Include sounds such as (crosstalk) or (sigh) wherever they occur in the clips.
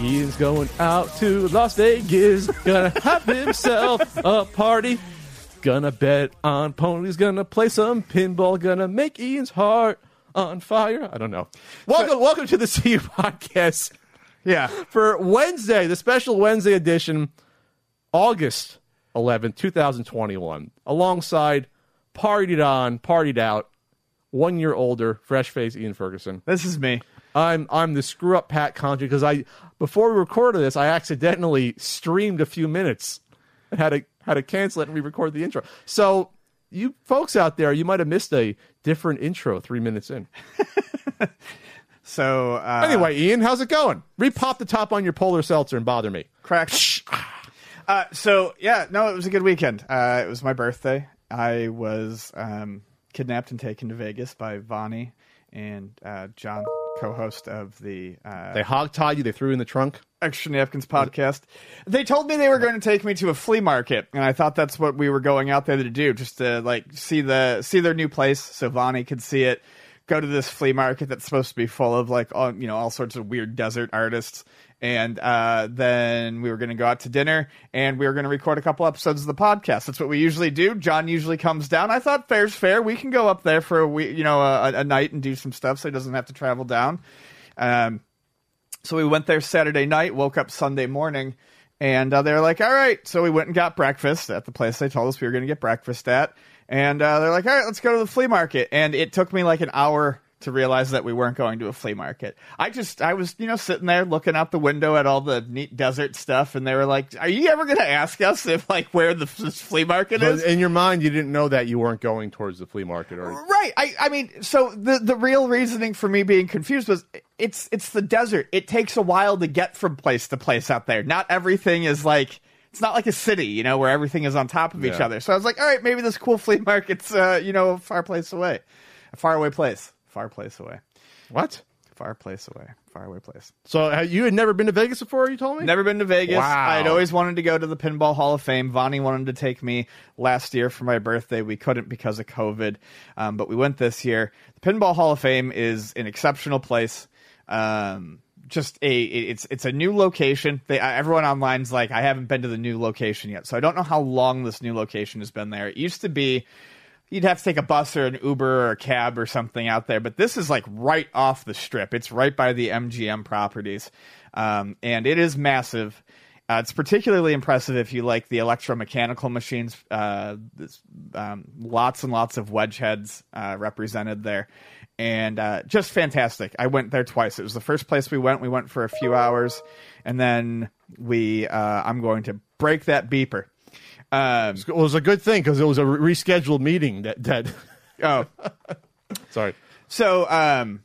Ian's going out to Las Vegas, gonna have (laughs) himself a party. Gonna bet on ponies, gonna play some pinball, gonna make Ian's heart on fire. I don't know. Welcome, welcome to the (laughs) CU podcast Yeah. for Wednesday, the special Wednesday edition, August 11th, 2021, alongside Partied On, Partied Out, one year older, fresh face Ian Ferguson. This is me. I'm I'm the screw up Pat Contri because I before we recorded this I accidentally streamed a few minutes and had to had to cancel it and re-record the intro. So you folks out there, you might have missed a different intro three minutes in. (laughs) So uh, Anyway, Ian, how's it going? Repop the top on your polar seltzer and bother me. crack. Uh, so yeah, no, it was a good weekend. Uh, it was my birthday. I was um, kidnapped and taken to Vegas by Vonnie and uh, John, co-host of the uh, They hogtied you. They threw you in the trunk. Extra Napkins podcast. They told me they were going to take me to a flea market, and I thought that's what we were going out there to do, just to like see the see their new place, so Vonnie could see it. Go to this flea market that's supposed to be full of like all you know all sorts of weird desert artists, and uh, then we were going to go out to dinner, and we were going to record a couple episodes of the podcast. That's what we usually do. John usually comes down. I thought fair's fair. We can go up there for a week, you know, a, a night and do some stuff, so he doesn't have to travel down. Um, so we went there Saturday night, woke up Sunday morning, and uh, they're like, all right. So we went and got breakfast at the place they told us we were going to get breakfast at. And uh, they're like, all right, let's go to the flea market. And it took me like an hour to realize that we weren't going to a flea market. I just, I was, you know, sitting there looking out the window at all the neat desert stuff. And they were like, are you ever going to ask us if, like, where the this flea market But is? in your mind, you didn't know that you weren't going towards the flea market, or Right. I, I mean, so the the real reasoning for me being confused was it's it's the desert. It takes a while to get from place to place out there. Not everything is like it's not like a city, you know, where everything is on top of each other. So I was like, all right, maybe this cool flea market's uh, you know, a far place away. A far away place. Far place away. what? Far place away. Far away place. So uh, you had never been to Vegas before? You told me. Never been to Vegas. Wow. I had always wanted to go to the Pinball Hall of Fame. Vonnie wanted to take me last year for my birthday. We couldn't because of COVID, um, but we went this year. The Pinball Hall of Fame is an exceptional place. Um, just a it's it's a new location. They, everyone online's like, I haven't been to the new location yet, so I don't know how long this new location has been there. It used to be you'd have to take a bus or an Uber or a cab or something out there. But this is like right off the strip. It's right by the MGM properties, um, and it is massive. Uh, it's particularly impressive if you like the electromechanical machines. Uh, um, lots and lots of wedge heads uh, represented there, and uh, just fantastic. I went there twice. It was the first place we went. We went for a few hours, and then we. Uh, I'm going to break that beeper. Um, It was a good thing because it was a rescheduled meeting. That that. (laughs) oh, (laughs) Sorry. So, um,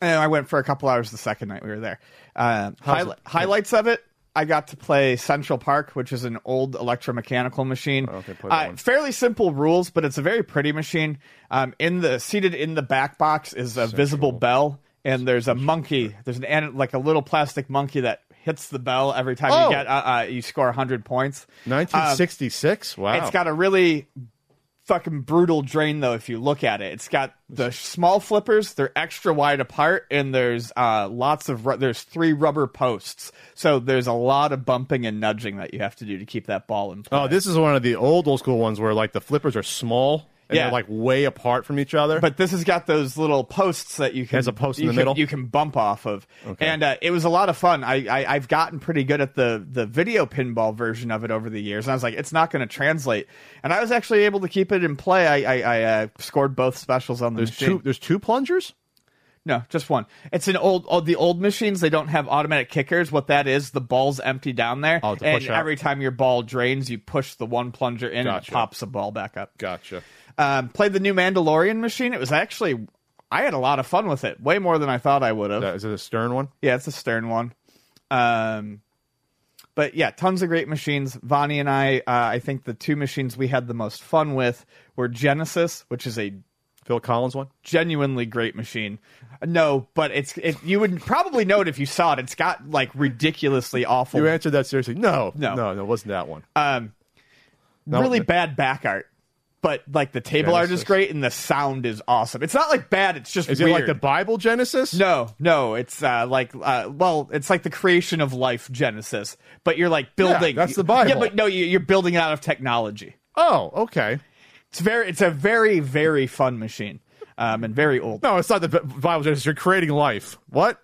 and I went for a couple hours the second night we were there. Um, How's hi- it? highlights of it. I got to play Central Park, which is an old electromechanical machine. Oh, okay, uh, fairly simple rules, but it's a very pretty machine. Um, in the seated in the back box is a visible bell, and there's a monkey. There's an like a little plastic monkey that hits the bell every time Oh. you get uh, uh, you score hundred points. 1966. wow. It's got a really fucking brutal drain though if you look at it. It's got the small flippers, they're extra wide apart and there's uh lots of ru- there's three rubber posts. So there's a lot of bumping and nudging that you have to do to keep that ball in play. Oh, this is one of the old old school ones where like the flippers are small and Yeah. they're like way apart from each other. but this has got those little posts that you can Has a post in the can- middle? you can bump off of, and uh, it was a lot of fun. I, I I've gotten pretty good at the the video pinball version of it over the years, and I was like, it's not going to translate, and I was actually able to keep it in play. I I, I uh, scored both specials on the there's machine. two there's two plungers. No, just one. It's an old, old. The old machines they don't have automatic kickers. What that is, the ball's empty down there, Oh, and every time your ball drains, you push the one plunger in, and it pops the ball back up. Gotcha. Um, played the new Mandalorian machine. It was actually, I had a lot of fun with it. Way more than I thought I would have. Is it a stern one? Yeah, it's a Stern one. Um, but yeah, tons of great machines. Vonnie and I, uh, I think the two machines we had the most fun with were Genesis, which is a Phil Collins one. genuinely great machine. No, but it's it, you would probably know it if you saw it. It's got like ridiculously awful, You answered that seriously. No, No. no, no, it wasn't that one. um, No, really bad back art. But like the table art is great and the sound is awesome. It's not like bad. It's just Is it like the Bible Genesis? No, no, it's uh, like uh, well, it's like the creation of life Genesis, but you're like building. that's the Bible. Yeah, but no, you- you're building it out of technology. Oh, okay. It's very, it's a very, very fun machine, um, and very old. No, it's not the Bible Genesis. You're creating life. What?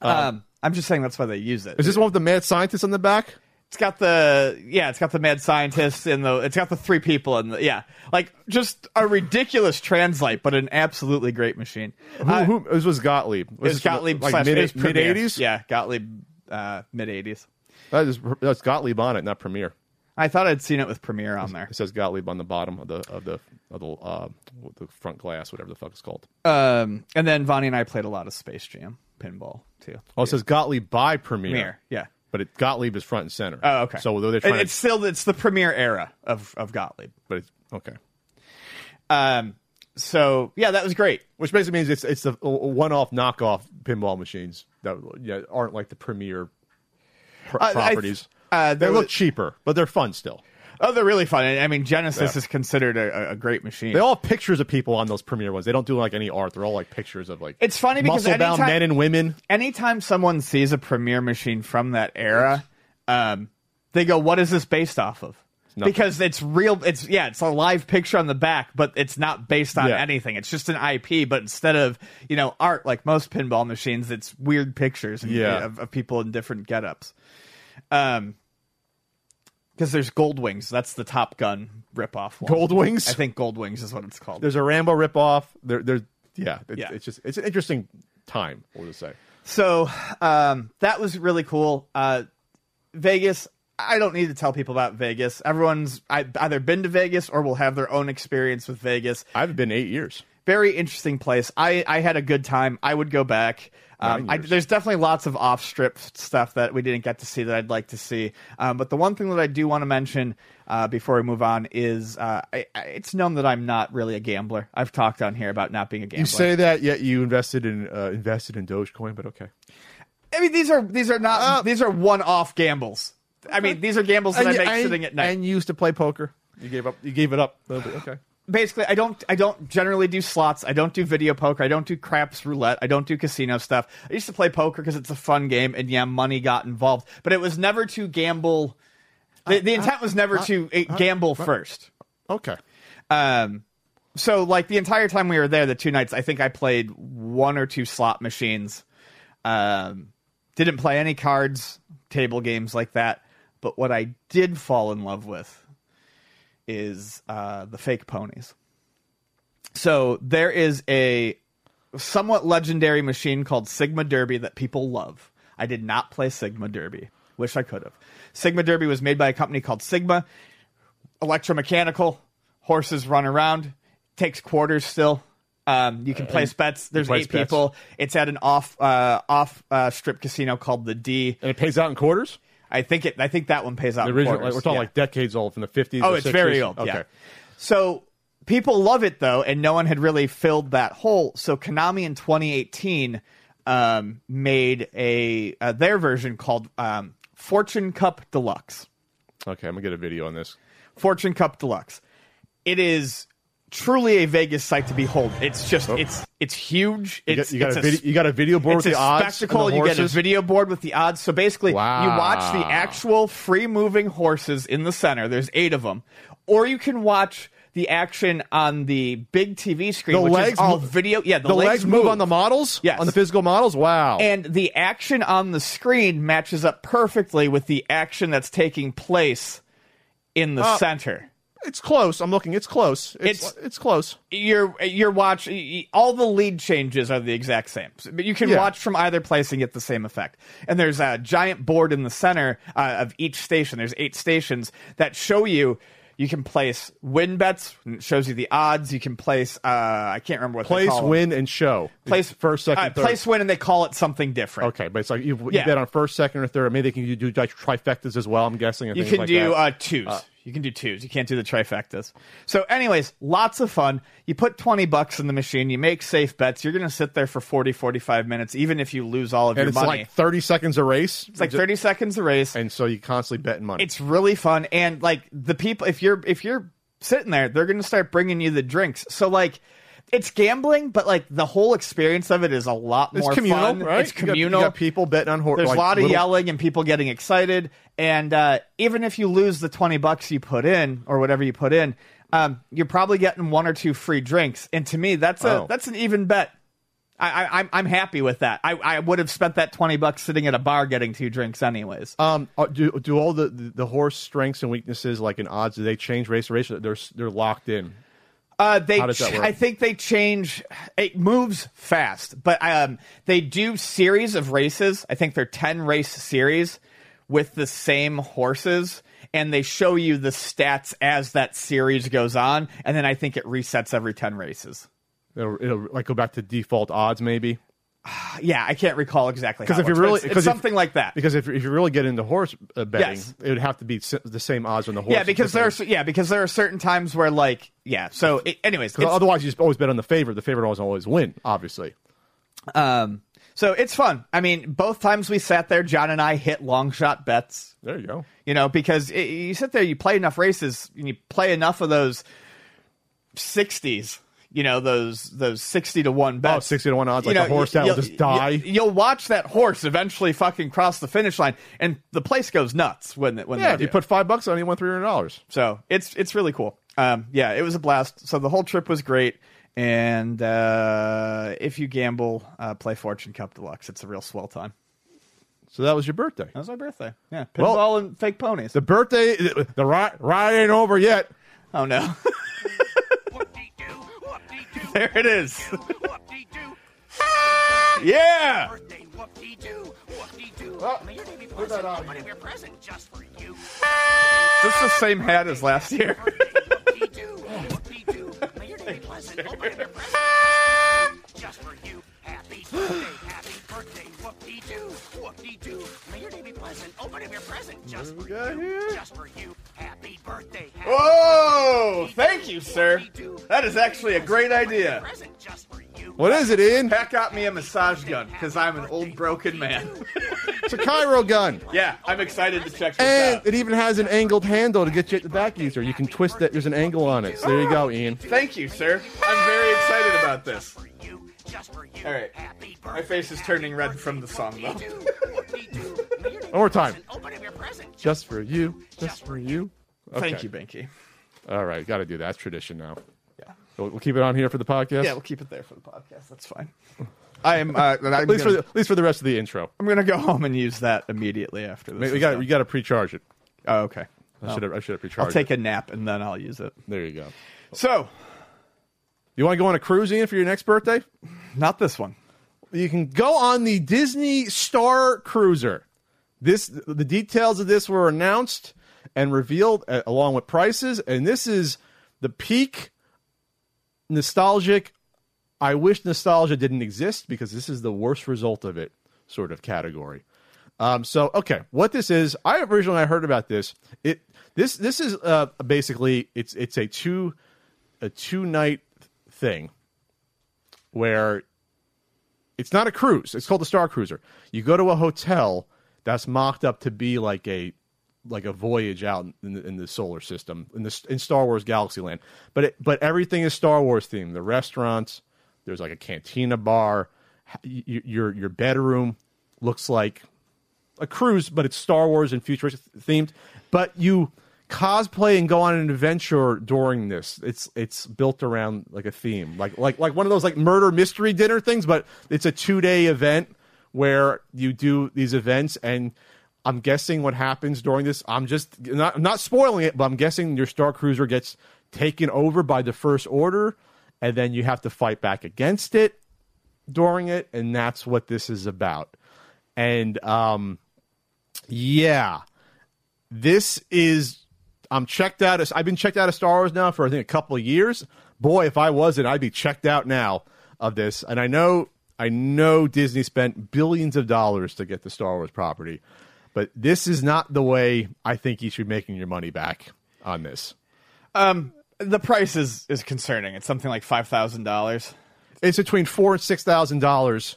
Um, I'm just saying that's why they use it. Is this one with the mad scientist on the back? It's got the yeah, it's got the mad scientists and the it's got the three people and the yeah, like just a ridiculous translate, but an absolutely great machine. Who, Uh, who this was Gottlieb? Was it's this Gottlieb like slash mid mid eighties. Yeah, Gottlieb uh, mid eighties. that is that's Gottlieb on it, not Premiere. I thought I'd seen it with Premiere on there. It says Gottlieb on the bottom of the of the of the uh, the front glass, whatever the fuck it's called. Um, and then Vonnie and I played a lot of Space Jam pinball too. Oh, it says Gottlieb by Premiere, Premiere, yeah. But it, Gottlieb is front and center. Oh, okay. So though they're trying, it's still it's the premier era of of Gottlieb. but it's okay. Um, so yeah, that was great. Which basically means it's it's the one-off knockoff pinball machines that yeah, aren't like the premier pr- I- properties. uh, they look was- cheaper, but they're fun still. Oh, they're really fun. I mean, Genesis Yeah. is considered a, a great machine. They all have pictures of people on those Premiere ones. They don't do like any art. They're all like pictures of like It's funny because muscle-bound anytime- men and women. anytime someone sees a Premiere machine from that era, um, they go, "What is this based off of?" nothing. Because it's real. It's yeah, it's a live picture on the back, but it's not based on Yeah. anything. It's just an IP. But instead of you know art like most pinball machines, it's weird pictures and, Yeah. of, of people in different getups. Um, because there's Gold Wings. That's the Top Gun ripoff. One. Gold Wings? I think Gold Wings is what it's called. There's a Rambo ripoff. There, there's yeah, it's, Yeah. It's just it's an interesting time. What to say? So um, that was really cool. Uh, Vegas. I don't need to tell people about Vegas. Everyone's either been to Vegas or will have their own experience with Vegas. I haven't been eight years. Very interesting place. I, I had a good time. I would go back. Um, I, there's definitely lots of off strip stuff that we didn't get to see that I'd like to see. Um, but the one thing that I do want to mention uh, before we move on is uh, I, I, it's known that I'm not really a gambler. I've talked on here about not being a gambler. You say that, yet you invested in uh, invested in Dogecoin, but okay. I mean, these are these are not Uh, these are one-off gambles. I mean, these are gambles that I you- make sitting at night. And you used to play poker. You gave up. You gave it up. a little bit. Okay. Basically, I don't I don't generally do slots. I don't do video poker. I don't do craps roulette. I don't do casino stuff. I used to play poker because it's a fun game, and yeah, money got involved. But it was never to gamble. The, the intent was never to uh, gamble first. Okay. Um, so like the entire time we were there, the two nights, I think I played one or two slot machines. Um, didn't play any cards, table games like that. But what I did fall in love with is uh, the fake ponies. So there is a somewhat legendary machine called Sigma Derby that people love. I did not play Sigma Derby. Wish I could have. Sigma Derby was made by a company called Sigma electromechanical. Horses run around. Takes quarters still. Um, you can place bets. There's eight bets. people. It's at an off uh, off uh, strip casino called the D. And it pays out in quarters. I think it. I think that one pays out. The in original, like, we're talking Yeah. like decades old, from the fifties. Oh, it's very old. Okay. Yeah. So people love it though, and no one had really filled that hole. So Konami in 2018 um, made a uh, their version called um, Fortune Cup Deluxe. Okay, I'm gonna get a video on this. Fortune Cup Deluxe. It is truly a Vegas sight to behold. It's just it's it's huge. Oh. You got, you got it's a video. You got a video board it's with the odds. spectacle. the You get a video board with the odds. So basically, you watch the actual free moving horses in the center. There's eight of them, or you can watch the action on the big TV screen, The which legs is all mo- video. Yeah, the, The legs move on the models. Yes. on the physical models. Wow. and the action on the screen matches up perfectly with the action that's taking place in the Uh, center. It's close. I'm looking. It's close. It's It's- it's, close. you're you're watching all the lead changes are the exact same but you can Yeah. watch from either place and get the same effect and there's a giant board in the center uh, of each station there's eight stations that show you You can place win bets. It shows you the odds. You can place. Uh, I can't remember what they Place, win, and show. Place first, second, uh, third. Place win, and they call it something different. Okay, but it's like you, you Yeah. bet on first, second, or third. Maybe they can do like trifectas as well. I'm guessing. You can like do uh, twos. You can do twos. You can't do the trifectas. So, anyways, lots of fun. You put 20 bucks in the machine. You make safe bets. You're going to sit there for 40, 45 minutes, even if you lose all of and your it's money. like 30 seconds a race. it's like 30 seconds a race. and so you constantly betting money. It's really fun. And like the people, if you're, if you're sitting there, they're going to start bringing you the drinks. So, like, it's gambling, but like the whole experience of it is a lot It's more communal, fun. right? It's You got- communal. You got, people betting on horse. There's like a lot of little- yelling and people getting excited. And uh, even if you lose the 20 bucks you put in or whatever you put in, um, you're probably getting one or two free drinks. And to me, that's a Oh. that's an even bet. I, I, I'm I'm happy with that. I, I would have spent that 20 bucks sitting at a bar getting two drinks anyways. Um, uh, do do all the, the the horse strengths and weaknesses like in odds? Do they change race to race? They're they're locked in. Uh, they, How does that work? I think they change. It moves fast, but um, they do series of races. I think they're ten race series with the same horses, and they show you the stats as that series goes on, and then I think it resets every ten races. It'll, it'll like go back to default odds maybe. (sighs) Yeah, I can't recall exactly Because if you really because if- something like that. Because if if you really get into horse uh, betting, Yes. it would have to be the same odds on the horse. Yeah, because there are yeah because there are certain times where like yeah. So it, anyways, otherwise you just always bet on the favorite. The favorite always always win. Obviously, um, so it's fun. I mean, both times we sat there, John and I hit long shot bets. there you go. you know because it, you sit there you play enough races and you play enough of those 60s you know those those 60 to 1 bets. Oh, 60 to 1 odds, You like a horse that will just die. you'll watch that horse eventually fucking cross the finish line and the place goes nuts when when Yeah, you put five bucks on, it, you won three hundred dollars. so it's it's really cool. Um yeah it was a blast. So the whole trip was great and uh if you gamble uh play fortune cup deluxe. It's a real swell time. So that was your birthday. that was my birthday. Yeah Well- pinball and fake ponies. The birthday, the ride, ride ain't over yet. oh no (laughs) there it is yeah Birthday, whoop-dee-doo, whoop-dee-doo. Oh, May your day be put that on Open here. up your present just for you. Is this the same hat as last year? Whoop-dee-doo, whoop-dee-doo. May your day be pleasant. Open up your present just for you. Happy birthday, happy birthday, whoop-dee-doo, whoop-dee-doo. May your day be pleasant. Open up your present just for you. here? Just for you. Happy birthday, happy Whoa! Thank you, sir. That is actually a great idea. present just for you. What is it, Ian? Pat got me a massage gun because I'm an old broken man. It's a Cairo gun. (laughs) yeah, I'm excited to check this And out. it even has an angled handle to get you at the back easier. You can twist it. There's an angle on it. So there you go, Ian. Thank you, sir. I'm very excited about this. For you, just for you. All right. Happy My face is turning red from the song, though. Whoop-dee-doo. May your day One more time. Open up your present Just for you. Just for you. Thank Okay. you, Binky. All right, got to do that. That's tradition now. Yeah. We'll, we'll keep it on here for the podcast. Yeah, we'll keep it there for the podcast. That's fine. (laughs) I am. Uh, (laughs) I'm, at least for gonna, the, at least for the rest of the intro. I'm gonna go home and use that immediately after this. We got we got to pre-charge it. Oh, okay. I should have I should have pre-charged. I'll take it. a nap and then I'll use it. There you go. So, You want to go on a cruise, Ian, for your next birthday? not this one. you can go on the Disney Star Cruiser. This the details of this were announced and revealed uh, along with prices, and this is the peak nostalgic. I wish nostalgia didn't exist because this is the worst result of it sort of category. Um, so okay, what this is, I originally I heard about this. It this this is uh, basically it's it's a two a two night thing where it's not a cruise. It's called the Star Cruiser. You go to a hotel that's mocked up to be like a like a voyage out in the, in the solar system in the in Star Wars Galaxy Land. But it, but everything is Star Wars themed. The restaurants, there's like a cantina bar. Your your bedroom looks like a cruise, but it's Star Wars and futuristic themed. But you cosplay and go on an adventure during this. It's it's built around like a theme, like like like one of those like murder mystery dinner things. But it's a two day event where you do these events and. I'm guessing what happens during this. I'm just not I'm not spoiling it, but I'm guessing your Star Cruiser gets taken over by the First Order, and then you have to fight back against it during it, and that's what this is about. And um, yeah, this is I'm checked out. Of, I've been checked out of Star Wars now for I think a couple of years. Boy, if I wasn't, I'd be checked out now of this. And I know, I know Disney spent billions of dollars to get the Star Wars property, but this is not the way I think you should be making your money back on this. Um, the price is is concerning. It's something like five thousand dollars. It's between four and six thousand dollars,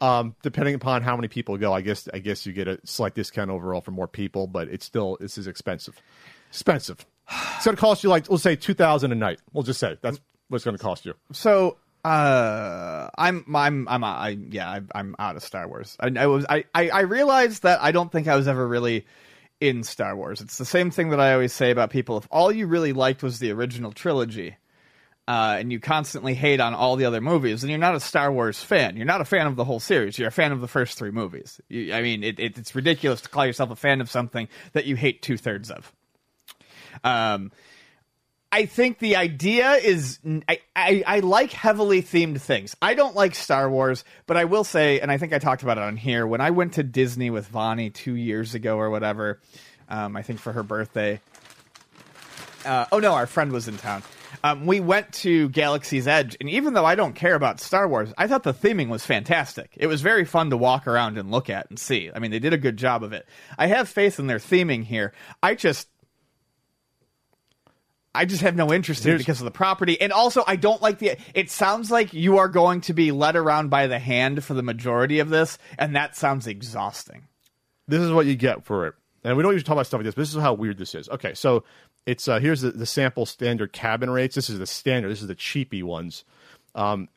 um, depending upon how many people go. I guess I guess you get a slight discount overall for more people, but it's still this is expensive. Expensive. It's going to cost you like let's say two thousand a night. We'll just say that's what's going to cost you. So uh, I'm I'm I'm I yeah I, I'm out of Star Wars. I, I was I, I I realized that I don't think I was ever really in Star Wars. It's the same thing that I always say about people. If all you really liked was the original trilogy, uh, and you constantly hate on all the other movies, then you're not a Star Wars fan. You're not a fan of the whole series. You're a fan of the first three movies. You, I mean, it, it, it's ridiculous to call yourself a fan of something that you hate two thirds of. Um, I think the idea is I, I, I like heavily themed things. I don't like Star Wars, but I will say, and I think I talked about it on here when I went to Disney with Vonnie two years ago or whatever. Um, I think for her birthday. Uh, oh no, our friend was in town. Um, we went to Galaxy's Edge, and even though I don't care about Star Wars, I thought the theming was fantastic. It was very fun to walk around and look at and see. I mean, they did a good job of it. I have faith in their theming here. I just I just have no interest in it because of the property. And also, I don't like the. It sounds like you are going to be led around by the hand for the majority of this, and that sounds exhausting. this is what you get for it. And we don't usually talk about stuff like this, but this is how weird this is. Okay, so it's uh, here's the, the sample standard cabin rates. This is the standard. This is the cheapy ones. Um,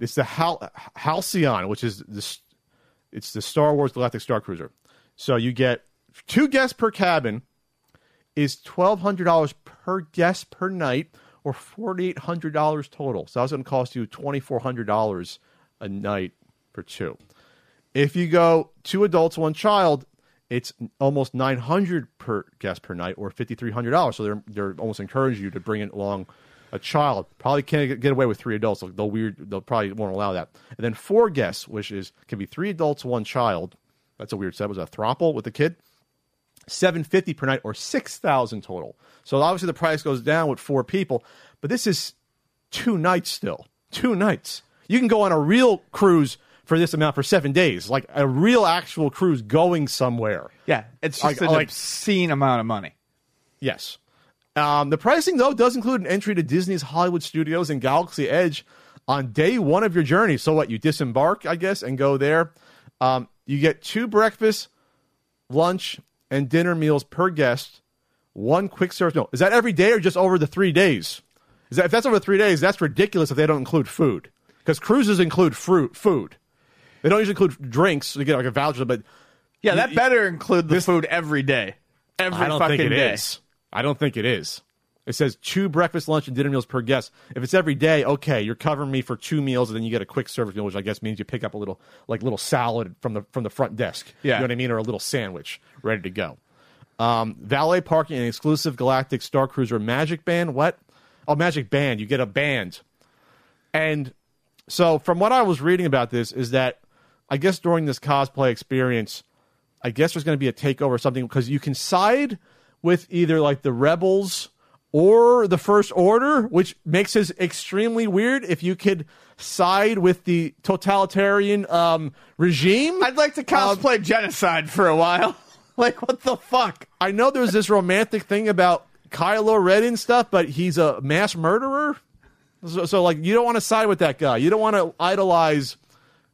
it's the Hal- Halcyon, which is the s- it's the Star Wars Galactic Star Cruiser. So you get two guests per cabin is twelve hundred dollars per guest per night, or forty eight hundred dollars total. So that's going to cost you twenty four hundred dollars a night for two. If you go two adults, one child, it's almost nine hundred per guest per night, or fifty three hundred dollars. So they're they're almost encouraging you to bring it along a child. Probably can't get- away with three adults. They'll, they'll weird. They'll probably won't allow that. And then four guests, which is can be three adults, one child. That's a weird set. Was a throuple with a kid. Seven fifty per night, or six thousand total. So obviously the price goes down with four people, but this is two nights still. Two nights. You can go on a real cruise for this amount for seven days, like a real actual cruise going somewhere. Yeah, it's just Like- an like- obscene amount of money. Yes. Um, the pricing, though, does include an entry to Disney's Hollywood Studios and Galaxy Edge on day one of your journey. So, what? You disembark, I guess, and go there. Um, you get two breakfast, lunch, and dinner meals per guest, one quick service meal. Is that every day or just over the three days? Is that, if that's over three days, that's ridiculous if they don't include food. Because cruises include fruit, food. They don't usually include drinks. You get like a voucher, but Yeah, that you- better include the food every day. Every I don't fucking think it day. is. I don't think it is. It says two breakfast, lunch, and dinner meals per guest. If it's every day, okay, you're covering me for two meals, and then you get a quick service meal, which I guess means you pick up a little like little salad from the from the front desk. Yeah. you know what I mean, or a little sandwich ready to go. Um, valet parking and exclusive Galactic Star Cruiser Magic Band. What? Oh, Magic Band. You get a band, and so from what I was reading about this is that I guess during this cosplay experience, I guess there's going to be a takeover or something because you can side with either like the rebels or the first order, which makes this extremely weird. If you could side with the totalitarian um, regime, I'd like to cosplay genocide for a while. (laughs) like, what the fuck? I know there's this romantic thing about Kylo Ren and stuff, but he's a mass murderer. So, so like, you don't want to side with that guy. You don't want to idolize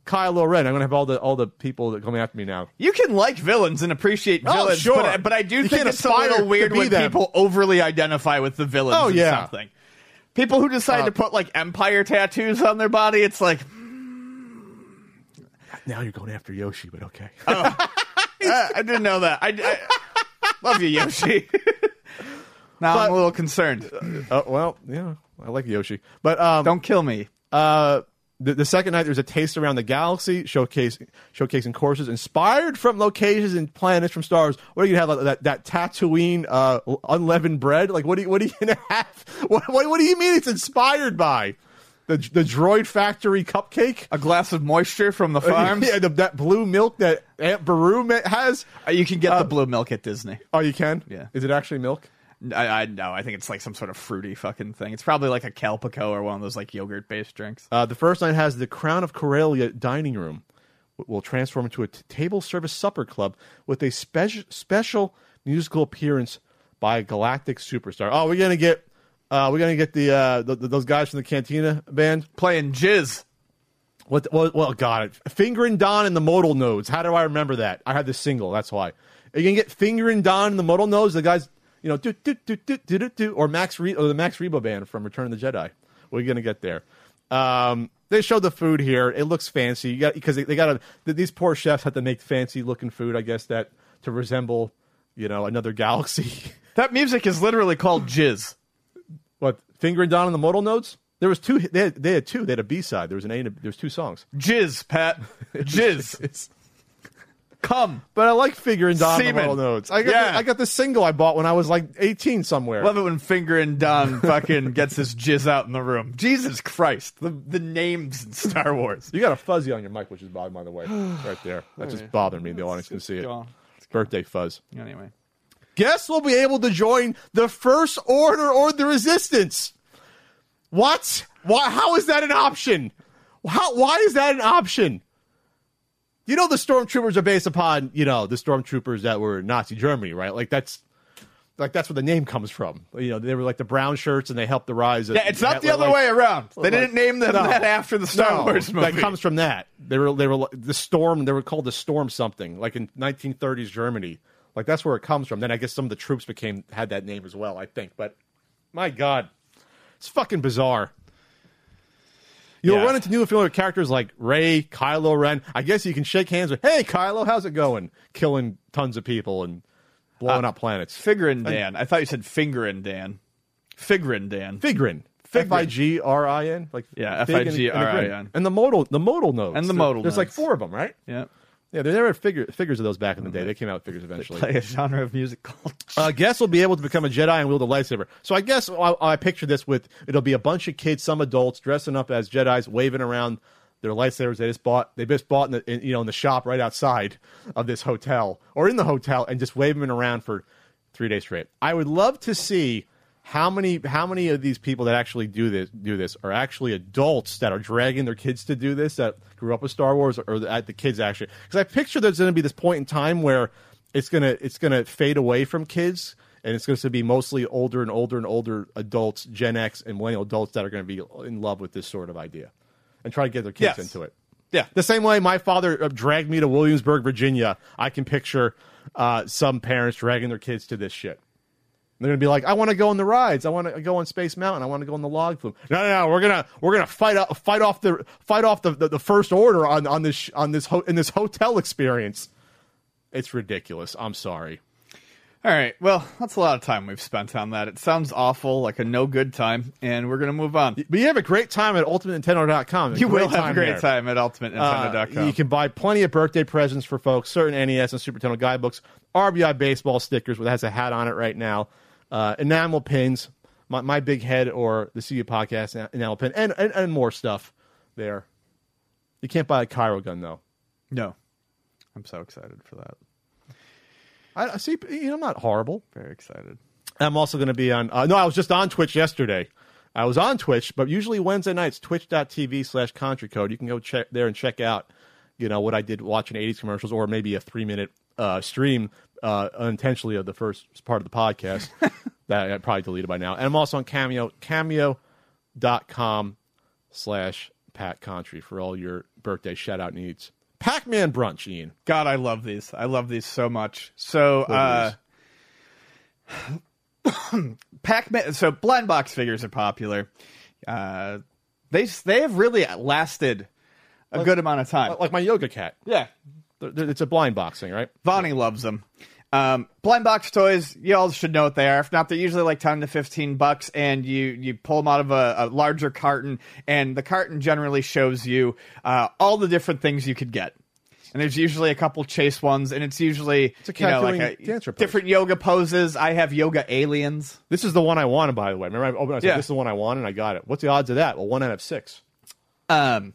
Kylo Ren. I'm gonna have all the all the people that come after me now. You can like villains and appreciate Oh, villains, sure. but, but I do You think it's a little weird when them. people overly identify with the villains Oh, yeah. something. People who decide Uh, to put like empire tattoos on their body, it's like Now you're going after Yoshi, but okay. (laughs) uh, I didn't know that. I, I love you, Yoshi. (laughs) now I'm a little concerned. Oh well, yeah, I like Yoshi, but um, Don't kill me. uh, the, the second night there's a taste around the galaxy showcase showcasing courses inspired from locations and planets from stars. What are you gonna have like, that that Tatooine uh, unleavened bread? Like what do you, what are you gonna (laughs) have? What, what what do you mean it's inspired by the the Droid Factory cupcake? A glass of moisture from the (laughs) farms. yeah, the, that blue milk that Aunt Beru has. Uh, You can get the blue milk at Disney. Oh, you can. Yeah. Is it actually milk? I, I no, I think it's like some sort of fruity fucking thing. It's probably like a Calpico or one of those like yogurt based drinks. Uh, the first night has the Crown of Corellia dining room. W- Will transform into a t- table service supper club with a special special musical appearance by a galactic superstar. Oh, we're gonna get, uh, we're gonna get the, uh, those guys from the Cantina band. Playing jizz. What? Well, well, got it. Finger and Don and the Modal Nodes. How do I remember that? I had the single. That's why. Are you gonna get Finger and Don and the Modal Nodes? The guys, you know, do do do do do do do, or Max Re- or the Max Rebo band from Return of the Jedi. We're gonna get there. Um, they showed the food here. It looks fancy. You got because they, they got to. These poor chefs have to make fancy looking food. I guess that to resemble, you know, another galaxy. (laughs) That music is literally called jizz. what fingering down on the Modal notes? There was two. They had, they had two. They had a B side. There was an A. And a, there was two songs. Jizz, Pat. (laughs) Jizz. Come. But I like Finger and Don Semen. Notes. I got Yeah. the, I got the single I bought when I was like 18 somewhere. Love it when Finger and Don (laughs) fucking gets his jizz out in the room. Jesus Christ. The the names in Star Wars. you got a fuzzy on your mic, which is bothering, by the way, (sighs) right there. That oh, just bothered me. The audience can see it. Birthday fuzz. Anyway. Guests will be able to join the First Order or the Resistance. What? Why? How is that an option? How? Why is that an option? You know the stormtroopers are based upon you know the stormtroopers that were in Nazi Germany, right? Like that's like that's where the name comes from. You know they were like the brown shirts and they helped the rise. Of Yeah, it's not the other like- way around. They like- didn't name them No. that after the Star No, Wars movie. That comes from that. They were they were the storm. They were called the storm something, like in 1930s Germany. Like that's where it comes from. Then I guess some of the troops became had that name as well. I think, but my God, it's fucking bizarre. You'll Yeah. run into new and familiar characters like Rey, Kylo Ren. I guess you can shake hands with, "Hey, Kylo, how's it going?" Killing tons of people and blowing Uh, up planets. Figrin D'an. I thought you said Finger Dan. Figrin D'an. Figrin. Figrin. F I G R I N, like Yeah, fig and- and the F-I-G-R-I-N. and the modal, the modal nodes, And the modal There's like four of them, right? Yeah. Yeah, there were figure, figures of those back in the day. They came out with figures eventually. Play a genre of music called. Uh, guests will be able to become a Jedi and wield a lightsaber. So I guess I, I picture this with it'll be a bunch of kids, some adults, dressing up as Jedi's, waving around their lightsabers they just bought. They just bought in the in, you know in the shop right outside of this hotel or in the hotel and just waving them around for three days straight. I would love to see how many how many of these people that actually do this do this are actually adults that are dragging their kids to do this that grew up with Star Wars or the, the kids actually because I picture there's going to be this point in time where it's gonna it's gonna fade away from kids and it's going to be mostly older and older and older adults Gen X and millennial adults that are going to be in love with this sort of idea and try to get their kids Yes. into it. Yeah. The same way my father uh, dragged me to Williamsburg, Virginia, I can picture uh, some parents dragging their kids to this shit. They're gonna be like, "I want to go on the rides. I want to go on Space Mountain. I want to go on the log flume." No, no, no. We're gonna we're gonna fight out, fight off the fight off the, the, the first order on on this on this ho- in this hotel experience. It's ridiculous. I'm sorry. All right. Well, that's a lot of time we've spent on that. It sounds awful, like a no good time, and we're gonna move on. But you have a great time at ultimatenintendo.com. You will have a great there. time at Uh, UltimateNintendo.com. you can buy plenty of birthday presents for folks, certain NES and Super Nintendo guidebooks, RBI baseball stickers that has a hat on it right now, uh, enamel pins, my, my big head or the CU podcast enamel pin, and, and, and more stuff there. You can't buy a Cairo gun, though. no, I'm so excited for that. I, I see, you know, I'm not horrible. Very excited. I'm also going to be on. Uh, no, I was just on Twitch yesterday. I was on Twitch, but usually Wednesday nights, twitch.tv slash country code. You can go check there and check out, you know, what I did watching 80s commercials or maybe a three minute uh, stream uh, unintentionally of the first part of the podcast (laughs) that I probably deleted by now. And I'm also on Cameo, cameo.com slash Pat Contri for all your birthday shout out needs. Pac Man brunch, Ian. God, I love these. I love these so much. So, uh, (coughs) Pac-Man. So, blind box figures are popular. Uh, they they have really lasted a good amount of time. Like my yoga cat. yeah, It's a blind box thing, right? Vonnie loves them. Um, blind box toys, you all should know what they are. If not, they're usually like ten to fifteen bucks, and you you pull them out of a, a larger carton, and the carton generally shows you uh, all the different things you could get. And there's usually a couple chase ones, and it's usually a you know, like a, different yoga poses. I have yoga aliens. This is the one I wanted, by the way. Remember, I, opened, I said, Yeah. this is the one I wanted, and I got it. What's the odds of that? Well, one out of six. Um,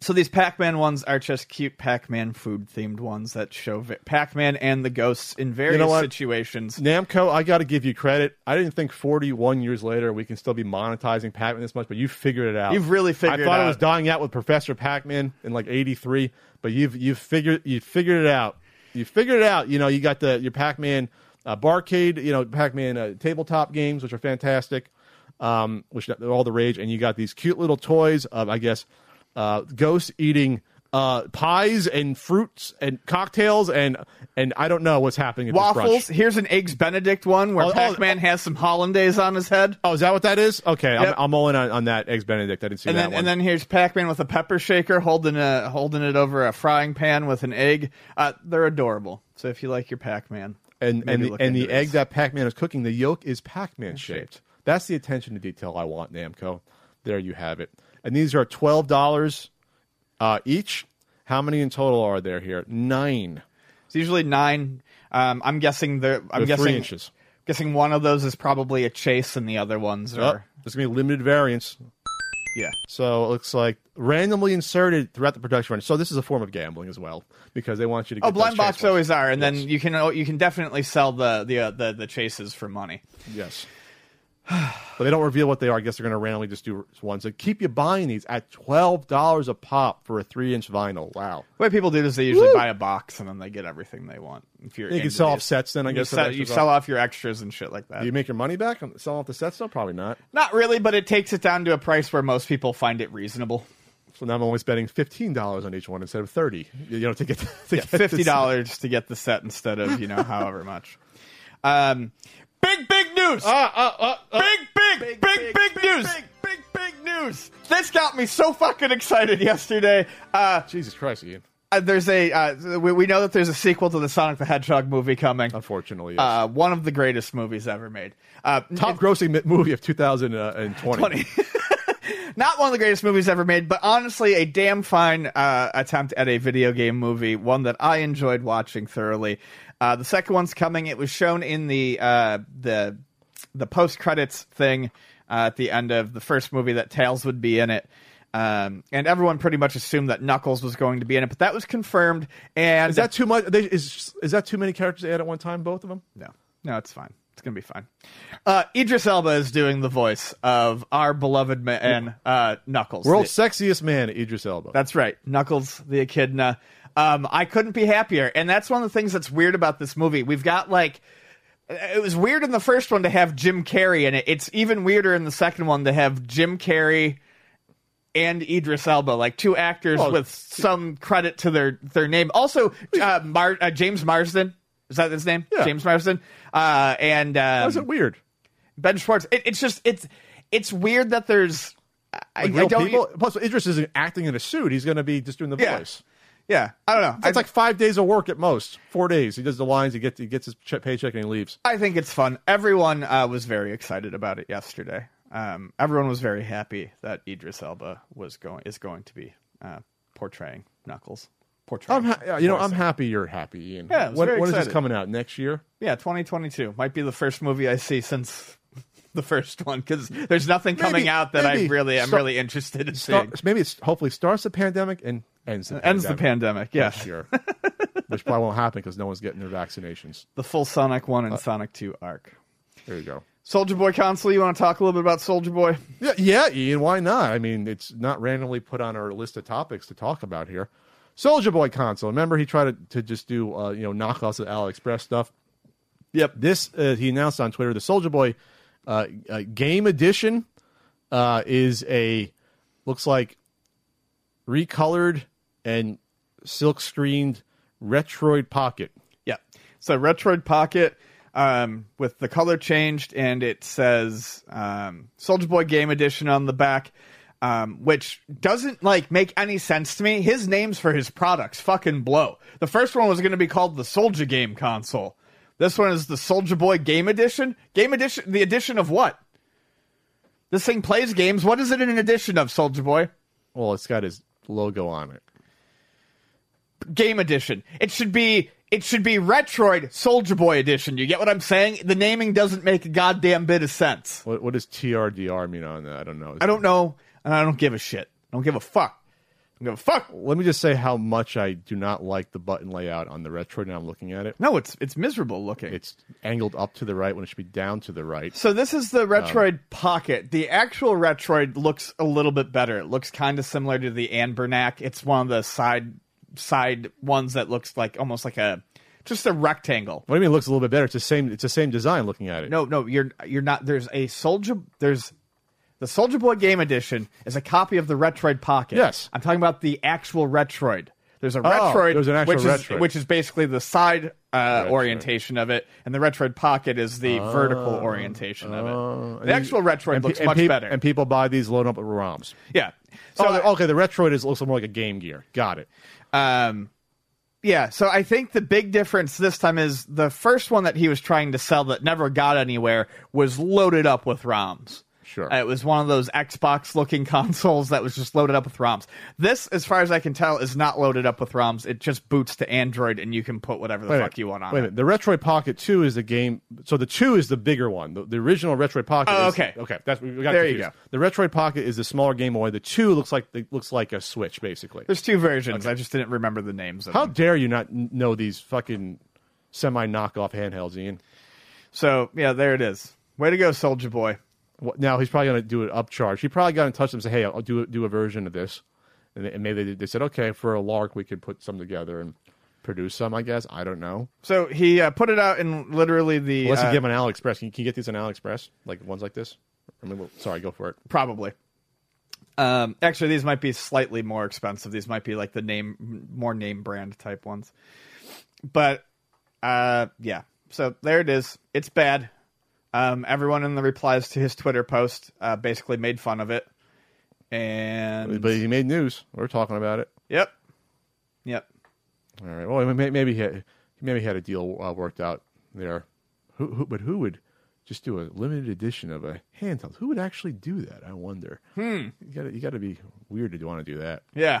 So these Pac-Man ones are just cute Pac-Man food themed ones that show vi- Pac-Man and the ghosts in various what? situations. Namco, I got to give you credit. I didn't think 41 years later we can still be monetizing Pac-Man this much, but you figured it out. You've really figured I thought it it was dying out with Professor Pac-Man in like '83, but you've you've figured you figured it out. You figured it out. You know, you got the your Pac-Man uh, barcade, you know, Pac-Man uh, tabletop games, which are fantastic, um, which they're all the rage, and you got these cute little toys of, I guess, uh, ghosts eating. Uh, pies and fruits and cocktails and and I don't know what's happening at this. Waffles. Here's an eggs Benedict one where Oh, oh, Pac-Man has some hollandaise on his head. Oh, is that what that is? Okay, Yep. I'm, I'm all in on, on that eggs Benedict. I didn't see And that then, one. and then here's Pac-Man with a pepper shaker holding a holding it over a frying pan with an egg. Uh, they're adorable. So if you like your Pac-Man, and and the, and the into egg that Pac-Man is cooking, the yolk is Pac-Man shaped. shaped. That's the attention to detail I want, Namco. There you have it. And these are twelve dollars uh, each. How many in total are there here? Nine. it's usually nine. Um, I'm guessing the I'm They're guessing three inches. guessing one of those is probably a chase, and the other ones Oh, are there's gonna be limited variants. yeah. So it looks like randomly inserted throughout the production run. So this is a form of gambling as well because they want you to. Get Oh, blind box always are, and Yes. then you can you can definitely sell the the uh, the, the chases for money. Yes. (sighs) but they don't reveal what they are. I guess they're going to randomly just do ones So keep you buying these at twelve dollars a pop for a three-inch vinyl. Wow. The way people do this, they usually buy a box and then they get everything they want. If you're You can sell off sets then, I you guess, of sell, you sell off your extras and shit like that. Do you make your money back on selling off the sets? though? probably not. Not really, but it takes it down to a price where most people find it reasonable. So now I'm only spending fifteen dollars on each one instead of thirty. You know, to get to Yeah, get fifty dollars to get the set instead of you know however much. Um, big big news. Ah, ah, ah, ah. big, big, big, big, news. Big, big, big news. This got me so fucking excited yesterday. Uh, Jesus Christ, Ian. uh, there's a uh, we, we know that there's a sequel to the Sonic the Hedgehog movie coming. Unfortunately, yes. Uh, one of the greatest movies ever made. Uh, top grossing movie of 2020. (laughs) (laughs) not one of the greatest movies ever made, but honestly, a damn fine uh, attempt at a video game movie. One that I enjoyed watching thoroughly. Uh, the second one's coming. It was shown in the uh, the the post credits thing uh, at the end of the first movie that Tails would be in it. Um, and everyone pretty much assumed that Knuckles was going to be in it, but that was confirmed. And Is that too much? They, is is that too many characters to add at one time? Both of them? No, no, it's fine. It's gonna be fine. Uh, Idris Elba is doing the voice of our beloved man, uh, Knuckles. World's The- sexiest man, Idris Elba. that's right, Knuckles the Echidna. Um, I couldn't be happier, and that's one of the things that's weird about this movie. We've got like. It was weird in the first one to have Jim Carrey in it. It's even weirder in the second one to have Jim Carrey and Idris Elba, like two actors Well, with some credit to their their name. Also, uh, Mar- uh, James Marsden is that his name? Yeah. James Marsden. Uh, and um, How's it weird? Ben Schwartz. It, it's just it's it's weird that there's. I, I don't. people. Plus, Idris isn't acting in a suit. He's going to be just doing the Yeah. voice. Yeah, I don't know. It's like five days of work at most. Four days. He does the lines. He gets he gets his che- paycheck and he leaves. I think it's fun. Everyone uh, was very excited about it yesterday. Um, everyone was very happy that Idris Elba was going is going to be uh, portraying Knuckles. Portraying. I'm ha- you know I'm happy you're happy, Ian. Yeah, I was when, very when is this excited. coming out? Next year? Yeah, 2022 might be the first movie I see since (laughs) the first one because there's nothing coming Maybe- out that I maybe really I'm start- really interested in seeing. maybe it's hopefully starts the pandemic and ends the Ends the pandemic pandemic. Yes, year, (laughs) which probably won't happen because no one's getting their vaccinations. the full Sonic One Uh, and Sonic Two arc. There you go. Soulja Boy console. You want to talk a little bit about Soulja Boy? Yeah, yeah, Ian. Why not? I mean, it's not randomly put on our list of topics to talk about here. Soulja Boy console. Remember, he tried to, to just do uh, you know knockoffs of AliExpress stuff. Yep. This uh, he announced on Twitter. The Soulja Boy uh, uh, Game Edition uh, is a looks like recolored and silk screened Retroid Pocket. Yeah. So Retroid Pocket um, with the color changed, and it says um, Soulja Boy Game Edition on the back, um, which doesn't like make any sense to me. His names for his products fucking blow. The first one was going to be called the Soulja Game Console. This one is the Soulja Boy Game Edition. Game Edition. The edition of what? This thing plays games. What is it in an edition of, Soulja Boy? Well, it's got his logo on it. Game Edition. It should be it should be Retroid Soulja Boy Edition. You get what I'm saying? The naming doesn't make a goddamn bit of sense. What, what does TRDR mean on that? I don't know. I don't know, and I don't give a shit. I don't give a fuck. Go fuck. Let me just say how much I do not like the button layout on the Retroid. Now I'm looking at it. No, it's it's miserable looking. It's angled up to the right when it should be down to the right. So this is the Retroid um, Pocket. The actual Retroid looks a little bit better. It looks kind of similar to the Anbernic. It's one of the side side ones that looks like almost like a just a rectangle. What do you mean? It looks a little bit better. It's the same. It's the same design. Looking at it. No, no, you're you're not. There's a Soulja. There's the Soulja Boy Game Edition is a copy of the Retroid Pocket. Yes. I'm talking about the actual Retroid. There's a Retroid, there's an actual which Retroid. is which is basically the side uh, orientation of it, and the Retroid Pocket is the vertical orientation of it. The actual Retroid And pe- looks and much peop- better. And people buy these load up with ROMs. yeah. So So okay, the Retroid is looks more like a Game Gear. Got it. Um, yeah, so I think the big difference this time is the first one that he was trying to sell that never got anywhere was loaded up with ROMs. Sure. Uh, it was one of those Xbox looking (laughs) consoles that was just loaded up with ROMs. This, as far as I can tell, is not loaded up with ROMs. It just boots to Android and you can put whatever the Wait fuck minute. you want on Wait a it. minute. The Retroid Pocket Two is the game. So the two is the bigger one. The, the original Retroid Pocket. Oh, is- okay. Okay. That's we got There you confused. The Retroid Pocket is the smaller Game Boy. The two looks like it looks like a Switch basically. There's two versions. I just didn't remember the names of How them. dare you not know these fucking semi knockoff handhelds, Ian? So, yeah, there it is. Way to go, Soulja Boy. Now he's probably going to do an upcharge. He probably got in touch with them and say, "Hey, I'll do do a version of this," and, they- and maybe they, they said, "Okay, for a lark, we could put some together and produce some." I guess I don't know. So he uh, put it out in literally the. Unless uh, you get them on AliExpress, can you, can you get these on AliExpress, like ones like this? I mean, well, sorry, go for it. Probably. Um, actually, these might be slightly more expensive. These might be like the name, more name brand type ones. But uh, yeah, so there it is. It's bad. Um, everyone in the replies to his Twitter post uh, basically made fun of it. And But he made news. We're talking about it. yep, yep. All right. Well, may- maybe he had, maybe he had a deal uh, worked out there. Who, who, but who would just do a limited edition of a handheld? Who would actually do that? I wonder. Hmm. You got you got to be weird to want to do that. Yeah.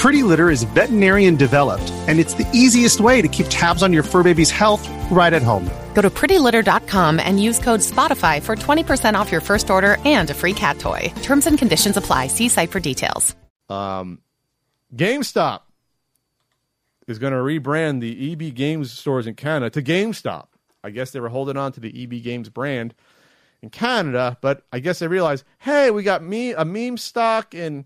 Pretty Litter is veterinarian developed, and it's the easiest way to keep tabs on your fur baby's health right at home. Go to prettylitter.com and use code SPOTIFY for 20% off your first order and a free cat toy. Terms and conditions apply. See site for details. Um, GameStop is going to rebrand the EB Games stores in Canada to GameStop. I guess they were holding on to the EB Games brand in Canada, but I guess they realized, hey, we got me a meme stock and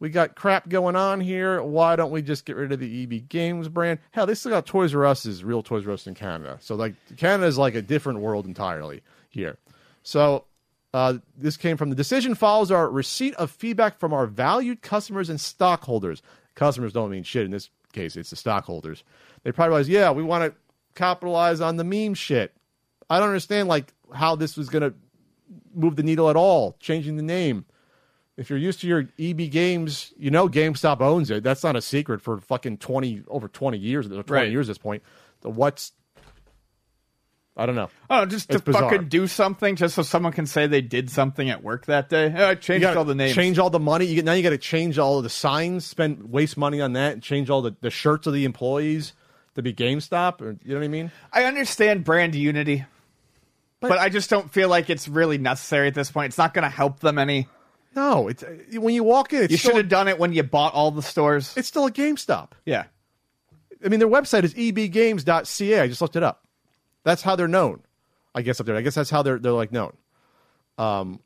we got crap going on here. Why don't we just get rid of the EB Games brand? Hell, they still got Toys R Us is real Toys R Us in Canada. So like Canada is like a different world entirely here. So uh, this came from the decision follows our receipt of feedback from our valued customers and stockholders. Customers don't mean shit in this case; it's the stockholders. They probably realize, yeah, we want to capitalize on the meme shit. I don't understand like how this was going to move the needle at all. Changing the name. If you're used to your EB Games, you know GameStop owns it. That's not a secret for fucking twenty over twenty years, twenty Right. years at this point. The what's I don't know. Oh, just to bizarre. fucking do something, just so someone can say they did something at work that day. Uh, oh, I changed all the names. Change all the money. You get now. You got to change all of the signs. Spend waste money on that. And change all the, the shirts of the employees to be GameStop. Or, you know what I mean? I understand brand unity, but, I just don't feel like it's really necessary at this point. It's not going to help them any. No. It's when you walk in. It's You still, should have done it when you bought all the stores. It's still a GameStop. yeah. I mean, their website is ebgames.ca. I just looked it up. That's how they're known. I guess up there. I guess that's how they're they're like known. Um,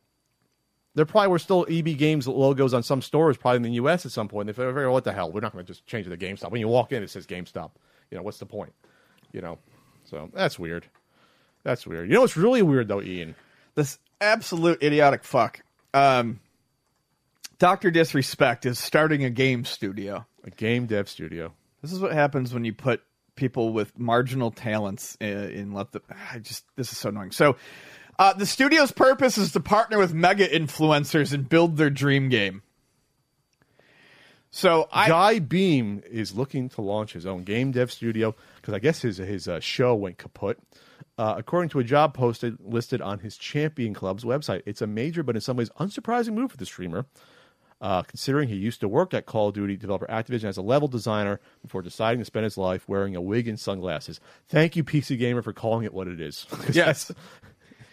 there probably were still EB Games logos on some stores, probably in the U.S. at some point. They figured, "Oh, what the hell? We're not going to just change it to GameStop. When you walk in, it says GameStop. You know, what's the point? You know, so that's weird. That's weird. You know what's really weird though, Ian? This absolute idiotic fuck. Um, Doctor Disrespect is starting a game studio. A game dev studio. This is what happens when you put people with marginal talents in, in let the. I just this is so annoying. So, uh, the studio's purpose is to partner with mega influencers and build their dream game. So I Guy Beahm is looking to launch his own game dev studio because I guess his his uh, show went kaput. Uh, according to a job posted listed on his Champion Club's website, it's a major but in some ways unsurprising move for the streamer. Uh, considering he used to work at Call of Duty developer Activision as a level designer before deciding to spend his life wearing a wig and sunglasses. Thank you, PC Gamer, for calling it what it is. (laughs) Yes.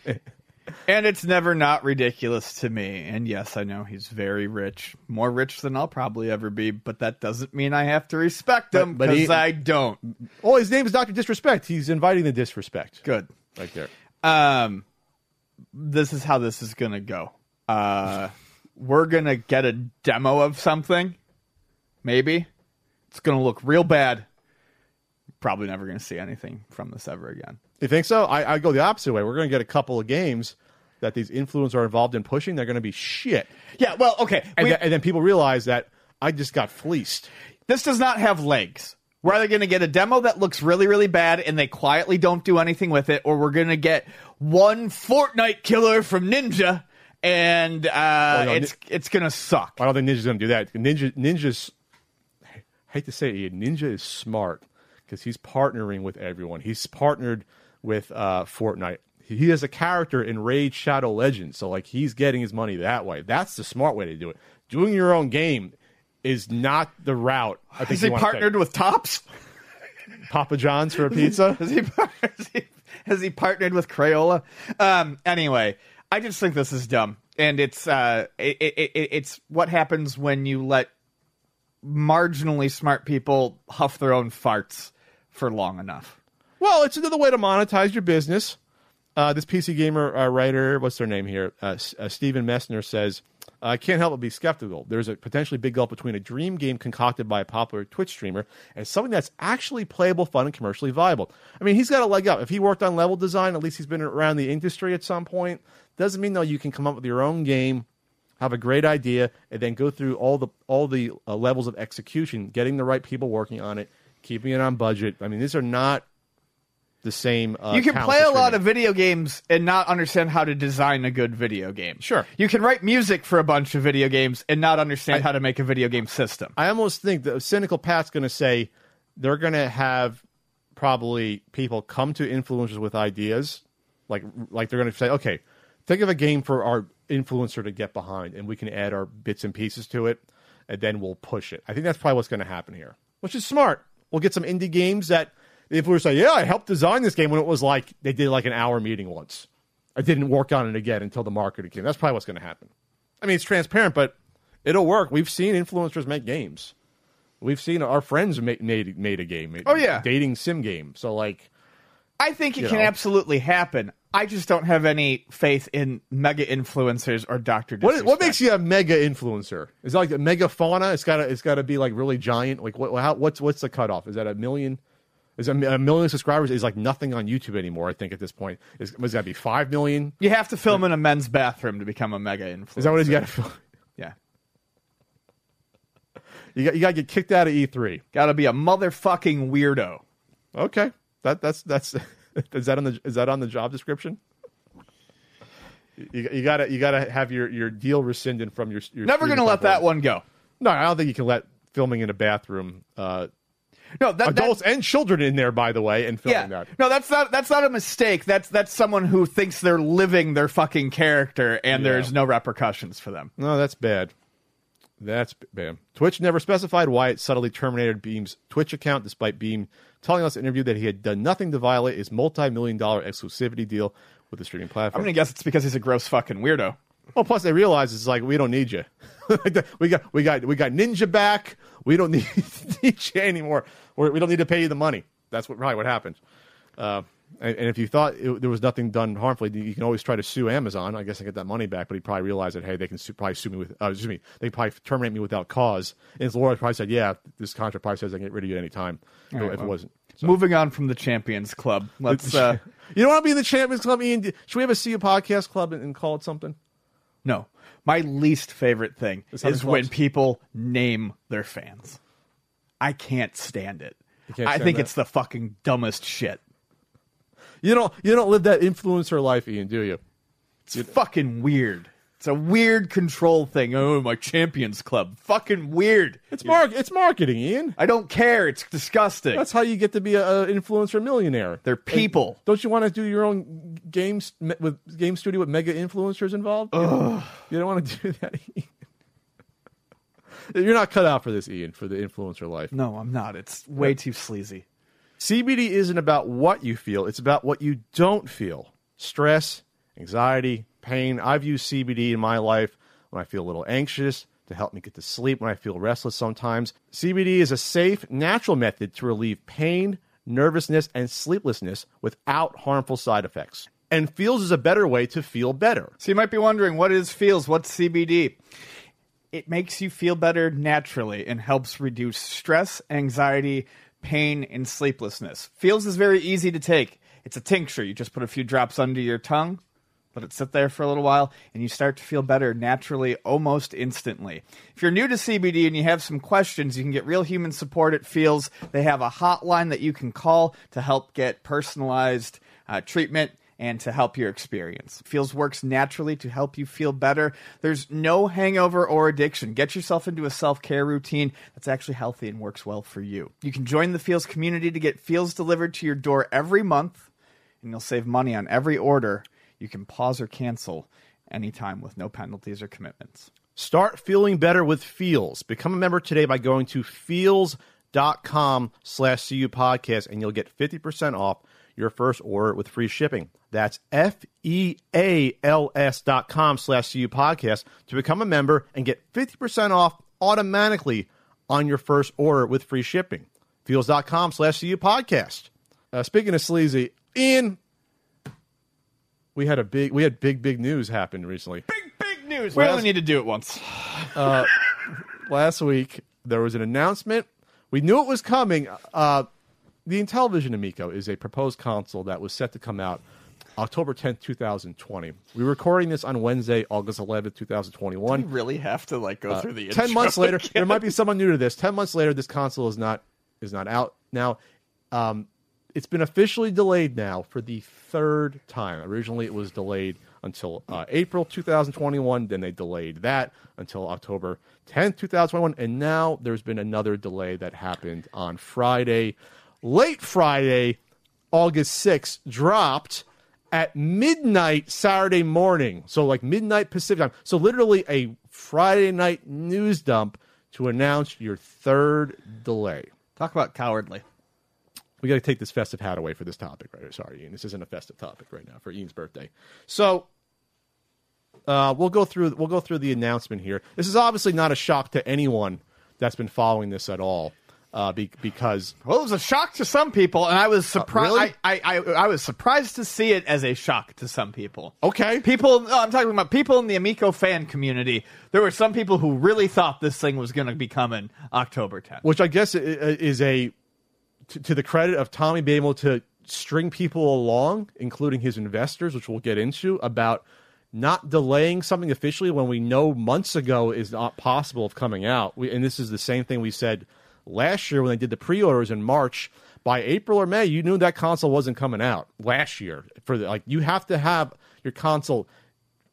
(laughs) and it's never not ridiculous to me. And yes, I know he's very rich, more rich than I'll probably ever be, but that doesn't mean I have to respect him because I don't. Oh, his name is Doctor Disrespect. He's inviting the disrespect. Good. right there. Um, this is how this is gonna go. Uh, we're gonna get a demo of something. Maybe it's gonna look real bad. Probably never gonna see anything from this ever again. You think so? I, I go the opposite way. We're going to get a couple of games that these influencers are involved in pushing. They're going to be shit, Yeah. Well, okay. and, we- then, and then people realize that I just got fleeced. this does not have legs. We're either going to get a demo that looks really, really bad and they quietly don't do anything with it, or we're going to get one Fortnite killer from Ninja and uh, no, it's it's going to suck. I don't think Ninja's to do that. Ninja, Ninja's, I hate to say it, Ninja is smart because he's partnering with everyone. He's partnered with uh, Fortnite. He has a character in Raid Shadow Legends, so like he's getting his money that way. That's the smart way to do it. Doing your own game is not the route. I think Has he partnered with Tops? Papa John's for a pizza. Has he, has (laughs) he has he partnered with Crayola? Um, anyway, I just think this is dumb, and it's uh, it, it, it, it's what happens when you let marginally smart people huff their own farts for long enough. Well, it's another way to monetize your business. Uh, this PC gamer uh, writer, what's their name here? Uh, uh, Steven Messner says, "I can't help but be skeptical. There's a potentially big gulf between a dream game concocted by a popular Twitch streamer and something that's actually playable, fun, and commercially viable. I mean, he's got a leg up. If he worked on level design, at least he's been around the industry at some point. Doesn't mean though you can come up with your own game." Have a great idea, and then go through all the all the uh, levels of execution, getting the right people working on it, keeping it on budget. I mean, these are not the same. Uh, you can play a lot of video games and not understand how to design a good video game. Sure. You can write music for a bunch of video games and not understand how to make a video game system. I almost think the cynical Pat's going to say they're going to have probably people come to influencers with ideas, like like they're going to say, okay, think of a game for our influencer to get behind, and we can add our bits and pieces to it, and then we'll push it. I think that's probably what's going to happen here, which is smart. We'll get some indie games that the influencers say, yeah, I helped design this game when it was like they did like an hour meeting once. I didn't work on it again until the marketing came. That's probably what's going to happen. I mean, it's transparent, but it'll work. We've seen influencers make games. We've seen our friends make, made made a game. Oh, yeah. dating sim game. So like, I think it can know. absolutely happen. I just don't have any faith in mega influencers or Doctor. what what makes you a mega influencer? Is it like a mega fauna? It's got to it's got to be like really giant. Like what? How, what's what's the cutoff? Is that a million? Is a, a million subscribers is like nothing on YouTube anymore? I think at this point is was that be five million? You have to film in a men's bathroom to become a mega influencer. Is that what? You got to Yeah, you got you got to get kicked out of E three. got to be a motherfucking weirdo. Okay, that that's that's (laughs) is that on the is that on the job description? You, you gotta you gotta have your, your deal rescinded from your. your Never gonna let that one go. No, I don't think you can let filming in a bathroom. Uh, No, that, adults that, and children in there, by the way, and filming yeah, that. no, that's not that's not a mistake. That's that's someone who thinks they're living their fucking character, and Yeah. there's no repercussions for them. No, that's bad. That's bad. Twitch never specified why it subtly terminated Beahm's Twitch account, despite Beam telling us in an interview that he had done nothing to violate his multi-million dollar exclusivity deal with the streaming platform. I'm gonna guess it's because he's a gross fucking weirdo. Well, plus they realize it's like we don't need you. (laughs) we got we got we got Ninja back. We don't (laughs) need, need you anymore. We're, we don't need to pay you the money. That's what probably what happens. Uh, and, and if you thought it, there was nothing done harmfully, you can always try to sue Amazon. I guess I get that money back. But he probably realized that hey, they can sue, probably sue me with uh, excuse me, they probably terminate me without cause. And Laura probably said, yeah, this contract probably says I can get rid of you at any time if, if it wasn't. So. Moving on from the Champions Club, (laughs) let's. uh you don't want to be in the Champions Club, Ian? Should we have a CU podcast club and, and call it something? No, my least favorite thing is, when people name their fans. I can't stand it. can't I think that? it's the fucking dumbest shit. You don't you don't live that influencer life, Ian, do you? It's fucking weird. It's a weird control thing. Oh, my Champions Club. Fucking weird. It's mark. It's marketing, Ian. I don't care. It's disgusting. That's how you get to be a, a influencer millionaire. They're people. Don't you want to do your own games with game studio with mega influencers involved? Ugh. You don't want to (laughs) do that. You're not cut out for this, Ian, for the influencer life. No, I'm not. It's way too sleazy. CBD isn't about what you feel, it's about what you don't feel. Stress, anxiety, pain. I've used CBD in my life when I feel a little anxious to help me get to sleep when I feel restless sometimes. CBD is a safe, natural method to relieve pain, nervousness, and sleeplessness without harmful side effects. And Feals is a better way to feel better. So you might be wondering, what is feals? What's CBD? It makes you feel better naturally and helps reduce stress, anxiety, pain, and sleeplessness. Feals is very easy to take. It's a tincture. You just put a few drops under your tongue, let it sit there for a little while, and you start to feel better naturally almost instantly. If you're new to CBD and you have some questions, you can get real human support at Feals. They have a hotline that you can call to help get personalized uh, treatment and to help your experience. Feals works naturally to help you feel better. There's no hangover or addiction. Get yourself into a self care routine that's actually healthy and works well for you. You can join the Feals community to get Feals delivered to your door every month, and you'll save money on every order. You can pause or cancel anytime with no penalties or commitments. Start feeling better with Feals. Become a member today by going to feals.com slash CU podcast and you'll get 50% off your first order with free shipping. That's F-E-A-L-S dot com slash CU podcast to become a member and get 50% off automatically on your first order with free shipping. Feals.com slash CU podcast. Uh, speaking of sleazy, Ian, we had a big, we had big, big news happen recently. Big, big news. We only need to do it once. (laughs) last week there was an announcement. We knew it was coming. Uh, the Intellivision Amico is a proposed console that was set to come out October 10th, 2020. We're recording this on Wednesday, August 11th, 2021. You really have to like go through the Uh, Ten intro months later, again. there might be someone new to this. Ten months later, this console is not is not out now. Um, it's been officially delayed now for the third time. Originally, it was delayed until uh, April 2021. Then they delayed that until October 10th, 2021, and now there's been another delay that happened on Friday, late Friday, August 6th, dropped at midnight Saturday morning. So like midnight Pacific time. So literally a Friday night news dump to announce your third delay. Talk about cowardly. We got to take this festive hat away for this topic, right? Sorry, Ian. This isn't a festive topic right now for Ian's birthday. So uh, we'll go through we'll go through the announcement here. This is obviously not a shock to anyone that's been following this at all, uh, be, because Well, it was a shock to some people, and I was surprised. really? I, I, I, I was surprised to see it as a shock to some people. okay, People, no, I'm talking about people in the Amico fan community. There were some people who really thought this thing was going to be coming October 10th. which I guess is a to, to the credit of Tommy being able to string people along, including his investors, which we'll get into about not delaying something officially when we know months ago is not possible of coming out. We, and this is the same thing we said last year when they did the pre-orders in March. By April or May, you knew that console wasn't coming out last year. For the, like, you have to have your console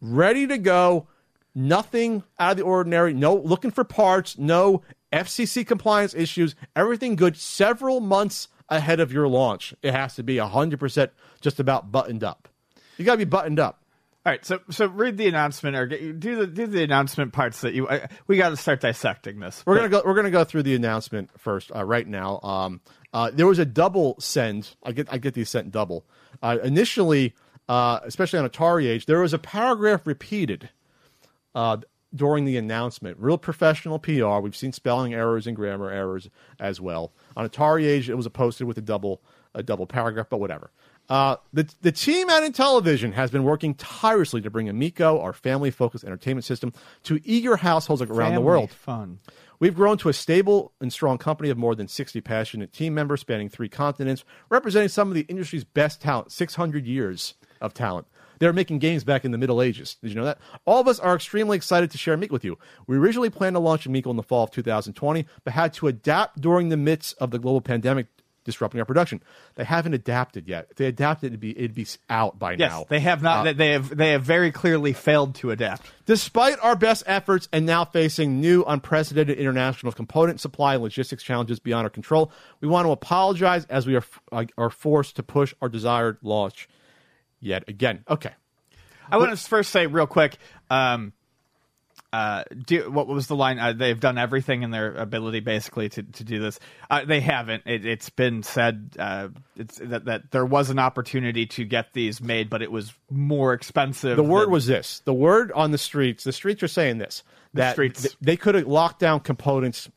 ready to go. Nothing out of the ordinary. No looking for parts. No FCC compliance issues. Everything good. Several months ahead of your launch. It has to be hundred percent just about buttoned up. You got to be buttoned up. All right, so so read the announcement or get, do the do the announcement parts that you. I, we got to start dissecting this. We're gonna go. We're gonna go through the announcement first. Uh, right now, um, uh, there was a double send. I get. I get these sent double. Uh, initially, uh, especially on Atari Age, there was a paragraph repeated uh, during the announcement. Real professional PR. We've seen spelling errors and grammar errors as well. On Atari Age, it was posted with a double a double paragraph, but whatever. Uh, the the team at Intellivision has been working tirelessly to bring Amico, our family-focused entertainment system, to eager households around the world. fun. We've grown to a stable and strong company of more than 60 passionate team members spanning three continents, representing some of the industry's best talent, 600 years of talent. They were making games back in the Middle Ages. Did you know that? All of us are extremely excited to share Amico with you. We originally planned to launch Amico in the fall of 2020, but had to adapt during the midst of the global pandemic disrupting our production. They haven't adapted yet. If they adapted, it'd be it'd be out by Yes, now. they have not. Uh, they have they have very clearly failed to adapt. Despite our best efforts and now facing new unprecedented international component supply and logistics challenges beyond our control, we want to apologize as we are, uh, are forced to push our desired launch yet again. Okay. I want to first say real quick. Um, uh, do what was the line? Uh, they've done everything in their ability, basically, to, to do this. Uh, they haven't. It, it's been said uh, it's that, that there was an opportunity to get these made, but it was more expensive. The word than- was this. The word on the streets. The streets are saying this. That streets. th- they could have locked down components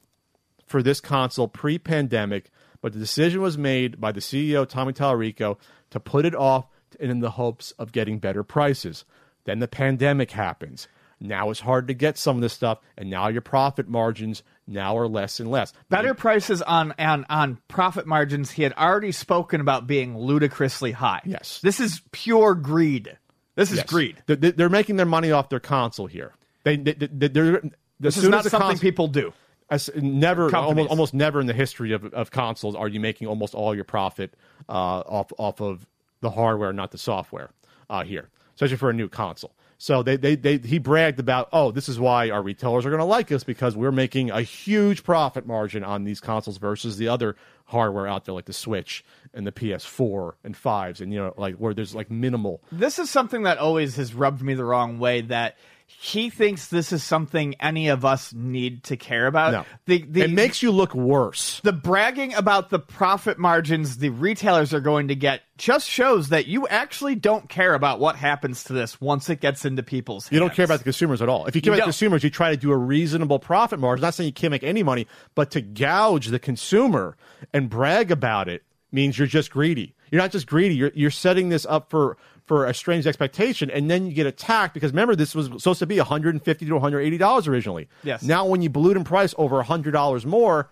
for this console pre-pandemic, but the decision was made by the CEO Tommy Tallarico to put it off in the hopes of getting better prices. Then the pandemic happens. Now it's hard to get some of this stuff, and now your profit margins now are less and less. better prices on, on on profit margins. He had already spoken about being ludicrously high. Yes. this is pure greed. This is Yes. greed. They- they- They're making their money off their console here. They, they, they, they're, This is not something people do. As never, almost, almost never in the history of, of consoles are you making almost all your profit uh, off off of the hardware, not the software. Uh, here, especially for a new console. So they, they, they he bragged about, oh, this is why our retailers are going to like us because we're making a huge profit margin on these consoles versus the other hardware out there like the Switch and the PS4 and fives and you know like where there's like minimal. This is something that always has rubbed me the wrong way. That he thinks this is something any of us need to care about. No, The, the, it makes you look worse. the bragging about the profit margins the retailers are going to get just shows that you actually don't care about what happens to this once it gets into people's hands. You don't care about the consumers at all. If you care You about don't. consumers, you try to do a reasonable profit margin. Not saying you can't make any money, but to gouge the consumer and brag about it means you're just greedy. You're not just greedy. You're you're setting this up for for a strange expectation, and then you get attacked because remember this was supposed to be 150 to 180 dollars originally. Yes. Now when you it in price over 100 dollars more,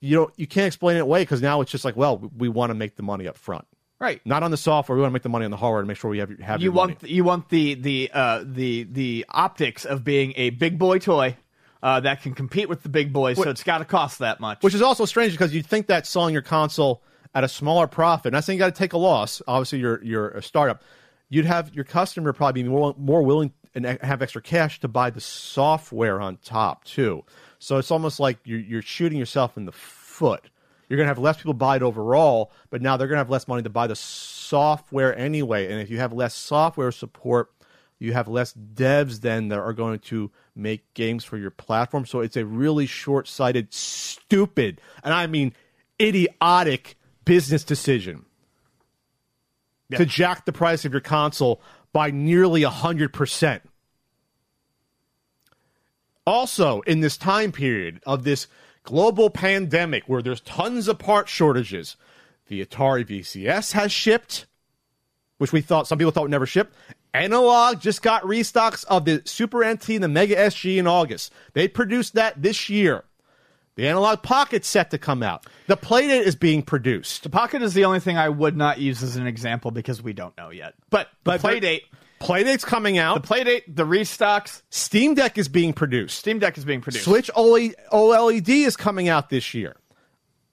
you don't you can't explain it away because now it's just like well we want to make the money up front. Right. Not on the software. We want to make the money on the hardware to make sure we have have you want money. you want the the uh, the the optics of being a big boy toy uh, that can compete with the big boys, so it's got to cost that much. Which is also strange because you'd think that selling your console at a smaller profit, not saying you got to take a loss. Obviously, you're you're a startup. You'd have your customer probably be more more willing and have extra cash to buy the software on top too. So it's almost like you're you're shooting yourself in the foot. You're going to have less people buy it overall, but now they're going to have less money to buy the software anyway. And if you have less software support, you have less devs then that are going to make games for your platform. So it's a really short sighted, stupid, and I mean idiotic business decision to jack the price of your console by nearly 100%. Also, in this time period of this global pandemic where there's tons of part shortages, the Atari VCS has shipped which we thought some people thought would never ship. Analog just got restocks of the Super NT and the Mega SG in August. They produced that this year. The Analog Pocket's set to come out. The Playdate is being produced. the pocket is the only thing I would not use as an example because we don't know yet. But the But- Playdate, Playdate's coming out. the. Playdate, the restocks, Steam Deck is being produced. Steam Deck is being produced. Switch OLED, is coming out this year.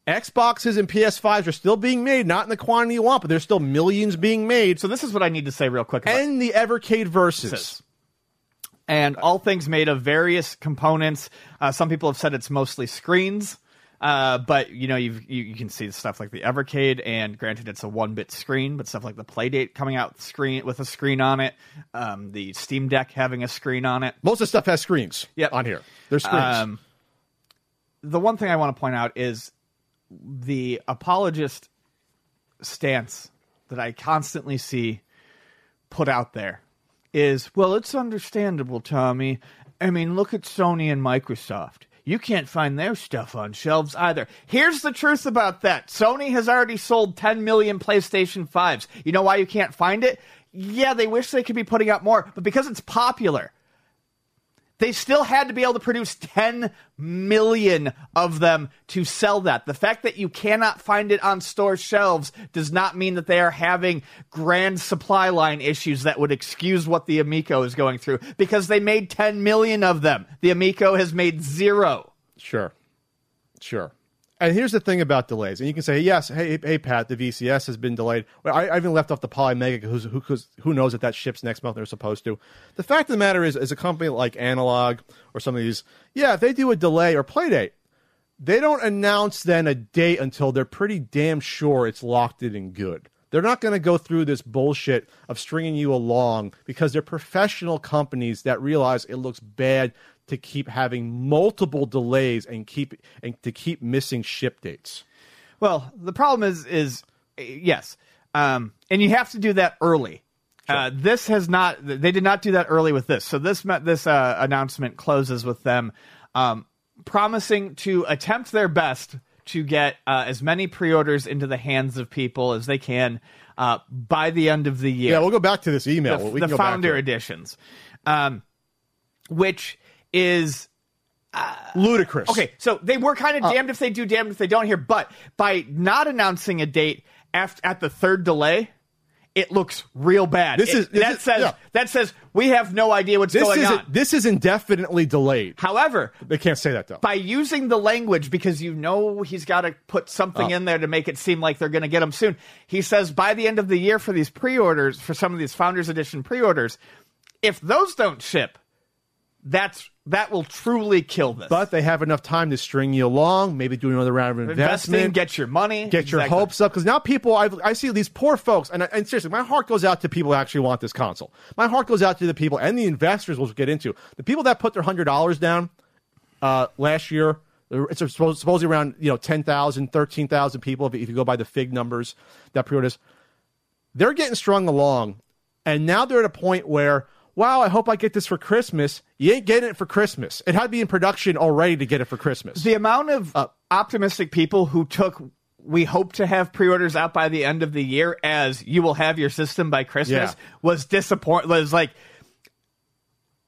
Xboxes and PS5s are still being made, not in the quantity you want, but there's still millions being made. So this is what I need to say real quick. About and the Evercade Versus. And all things made of various components. Uh, some people have said it's mostly screens, uh, but you know you've, you you can see stuff like the Evercade, and granted it's a one bit screen, but stuff like the Playdate coming out with screen with a screen on it, um, the Steam Deck having a screen on it. Most of the stuff has screens Yep. on here. There's screens. Um, the one thing I want to point out is the apologist stance that I constantly see put out there is, well, it's understandable, Tommy. I mean, look at Sony and Microsoft. You can't find their stuff on shelves either. Here's the truth about that Sony has already sold 10 million PlayStation 5s. You know why you can't find it? Yeah, they wish they could be putting out more, but because it's popular they still had to be able to produce 10 million of them to sell that. The fact that you cannot find it on store shelves does not mean that they are having grand supply line issues that would excuse what the Amico is going through because they made 10 million of them. The Amico has made zero. Sure, sure. And here's the thing about delays, and you can say, yes, hey, hey, Pat, the VCS has been delayed. I, I even left off the Polymega, who's, who, who knows if that ships next month? They're supposed to. The fact of the matter is, as a company like Analog or some of these, yeah, if they do a delay or Playdate, they don't announce then a date until they're pretty damn sure it's locked in and good. They're not going to go through this bullshit of stringing you along because they're professional companies that realize it looks bad to keep having multiple delays and keep and to keep missing ship dates. Well, the problem is, is uh, yes, um, and you have to do that early. Uh, this has not. They did not do that early with this. So this this uh, announcement closes with them um, promising to attempt their best to get uh, as many pre-orders into the hands of people as they can uh, by the end of the year Yeah, we'll go back to this email. the, we the can go back founder editions, um, which is ludicrous. okay. So they were kind Uh, of damned if they do, damned if they don't here. But by not announcing a date after, at the third delay, it looks real bad. This It- is- this that is- says yeah. that says we have no idea what's this going on. this is indefinitely delayed. However, They can't say that though. by using the language because you know he's got to put something Uh. in there to make it seem like they're going to get them soon. He says by the end of the year for these pre-orders for some of these Founders Edition pre-orders, if those don't ship, that's that will truly kill this. but they have enough time to string you along, maybe do another round of investing, investment, get your money, get your hopes up because now people I, I see these poor folks and, and seriously my heart goes out to people who actually want this console. My heart goes out to the people and the investors we'll get into. The people that put their hundred dollars down uh, last year it's supposed, supposedly around you know 10,000 13,000 people if, if you go by the fig numbers that pre-orders. They're getting strung along and now they're at a point where wow i hope i get this for christmas. You ain't getting it for christmas. It had to be in production already to get it for christmas. The amount of Uh, optimistic people who took we hope to have pre-orders out by the end of the year as you will have your system by Christmas Yeah. was disappoint was like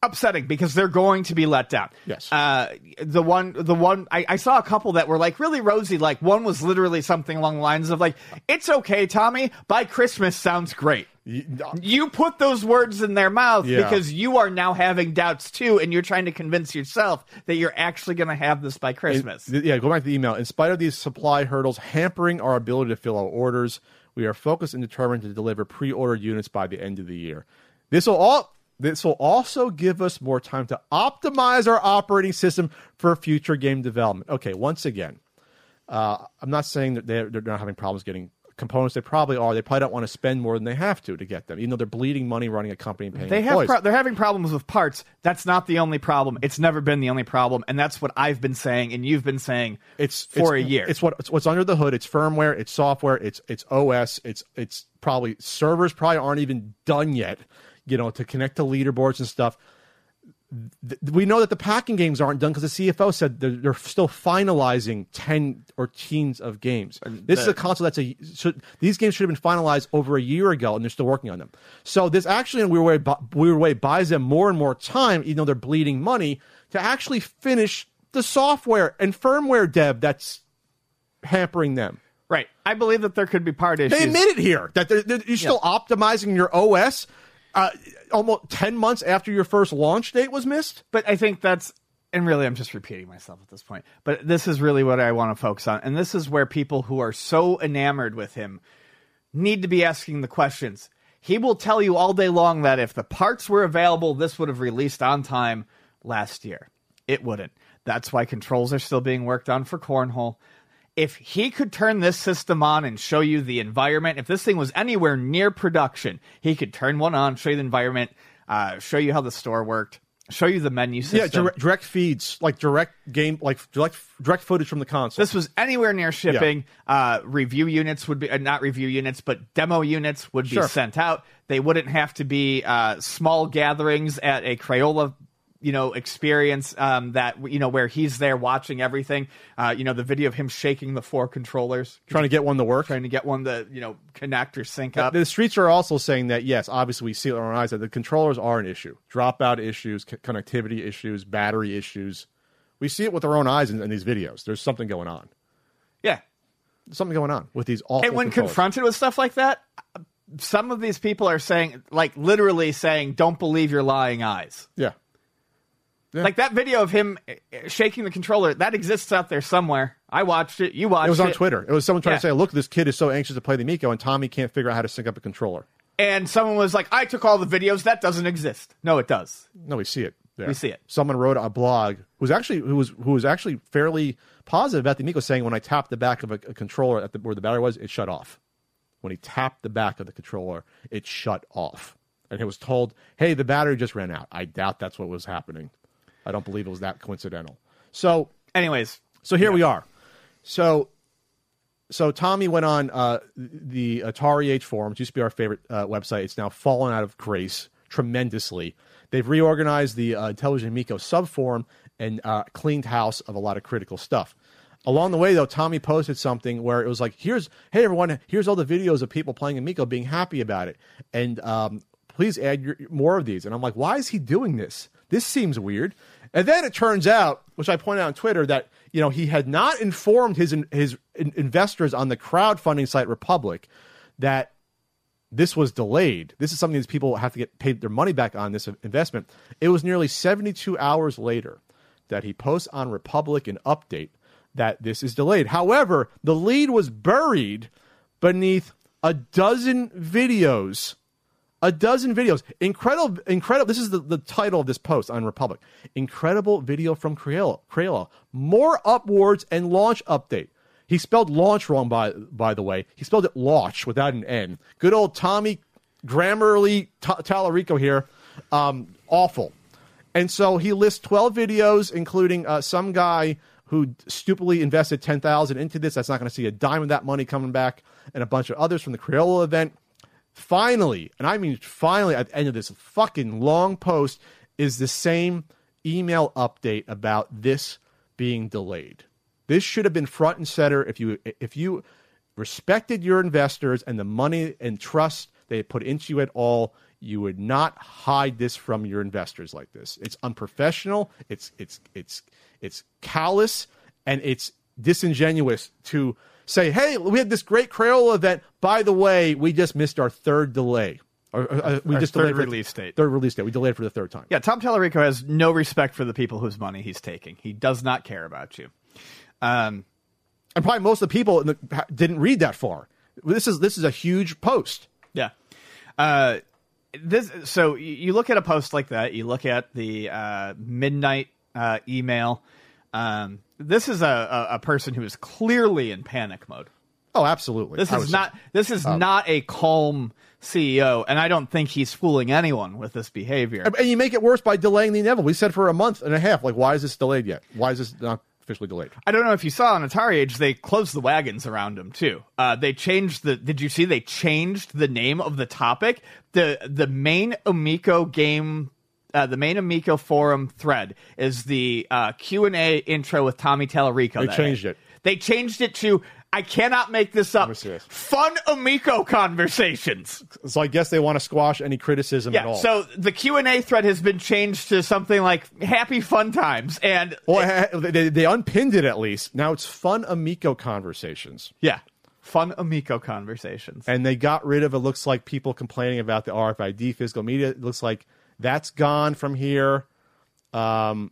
upsetting because they're going to be let down. Yes. Uh, the one, the one, I, I saw a couple that were like really rosy. Like one was literally something along the lines of like, "It's okay, Tommy. By Christmas sounds great." You put those words in their mouth Yeah. because you are now having doubts too, and you're trying to convince yourself that you're actually going to have this by Christmas. Yeah, go back to the email. In spite of these supply hurdles hampering our ability to fill our orders, we are focused and determined to deliver pre-ordered units by the end of the year. This will all this will also give us more time to optimize our operating system for future game development. Okay, once again, uh, I'm not saying that they're, they're not having problems getting components. They probably are. They probably don't want to spend more than they have to to get them, even though they're bleeding money running a company and paying They have pro- they're having problems with parts. That's not the only problem. It's never been the only problem, and that's what I've been saying, and you've been saying it's for it's, a year. It's what it's what's under the hood. It's firmware. It's software. It's it's OS. It's it's probably servers probably aren't even done yet. You know, to connect to leaderboards and stuff. Th- we know that the pack-in games aren't done because the CFO said they're, they're still finalizing ten or teens of games. This is a console that's a should, these games should have been finalized over a year ago, and they're still working on them. So this actually, in a weird way, bu- weird way, buys them more and more time, even though they're bleeding money to actually finish the software and firmware dev that's hampering them. right. I believe that there could be part issues. They admit it here that they're, they're- you're still optimizing your OS uh, almost 10 months after your first launch date was missed. but I think that's and really I'm just repeating myself at this point. But this is really what I want to focus on, and this is where people who are so enamored with him need to be asking the questions. He will tell you all day long that if the parts were available, this would have released on time last year. It wouldn't. That's why controls are still being worked on for Cornhole. If he could turn this system on and show you the environment, if this thing was anywhere near production, he could turn one on, show you the environment, uh, show you how the store worked, show you the menu system. Yeah, direct, direct feeds, like direct game, like direct direct footage from the console. this was anywhere near shipping. Uh, review units would be uh, not review units, but demo units would be Sure. sent out. They wouldn't have to be uh, small gatherings at a Crayola, you know, experience um, that you know where he's there watching everything. Uh, you know, the video of him shaking the four controllers, trying to get one to work. trying to get one to you know connect or sync up. The streets are also saying that yes, obviously we see it with our own eyes that the controllers are an issue, dropout issues, c- connectivity issues, battery issues. We see it with our own eyes in, in these videos. There's something going on. yeah, There's something going on with these awful. and when confronted with stuff like that, some of these people are saying, like, literally saying, "Don't believe your lying eyes." yeah, Yeah. Like that video of him uh, shaking the controller, that exists out there somewhere. I watched it. You watched it. it was on Twitter. It was someone trying Yeah. to say, "Look, this kid is so anxious to play the Amico, and Tommy can't figure out how to sync up a controller." And someone was like, I took all the videos. That doesn't exist. No, it does. No, we see it. There. We see it. Someone wrote a blog who's actually who was who was actually fairly positive about the Amico, saying when I tapped the back of a, a controller at the, where the battery was, it shut off. when he tapped the back of the controller, it shut off. And he was told, hey, the battery just ran out. I doubt that's what was happening. I don't believe it was that coincidental. So, Anyways, so here we are. So, so Tommy went on uh, the Atari Age forums. Used to be our favorite uh, website. It's now fallen out of grace tremendously. They've reorganized the uh, Intellivision Amico subforum and uh, cleaned house of a lot of critical stuff. Along the way, though, Tommy posted something where it was like, "Here's, hey everyone, here's all the videos of people playing Amico being happy about it, and um, please add your, more of these." And I'm like, "Why is he doing this? This seems weird." And then it turns out, which I pointed out on Twitter, that you know he had not informed his his investors on the crowdfunding site Republic that this was delayed. This is something these people have to get paid their money back on this investment. It was nearly 72 hours later that he posts on Republic an update that this is delayed. However, the lead was buried beneath a dozen videos. A dozen videos. Incredible, incredible. This is the, the title of this post on Republic. Incredible video from Crayola. Crayola. More upwards and launch update. He spelled launch wrong, by by the way. He spelled it launch without an N. Good old Tommy Grammarly T- Tallarico here. Um, awful. And so he lists 12 videos, including uh, some guy who stupidly invested 10000 into this. That's not going to see a dime of that money coming back, and a bunch of others from the Crayola event. Finally, and I mean finally, at the end of this fucking long post, is the same email update about this being delayed. This should have been front and center if you if you respected your investors and the money and trust they put into you at all. You would not hide this from your investors like this. It's unprofessional. It's it's it's it's callous and it's disingenuous to say, "Hey, we had this great Crayola event. By the way, we just missed our third delay." Or, uh, we Our just third release date. Third release date. We delayed for the third time. Yeah, Tom Tallarico has no respect for the people whose money he's taking. He does not care about you. Um, and probably most of the people in the, didn't read that far. This is this is a huge post. yeah. Uh, this so you- you look at a post like that. You look at the uh, midnight uh, email. Um, this is a, a, a person who is clearly in panic mode. Oh, absolutely. This I is not this is not a calm CEO, and I don't think he's fooling anyone with this behavior. And you make it worse by delaying the inevitable. We said for a month and a half, like, why is this delayed yet? Why is this not officially delayed? I don't know if you saw on Atari Age, they closed the wagons around him too. Uh, they changed the. Did you see they changed the name of the topic? the The main Amico game, uh, the main Amico forum thread is the uh, Q and A intro with Tommy Tallarico. They changed day. it. They changed it to. I cannot make this up. me see this. Fun Amico conversations. So I guess they want to squash any criticism at Yeah. all. So the Q and A thread has been changed to something like Happy Fun Times, and well, ha- they, they unpinned it at least. Now it's fun Amico conversations. yeah, Fun Amico conversations. And they got rid of it. Looks like people complaining about the RFID physical media. It looks like that's gone from here. Um,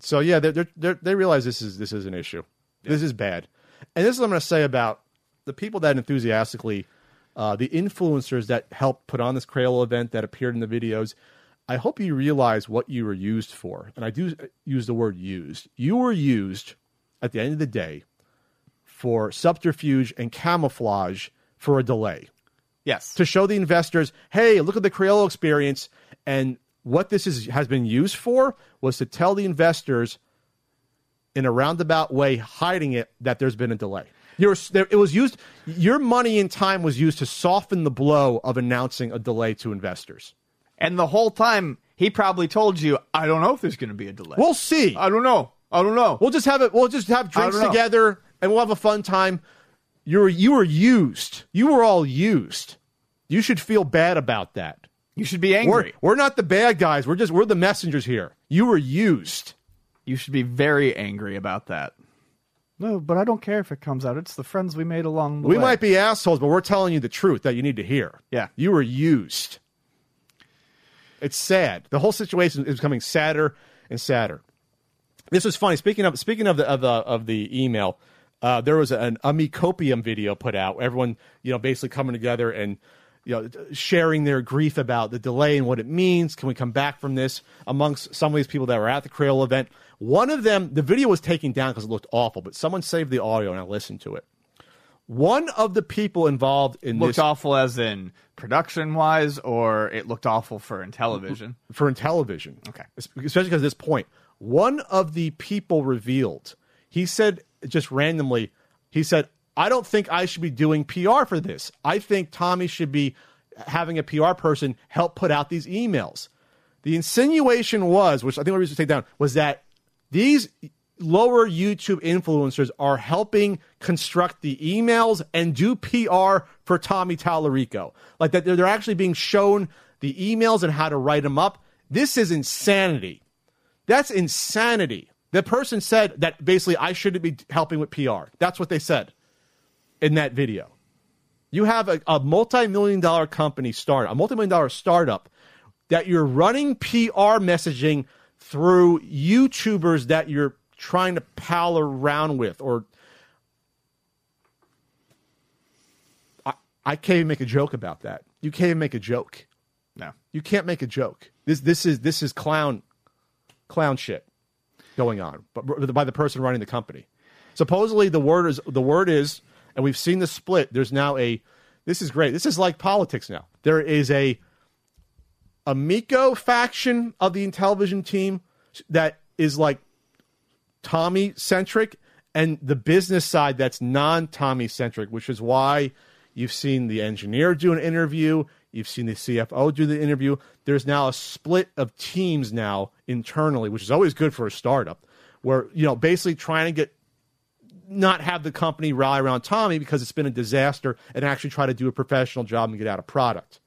so yeah, they're, they're, they're, realize this is this is an issue. This is bad. And this is what I'm going to say about the people that enthusiastically, uh, the influencers that helped put on this Crayola event that appeared in the videos. I hope you realize what you were used for. And I do use the word used. You were used at the end of the day for subterfuge and camouflage for a delay yes. to show the investors, hey, look at the Crayola experience. And what this is, has been used for was to tell the investors in a roundabout way, hiding it, that there's been a delay. You're, there, it was used, your money and time was used to soften the blow of announcing a delay to investors. And the whole time, he probably told you, I don't know if there's going to be a delay. We'll see. I don't know. I don't know. We'll just have it. We'll just have drinks together, and we'll have a fun time. You were you were used. You were all used. You should feel bad about that. You should be We're angry. we're not the bad guys. We're just we're the messengers here. You were used. You should be very angry about that. No, but I don't care if it comes out. It's the friends we made along the We way. We might be assholes, but we're telling you the truth that you need to hear. Yeah. You were used. It's sad. The whole situation is becoming sadder and sadder. This was funny. Speaking of speaking of the of the of the email, uh, there was an Amicopium video put out. Everyone, you know, basically coming together and you know sharing their grief about the delay and what it means. Can we come back from this? Amongst some of these people that were at the Crayola event, one of them, the video was taken down because it looked awful, but someone saved the audio and I listened to it. One of the people involved in Looked this awful as in production wise, or it looked awful for Intellivision. for Intellivision. Okay. Especially because at this point, one of the people revealed, he said just randomly, he said, I don't think I should be doing PR for this. I think Tommy should be having a PR person help put out these emails. The insinuation was, which I think we should take down, was that these lower YouTube influencers are helping construct the emails and do PR for Tommy Tallarico. Like that they're actually being shown the emails and how to write them up. This is insanity. That's insanity. The person said that basically I shouldn't be helping with PR. That's what they said in that video. You have a, a multi-million dollar company start, a multi-million dollar startup that you're running PR messaging through YouTubers that you're trying to pal around with or I, I can't even make a joke about that. You can't even make a joke. No. You can't make a joke. This this is this is clown clown shit going on, but by the person running the company. Supposedly the word is the word is, and we've seen the split. There's now a. This is great. This is like politics now. There is a Amico faction of the Intellivision team that is like Tommy centric, and the business side that's non Tommy centric, which is why you've seen the engineer do an interview, you've seen the CFO do the interview. There's now a split of teams now internally, which is always good for a startup, where you know basically trying to get not have the company rally around Tommy because it's been a disaster and actually try to do a professional job and get out a product.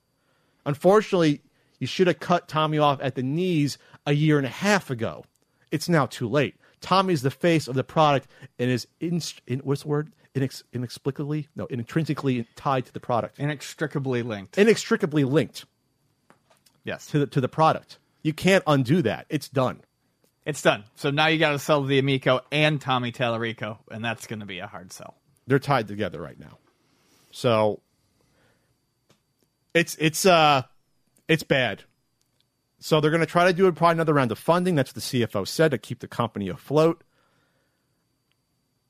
Unfortunately, you should have cut Tommy off at the knees a year and a half ago. It's now too late. Tommy's the face of the product and is in, in what's the word? Inex, inexplicably, no, intrinsically tied to the product, Inextricably linked. inextricably linked yes. to the to the product. You can't undo that. It's done. It's done. So now you got to sell the Amico and Tommy Tallarico, and that's going to be a hard sell. They're tied together right now. So it's it's uh it's bad. So they're going to try to do probably another round of funding. That's what the CFO said to keep the company afloat.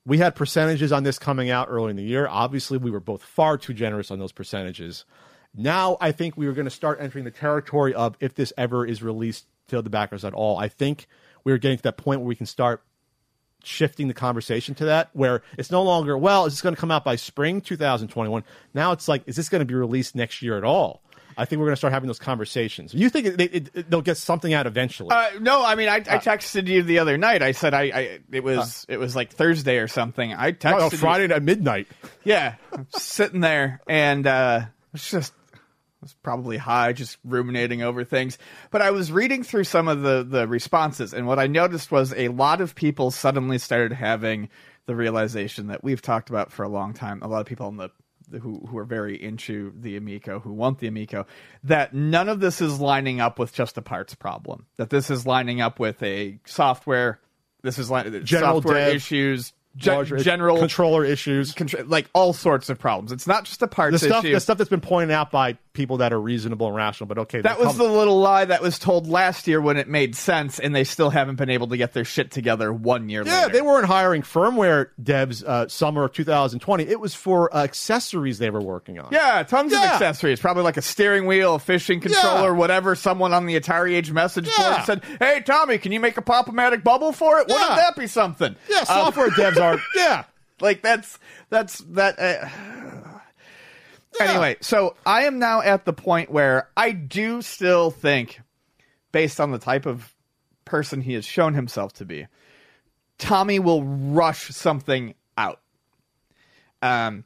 We had percentages on this coming out early in the year. Obviously, we were both far too generous on those percentages. Now, I think we are going to start entering the territory of if this ever is released to the backers at all. I think we're getting to that point where we can start shifting the conversation to that, where it's no longer, well, is this going to come out by spring 2021? Now it's like, is this going to be released next year at all? I think we're going to start having those conversations. You think it, it, it, they'll get something out eventually? Uh, no, I mean, I, I texted you the other night. I said I, I it was it was like Thursday or something. I texted oh, you- Friday at midnight. Yeah, sitting there, and uh, it's just was probably high, just ruminating over things. But I was reading through some of the the responses, and what I noticed was a lot of people suddenly started having the realization that we've talked about for a long time. A lot of people in the who who are very into the Amico, who want the Amico, that none of this is lining up with just a parts problem. That this is lining up with a software. This is like General software dev, issues. Ge- Larger general controller issues. contr- like all sorts of problems. It's not just a parts The stuff, issue. the stuff that's been pointed out by people that are reasonable and rational, but okay. that was come- the little lie that was told last year when it made sense, and they still haven't been able to get their shit together one year later. Yeah, later. they weren't hiring firmware devs uh, summer of 2020. It was for uh, accessories they were working on. Yeah, tons of accessories. Probably like a steering wheel, a fishing controller, Yeah. whatever. Someone on the Atari Age message Yeah. board said, "Hey, Tommy, can you make a pop-o-matic bubble for it? Yeah. Wouldn't that be something?" Yeah, Um, software (laughs) devs are. (laughs) Yeah. like that's that's that uh, anyway so i am now at the point where i do still think based on the type of person he has shown himself to be tommy will rush something out um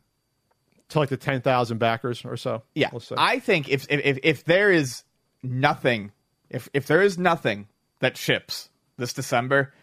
To like the 10,000 backers or so. yeah i think if, if if there is nothing if if there is nothing that ships this december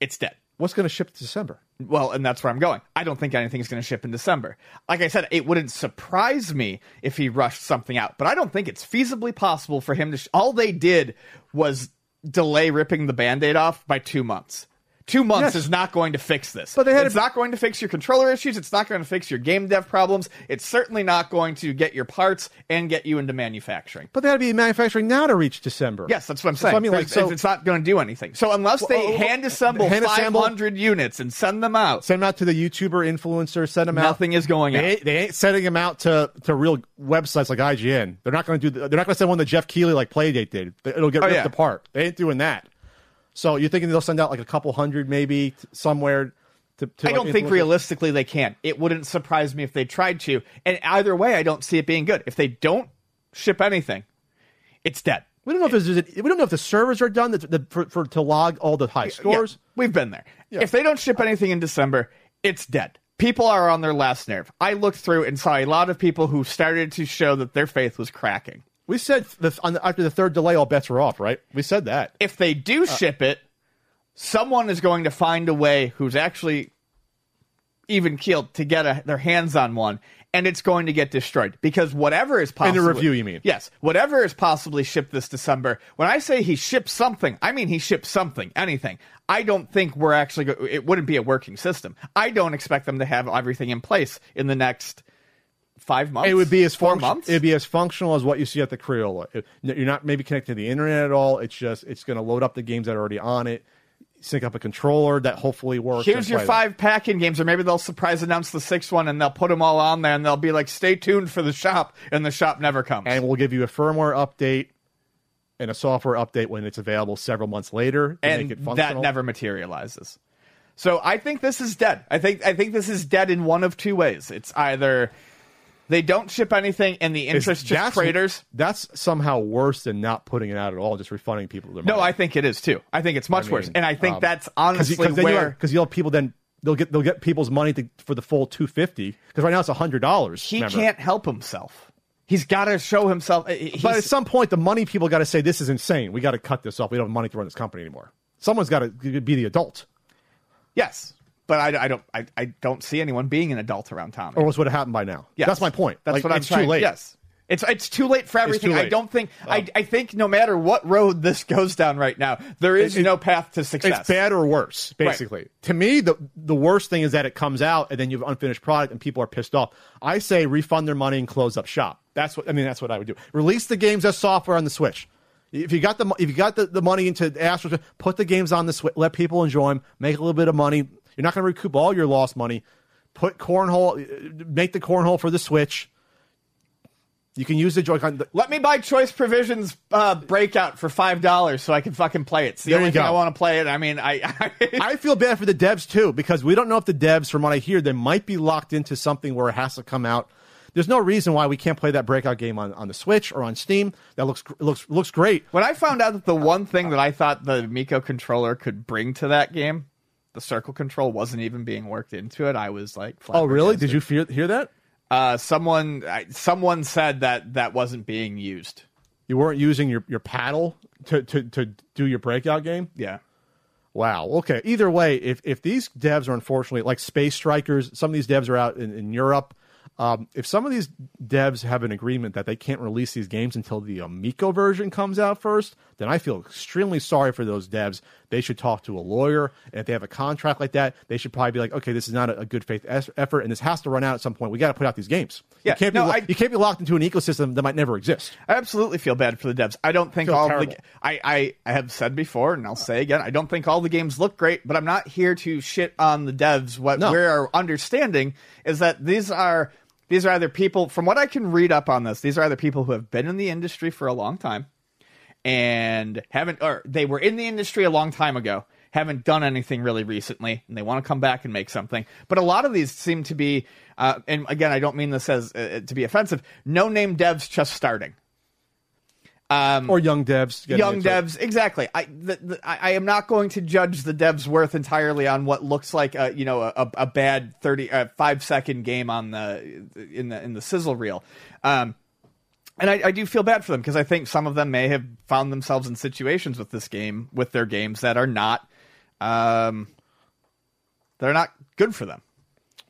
it's dead What's going to ship in December? Well, and that's where I'm going. I don't think anything's going to ship in December. Like I said, it wouldn't surprise me if he rushed something out, but I don't think it's feasibly possible for him to. Sh- all they did was delay ripping the band aid off by two months. Two months Yes. is not going to fix this. But they had it's a- not going to fix your controller issues. It's not going to fix your game dev problems. It's certainly not going to get your parts and get you into manufacturing. But they had to be manufacturing now to reach December. Yes, that's what I'm So, saying. I mean, like, so it's not going to do anything. So unless they Well, uh, hand assemble hand assemble- 500 units and send them out, send them out to the YouTuber influencer, Send them out. nothing is going They out. they ain't sending them out to, to real websites like IGN. They're not going to do. The, they're not going to send one to Geoff Keighley like Playdate did. It'll get Oh, ripped yeah. apart. They ain't doing that. So you're thinking they'll send out like a couple hundred maybe t- somewhere. To, to I don't think realistically they can. It wouldn't surprise me if they tried to. And either way, I don't see it being good. If they don't ship anything, it's dead. We don't know if. We don't know if the servers are done that, that for, for to log all the high scores. Yeah, we've been there. If they don't ship anything in December, it's dead. People are on their last nerve. I looked through and saw a lot of people who started to show that their faith was cracking. We said the, on the, after the third delay, all bets are off. Right? We said that. If they do uh, ship it, someone is going to find a way who's actually even keeled to get a, their hands on one, and it's going to get destroyed because whatever is possible In the review, you mean? Yes, whatever is possibly shipped this December. When I say he shipped something, I mean he shipped something, anything. I don't think we're actually. Go- it wouldn't be a working system. I don't expect them to have everything in place in the next five months. It would be as four func- months. It'd be as functional as what you see at the Crayola. It- you're not maybe connected to the internet at all. It's just it's going to load up the games that are already on it, sync up a controller that hopefully works. Here's your five pack-in games, or maybe they'll surprise announce the sixth one and they'll put them all on there, and they'll be like, "Stay tuned for the shop," and the shop never comes. and we'll give you a firmware update and a software update when it's available several months later to and make it that never materializes. So I think this is dead. I think I think this is dead in one of two ways. It's either they don't ship anything and the interest just that's- craters. That's somehow worse than not putting it out at all, just refunding people their money. No, I think it is too. I think it's much I mean, worse, and I think um, that's honestly because where because you'll have people then they'll get they'll get people's money to, for the full two fifty because right now it's hundred dollars. he can't help himself. He's got to show himself. He's, But at some point, the money people got to say this is insane. We got to cut this off. We don't have money to run this company anymore. Someone's got to be the adult, yes, but I, I don't. I, I don't see anyone being an adult around Tommy. or else would have happened by now. Yes. That's my point. That's Like, what I'm it's trying. too late. Yes. It's it's too late for everything. too I don't think I, oh. I think no matter what road this goes down right now, there is It- no path to success. It's bad or worse, basically. To me, the the worst thing is that it comes out and then you have unfinished product and people are pissed off. I say refund their money and close up shop. That's what I mean. That's what I would do. Release the games as software on the Switch. If you got the if you got the, the money into Astro, put the games on the Switch. Let people enjoy them. Make a little bit of money. You're not going to recoup all your lost money. Put cornhole. Make the cornhole for the Switch. You can use the Joy-Con. Let me buy Choice Provisions uh, Breakout for five dollars so I can fucking play it. It's the There only thing. I want to play it. I mean, I, I, (laughs) I feel bad for the devs too because we don't know if the devs, from what I hear, they might be locked into something where it has to come out. There's no reason why we can't play that breakout game on, on the Switch or on Steam. That looks looks looks great. when I found out that the one thing that I thought the Miko controller could bring to that game, the circle control, wasn't even being worked into it, I was like, Oh, really? Did you fear, hear that? Uh, someone I, someone said that that wasn't being used. You weren't using your, your paddle to, to, to do your breakout game? Yeah. Wow. Okay. Either way, if if these devs are unfortunately like Space Strikers, some of these devs are out in, in Europe. Um, if some of these devs have an agreement that they can't release these games until the Amico version comes out first, then I feel extremely sorry for those devs. They should talk to a lawyer, and if they have a contract like that, they should probably be like, "Okay, this is not a, a good faith es- effort, and this has to run out at some point. We got to put out these games. Yeah, you can't be lo- I- you can't be locked into an ecosystem that might never exist. I absolutely feel bad for the devs. I don't think Feel all the I, I I have said before and I'll say again, I don't think all the games look great, but I'm not here to shit on the devs. What No. we're understanding is that these are these are either people from what I can read up on this, these are either people who have been in the industry for a long time and haven't or they were in the industry a long time ago haven't done anything really recently and they want to come back and make something. But a lot of these seem to be uh, and again i don't mean this as uh, to be offensive no name devs just starting or young devs, young devs exactly. I, the, the, I am not going to judge the devs worth entirely on what looks like a you know a, a bad 30 uh, 5 second game on the in the in the sizzle reel. Um and I, I do feel bad for them because I think some of them may have found themselves in situations with this game with their games that are not um they're not good for them.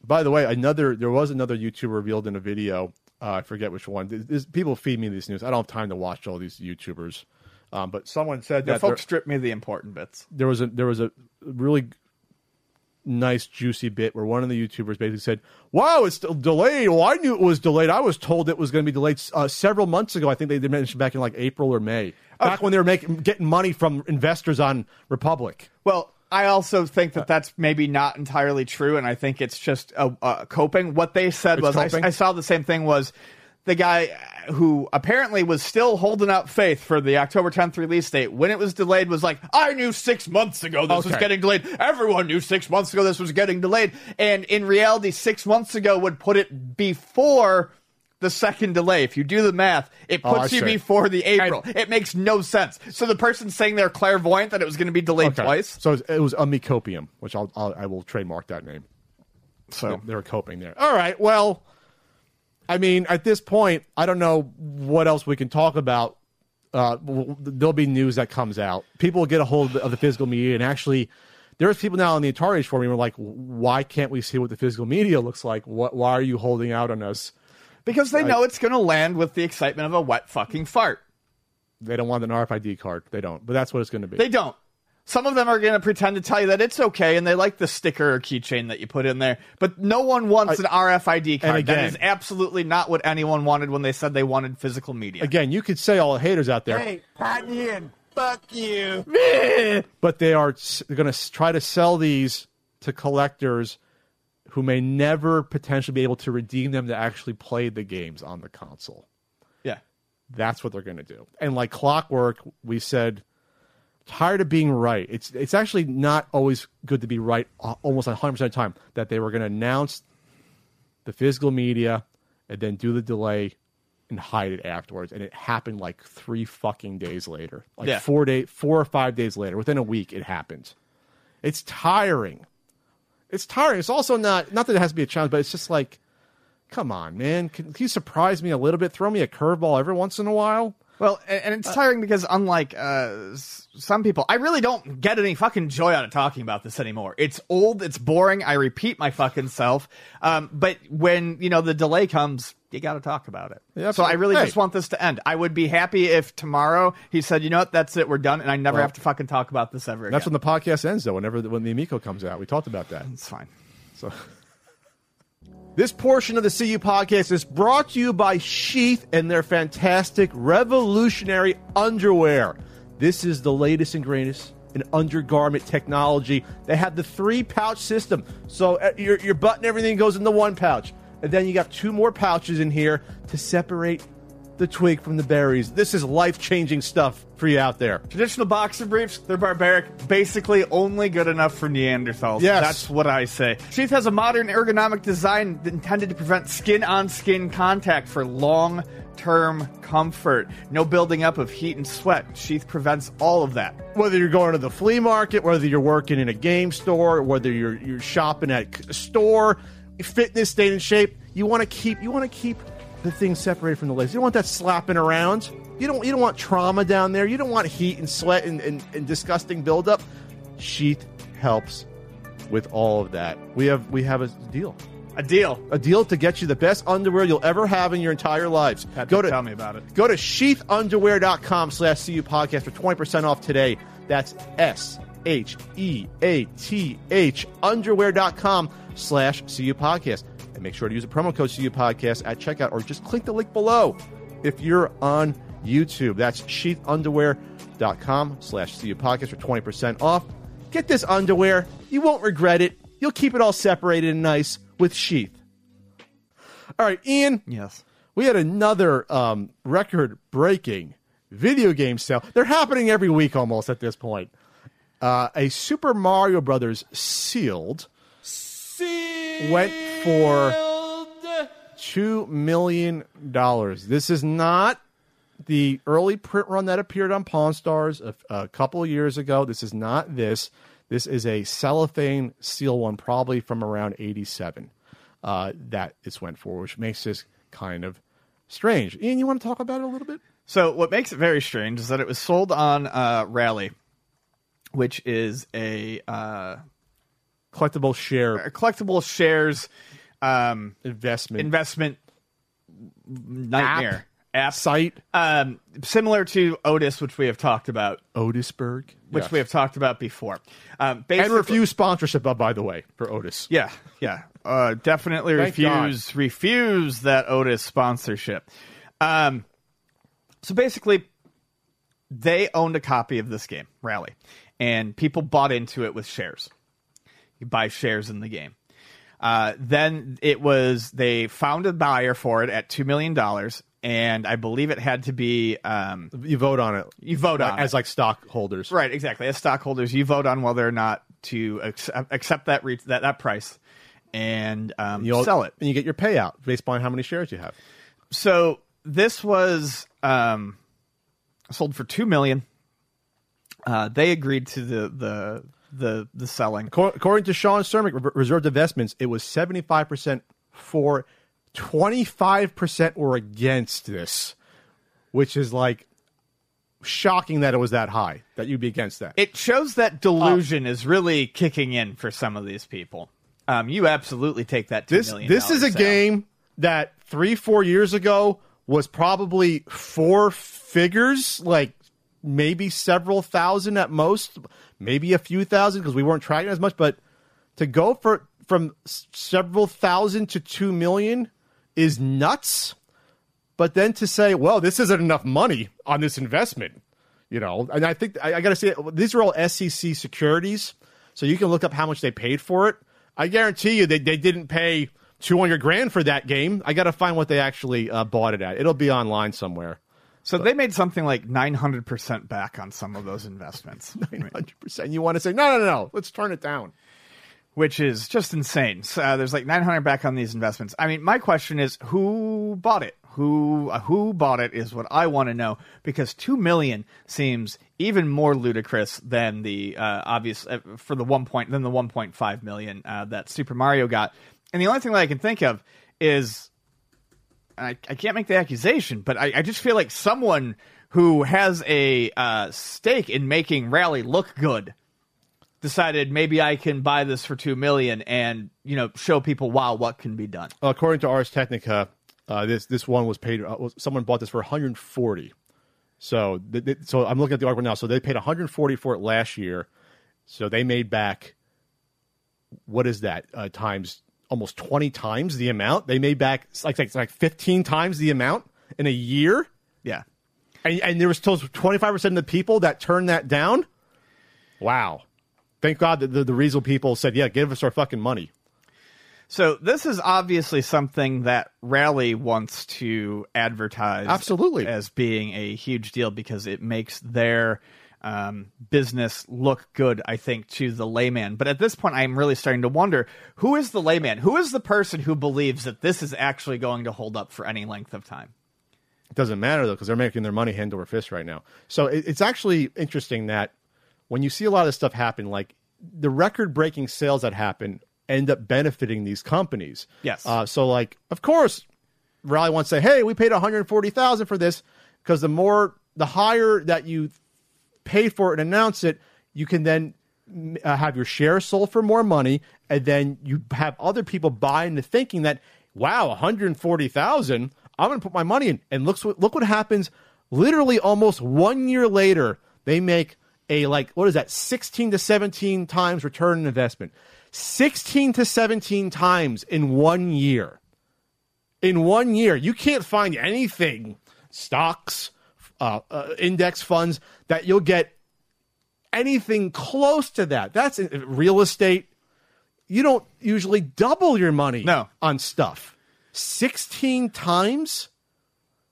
By the way, another there was another YouTuber revealed in a video. Uh, I forget which one. This, this- people feed me these news. I don't have time to watch all these YouTubers. Um, but someone said yeah, that folks there, strip me the important bits there was a there was a really nice juicy bit where one of the YouTubers basically said, "Wow, it's still delayed. Well, I knew it was delayed. I was told it was going to be delayed uh, several months ago. I think they mentioned back in like April or May, back when they were making getting money from investors on Republic." Well, I also think that uh, that's maybe not entirely true, and I think it's just a, a coping. What they said It's was, I. I saw the same thing was the guy who apparently was still holding out faith for the October 10th release date when it was delayed was like, I knew six months ago this was getting delayed. Everyone knew six months ago this was getting delayed. And in reality, six months ago would put it before the second delay. If you do the math, it Oh, puts you see. before the April. it makes no sense. So the person saying they're clairvoyant that it was going to be delayed Okay. twice. So it was- it was Amicopium, which I'll, I'll I will trademark that name. So they were coping there. All right. Well, I mean, at this point, I don't know what else we can talk about. Uh, w- w- there'll be news that comes out. People will get a hold of the physical media, and actually, there's people now on the Atari Age forum who are like, "Why can't we see what the physical media looks like? What? Why are you holding out on us?" Because they know it's going to land with the excitement of a wet fucking fart. They don't want an RFID card. They don't, but that's what it's going to be. They don't. Some of them are going to pretend to tell you that it's okay and they like the sticker or keychain that you put in there. But no one wants an RFID card. that again- is absolutely not what anyone wanted when they said they wanted physical media. Again, you could say all the haters out there, Hey, pat in. Fuck you. (laughs) but they are going to try to sell these to collectors who may never potentially be able to redeem them to actually play the games on the console. Yeah. That's what they're going to do. And like clockwork, we said tired of being right. It's it's actually not always good to be right almost 100% of the time that they were going to announce the physical media and then do the delay and hide it afterwards and it happened like 3 fucking days later. Like Yeah. 4 day 4 or 5 days later. Within a week it happened. It's tiring. It's tiring. It's also not not that it has to be a challenge, but it's just like come on, man. Can, can you surprise me a little bit? Throw me a curveball every once in a while? Well, and, it's tiring because unlike uh, some people, I really don't get any fucking joy out of talking about this anymore. It's old, it's boring. I repeat my fucking self. Um, but when you know the delay comes, you got to talk about it. Yeah, so I really hey. just want this to end. I would be happy if tomorrow he said, "You know what? That's it. We're done," and I never Well, have to fucking talk about this ever again. That's when the podcast ends, though. Whenever the, when the Amico comes out, we talked about that. it's fine. So, (laughs) this portion of the CU podcast is brought to you by Sheath and their fantastic revolutionary underwear. This is the latest and greatest in undergarment technology. They have the three pouch system, so uh, your your butt and everything goes into one pouch, and then you got two more pouches in here to separate the twig from the berries. This is life changing stuff for you out there. Traditional boxer briefs, they're barbaric, basically only good enough for Neanderthals. Yes. That's what I say. Sheath has a modern ergonomic design intended to prevent skin on skin contact for long term comfort. No building up of heat and sweat. Sheath prevents all of that. whether you're going to the flea market, whether you're working in a game store, whether you're you're shopping at a store, fitness, staying in shape, you want to keep you want to keep the thing separated from the legs. You don't want that slapping around. You don't you don't want trauma down there. You don't want heat and sweat and, and, and disgusting buildup. Sheath helps with all of that. We have we have a deal. A deal. A deal to get you the best underwear you'll ever have in your entire lives. Had Go to to tell me about it. Go to sheathunderwear.com slash CU podcast for 20% off today. That's S H E A T H underwear.com slash CU podcast. And make sure to use the promo code CU podcast at checkout or just click the link below if you're on YouTube. That's sheathunderwear.com slash CU podcast for 20% off. Get this underwear. You won't regret it. You'll keep it all separated and nice with Sheath. All right, Ian Yes. we had another um, record breaking video game sale. They're happening every week almost at this point. Uh, a Super Mario Brothers sealed went for two million dollars. This is not the early print run that appeared on Pawn Stars a, a couple of years ago. This is not this. This is a cellophane seal one, probably from around '87. Uh, that this went for, which makes this kind of strange. Ian, you want to talk about it a little bit? So what makes it very strange is that it was sold on uh, Rally, which is a, uh, Collectible share a collectible shares um, investment. investment nightmare app Site um, similar to Otis, which we have talked about, Otisburg, which Yes. we have talked about before. Um, and basically- refuse sponsorship. uh, By the way, for Otis. Yeah, yeah. Uh, definitely Thank refuse refuse that Otis sponsorship. Um, so basically, they owned a copy of this game, Rally, and people bought into it with shares. You buy shares in the game. Uh, then it was they found a buyer for it at two million dollars, and I believe it had to be um, You vote on it. you vote on as it. like stockholders. Right, exactly. As stockholders, you vote on whether or not to accept, accept that, re- that that price and um, You'll sell it. and you get your payout based on how many shares you have. So this was um, sold for two million. Uh, they agreed to the the the the selling. Accor- According to Sean Cermick, Re- Reserved Investments, it was 75% for, 25% were against this, which is like shocking that it was that high, that you'd be against that. It shows that delusion is really kicking in for some of these people. Um, you absolutely take that two this million. this is a sale. game that three, four years ago was probably four figures, like maybe several thousand at most, maybe a few thousand because we weren't tracking as much. But to go for from several thousand to two million is nuts. But then to say, well, this isn't enough money on this investment, you know, and I think I, I got to say these are all SEC securities, so you can look up how much they paid for it. I guarantee you they, they didn't pay 200 grand for that game. I got to find what they actually uh, bought it at. It'll be online somewhere. So they made something like nine hundred percent back on some of those investments. (laughs) 100%. You want to say, no, no, no, no, let's turn it down. which is just insane. So, uh, there's like 900 back on these investments. I mean, my question is, who bought it? Who uh, who bought it is what I want to know because two million seems even more ludicrous than the uh, obvious uh, for the one point than the 1.5 million uh, that Super Mario got. And the only thing that I can think of is I, I can't make the accusation, but I, I just feel like someone who has a uh, stake in making Rally look good decided maybe I can buy this for two million and you know show people wow what can be done. According to Ars Technica, uh, this this one was paid. Uh, was- someone bought this for 140. So th- th- so I'm looking at the article now. So they paid 140 for it last year. So they made back. What is that uh, times almost 20 times the amount they made back? Like like, like 15 times the amount in a year. Yeah. And, and there was still 25 percent of the people that turned that down. Wow. Thank God that the, the Riesel people said, "Yeah, give us our fucking money." So this is obviously something that Rally wants to advertise Absolutely. as being a huge deal because it makes their um, business look good, I think, to the layman. But at this point, I'm really starting to wonder who is the layman? Who is the person who believes that this is actually going to hold up for any length of time? It doesn't matter though because they're making their money hand over fist right now. So it, it's actually interesting that when you see a lot of this stuff happen, like the record-breaking sales that happen end up benefiting these companies. Yes. Uh, so like, of course, Rally wants to say, "Hey, we paid one hundred forty thousand for this," because the more, the higher that you pay for it and announce it, you can then uh, have your shares sold for more money, and then you have other people buy into thinking that, wow, one hundred forty thousand, I'm going to put my money in, and look what look what happens. Literally, almost one year later, they make a like what is that, sixteen to seventeen times return on investment, sixteen to seventeen times in one year. In one year. You can't find anything, stocks, uh, uh, index funds, that you'll get anything close to that. That's real estate. You don't usually double your money No. on stuff. 16 times?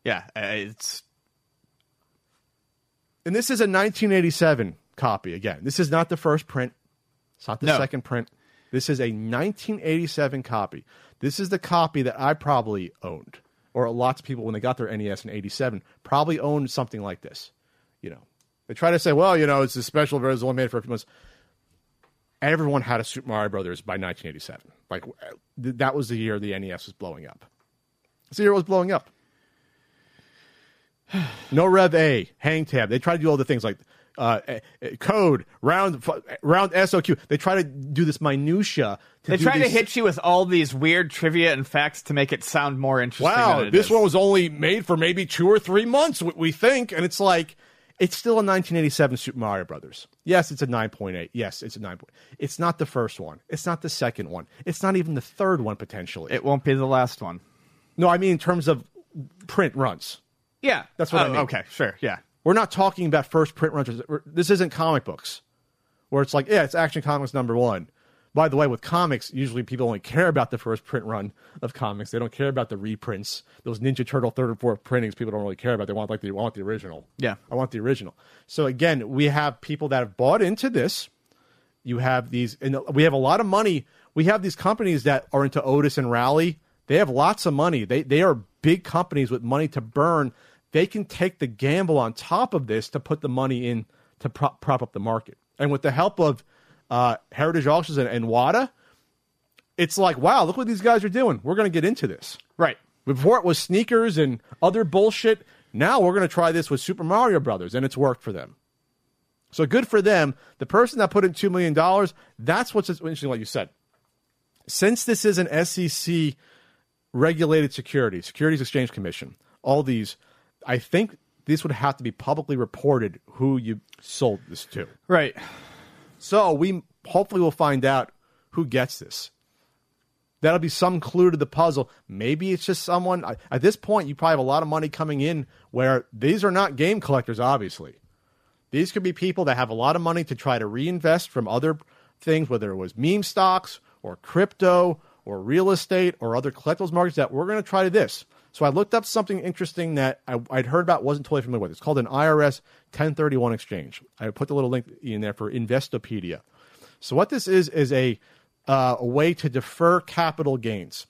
Yeah, uh, it's And this is a 1987 copy again. This is not the first print. It's not the No. second print. This is a 1987 copy. This is the copy that I probably owned, or lots of people when they got their NES in 87 probably owned something like this. You know, they try to say, well, you know, it's a special version, only made for a few months. Everyone had a Super Mario Brothers by 1987. Like uh, that was the year the NES was blowing up. The year it was blowing up. (sighs) No Rev A, Hang Tab. They tried to do all the things like uh, eh, eh, code round round SOQ. They try to do this minutia. To They try to hit you with all these weird trivia and facts to make it sound more interesting. Wow, this is. one was only made for maybe two or three months, we- we think, and it's like it's still a 1987 Super Mario Brothers. Yes, it's a 9.8. Yes, it's a 9. It's not the first one. It's not the second one. It's not even the third one potentially. It won't be the last one. no, I mean in terms of print runs. Yeah, That's what I Oh, mean. Okay, sure. Yeah. We're not talking about first print runs. This isn't comic books, where it's like, yeah, it's Action Comics number one. By the way, with comics, usually people only care about the first print run of comics. They don't care about the reprints. Those Ninja Turtle third and fourth printings, people don't really care about. They want like they want the original. Yeah. I want the original. So again, we have people that have bought into this. You have these, and we have a lot of money. We have these companies that are into Otis and Rally. They have lots of money. They they are big companies with money to burn. They can take the gamble on top of this to put the money in to prop, prop up the market. And with the help of uh, Heritage Auctions and, and Wata, it's like, wow, look what these guys are doing. We're going to get into this. Right. Before it was sneakers and other bullshit. Now we're going to try this with Super Mario Brothers, and it's worked for them. So good for them. The person that put in $2 million, that's what's interesting, like you said. Since this is an SEC regulated security, Securities Exchange Commission, all these, I think this would have to be publicly reported who you sold this to. Right. So we hopefully will find out who gets this. That'll be some clue to the puzzle. Maybe it's just someone. At this point, you probably have a lot of money coming in where these are not game collectors, obviously. These could be people that have a lot of money to try to reinvest from other things, whether it was meme stocks or crypto or real estate or other collectibles markets that we're going to try to this. So I looked up something interesting that I, I'd heard about, wasn't totally familiar with. It's called an IRS 1031 exchange. I put the little link in there for Investopedia. So what this is is a uh, a way to defer capital gains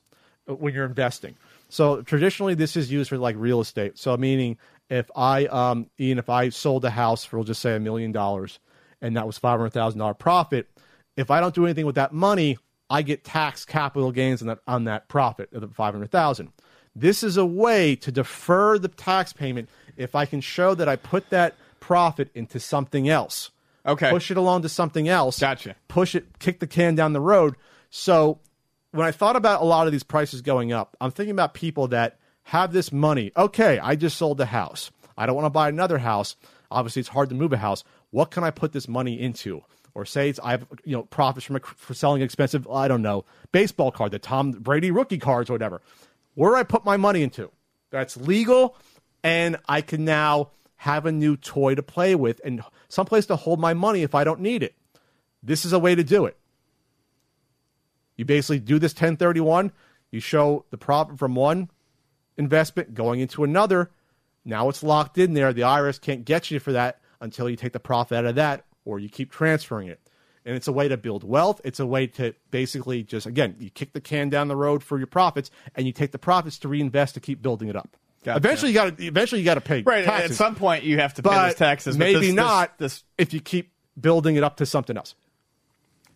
when you're investing. So traditionally, this is used for like real estate. So meaning, if I um, Ian, if I sold a house for we'll just say a million dollars, and that was five hundred thousand dollar profit, if I don't do anything with that money, I get tax capital gains on that on that profit of the five hundred thousand. This is a way to defer the tax payment if I can show that I put that profit into something else Okay. push it along to something else. Gotcha. Push it, kick the can down the road. So when I thought about a lot of these prices going up, I'm thinking about people that have this money. Okay, I just sold the house. I don't want to buy another house. Obviously, it's hard to move a house. What can I put this money into? Or say it's I have you know profits from for selling expensive I don't know baseball card, the Tom Brady rookie cards or whatever. Where I put my money into? That's legal, and I can now have a new toy to play with and someplace to hold my money if I don't need it. This is a way to do it. You basically do this 1031, you show the profit from one investment going into another. Now it's locked in there. The IRS can't get you for that until you take the profit out of that or you keep transferring it. And it's a way to build wealth. It's a way to basically just, again, you kick the can down the road for your profits and you take the profits to reinvest to keep building it up. Gotcha. Eventually, you got to eventually you got to pay Right. taxes At some point, you have to pay but those taxes. but maybe this- this- not This, if you keep building it up to something else.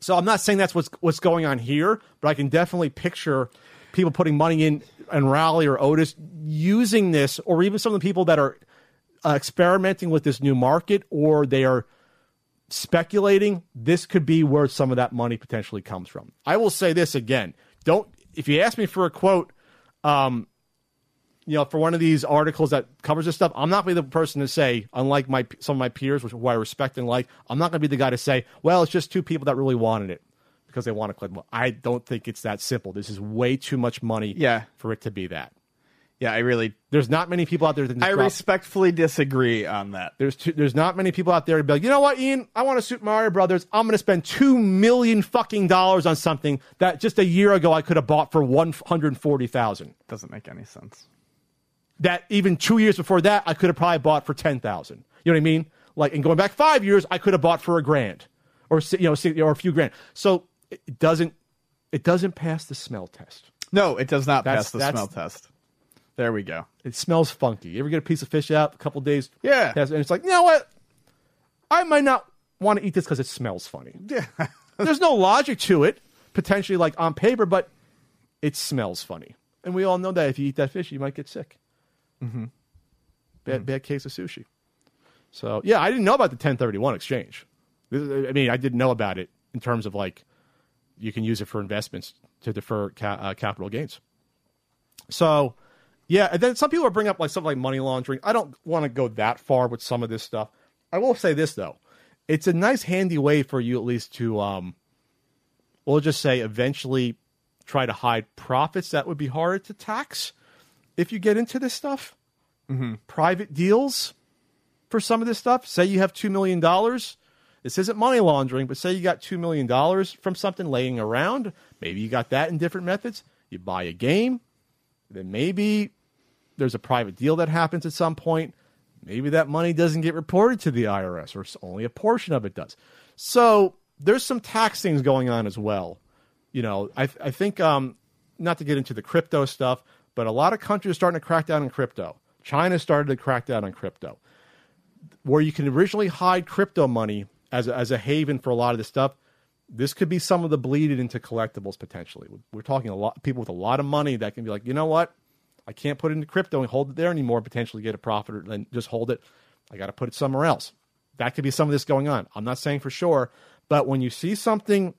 So I'm not saying that's what's what's going on here, but I can definitely picture people putting money in and Rally or Otis using this, or even some of the people that are uh, experimenting with this new market, or they are speculating. This could be where some of that money potentially comes from. I will say this again: don't if you ask me for a quote, um, you know, for one of these articles that covers this stuff, I'm not going to be the person to say, unlike my some of my peers, which who I respect and like, I'm not going to be the guy to say, well, it's just two people that really wanted it because they want to collect. I don't think it's that simple. This is way too much money, Yeah. for it to be that. Yeah, I really, There's not many people out there that I drop- respectfully disagree on that. there's there's not many people out there to be like, you know what, Ian, I want to Super Mario Brothers. I'm going to spend two million fucking dollars on something that just a year ago I could have bought for one hundred forty thousand. Doesn't make any sense. that even two years before that, I could have probably bought for ten thousand. You know what I mean? Like, and going back five years, I could have bought for a grand, or you know, or a few grand. So it doesn't, it doesn't pass the smell test. No, it does not That's- pass the smell test. There we go. It smells funky. You ever get a piece of fish out a couple days? Yeah. and it's like, you know what? I might not want to eat this because it smells funny. (laughs) Yeah. There's no logic to it, potentially like on paper, but it smells funny. And we all know that if you eat that fish, you might get sick. Mm-hmm. Bad, bad case of sushi. So yeah, I didn't know about the 1031 exchange. I mean, I didn't know about it in terms of like you can use it for investments to defer ca- uh, capital gains. So yeah, and then some people are bringing up like something like money laundering. I don't want to go that far with some of this stuff. I will say this though, it's a nice handy way for you at least to um, we'll just say eventually try to hide profits that would be harder to tax if you get into this stuff. Private deals for some of this stuff. Say you have $2 million. This isn't money laundering, but say you got $2 million from something laying around. Maybe you got that in different methods. You buy a game, then maybe there's a private deal that happens at some point. Maybe that money doesn't get reported to the IRS, or only a portion of it does. So there's some tax things going on as well. You know, I, I think, um, not to get into the crypto stuff, but a lot of countries are starting to crack down on crypto. China started to crack down on crypto where you can originally hide crypto money as a, as a haven for a lot of this stuff. This could be some of the bleeding into collectibles potentially. We're talking a lot people with a lot of money that can be like, you know what, I can't put it into crypto and hold it there anymore. Potentially get a profit or then just hold it. I got to put it somewhere else. That could be some of this going on. I'm not saying for sure, but when you see something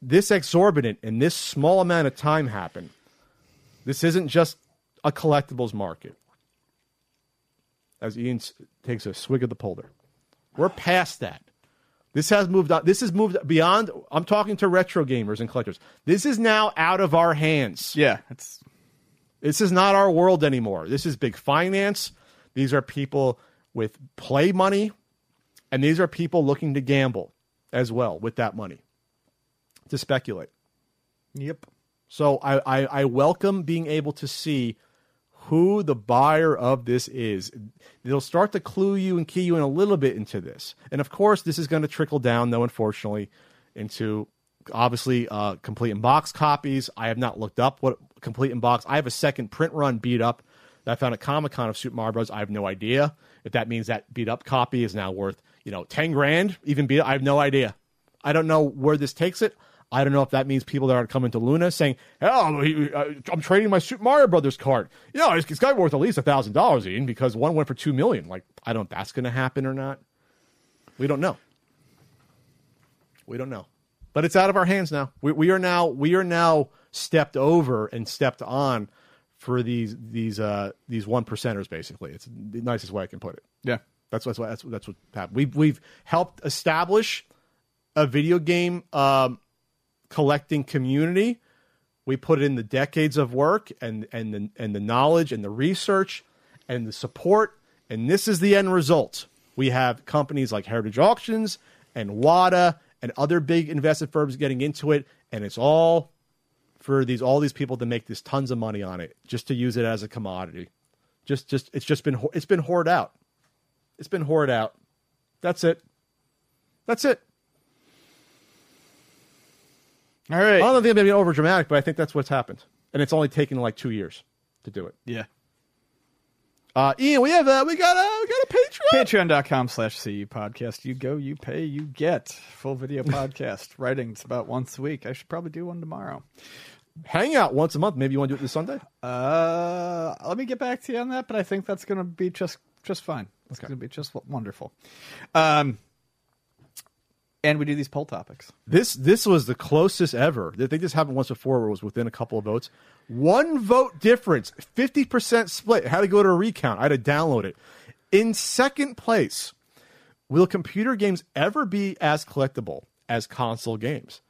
this exorbitant in this small amount of time happen, this isn't just a collectibles market as Ian takes a swig of the polder. We're past that. This has moved on. This has moved beyond. I'm talking to retro gamers and collectors. This is now out of our hands. Yeah, it's This is not our world anymore. This is big finance. These are people with play money, and these are people looking to gamble as well with that money to speculate. yep. So I, I, I welcome being able to see who the buyer of this is. It'll start to clue you and key you in a little bit into this. And of course, this is going to trickle down, though, unfortunately, into obviously uh, complete in box copies. I have not looked up what complete in box. I have a second print run beat up that I found at Comic Con of Super Mario Bros. I have no idea if that means that beat up copy is now worth you know ten grand. Even beat, I have no idea. I don't know where this takes it. I don't know if that means people that are coming to Luna saying, "Hell, he- uh, I'm trading my Super Mario Brothers card." You know, it's, got worth at least a thousand dollars, Ian, because one went for two million. Like, I don't. That's going to happen or not. We don't know. We don't know, but it's out of our hands now. We, we are now we are now stepped over and stepped on for these these uh these one percenters. Basically, it's the nicest way I can put it. Yeah. That's that's what that's, what- that's what happened. We've we've helped establish a video game um, collecting community. We put in the decades of work and and the and the knowledge and the research and the support, and this is the end result. We have companies like Heritage Auctions and Wata and other big investment firms getting into it, and it's all for these all these people to make these tons of money on it, just to use it as a commodity. Just just it's just been it's been hoarded out. It's been hoarded out. That's it. That's it. All right. I don't think I'm being over dramatic, but I think that's what's happened, and it's only taken like two years to do it. yeah. Uh, Ian, we have a we got a we got a Patreon. Patreon.com slash CU podcast. You go, you pay, you get. Full video (laughs) podcast. Writings about once a week. I should probably do one tomorrow. Hangout once a month. Maybe you want to do it this Sunday. Uh, let me get back to you on that, but I think that's going to be just just fine. It's going to be just wonderful. Um, and we do these poll topics. This this was the closest ever. I think this happened once before, where it was within a couple of votes. One vote difference, fifty percent split. Had to go to a recount. I had to download it. In second place, will computer games ever be as collectible as console games?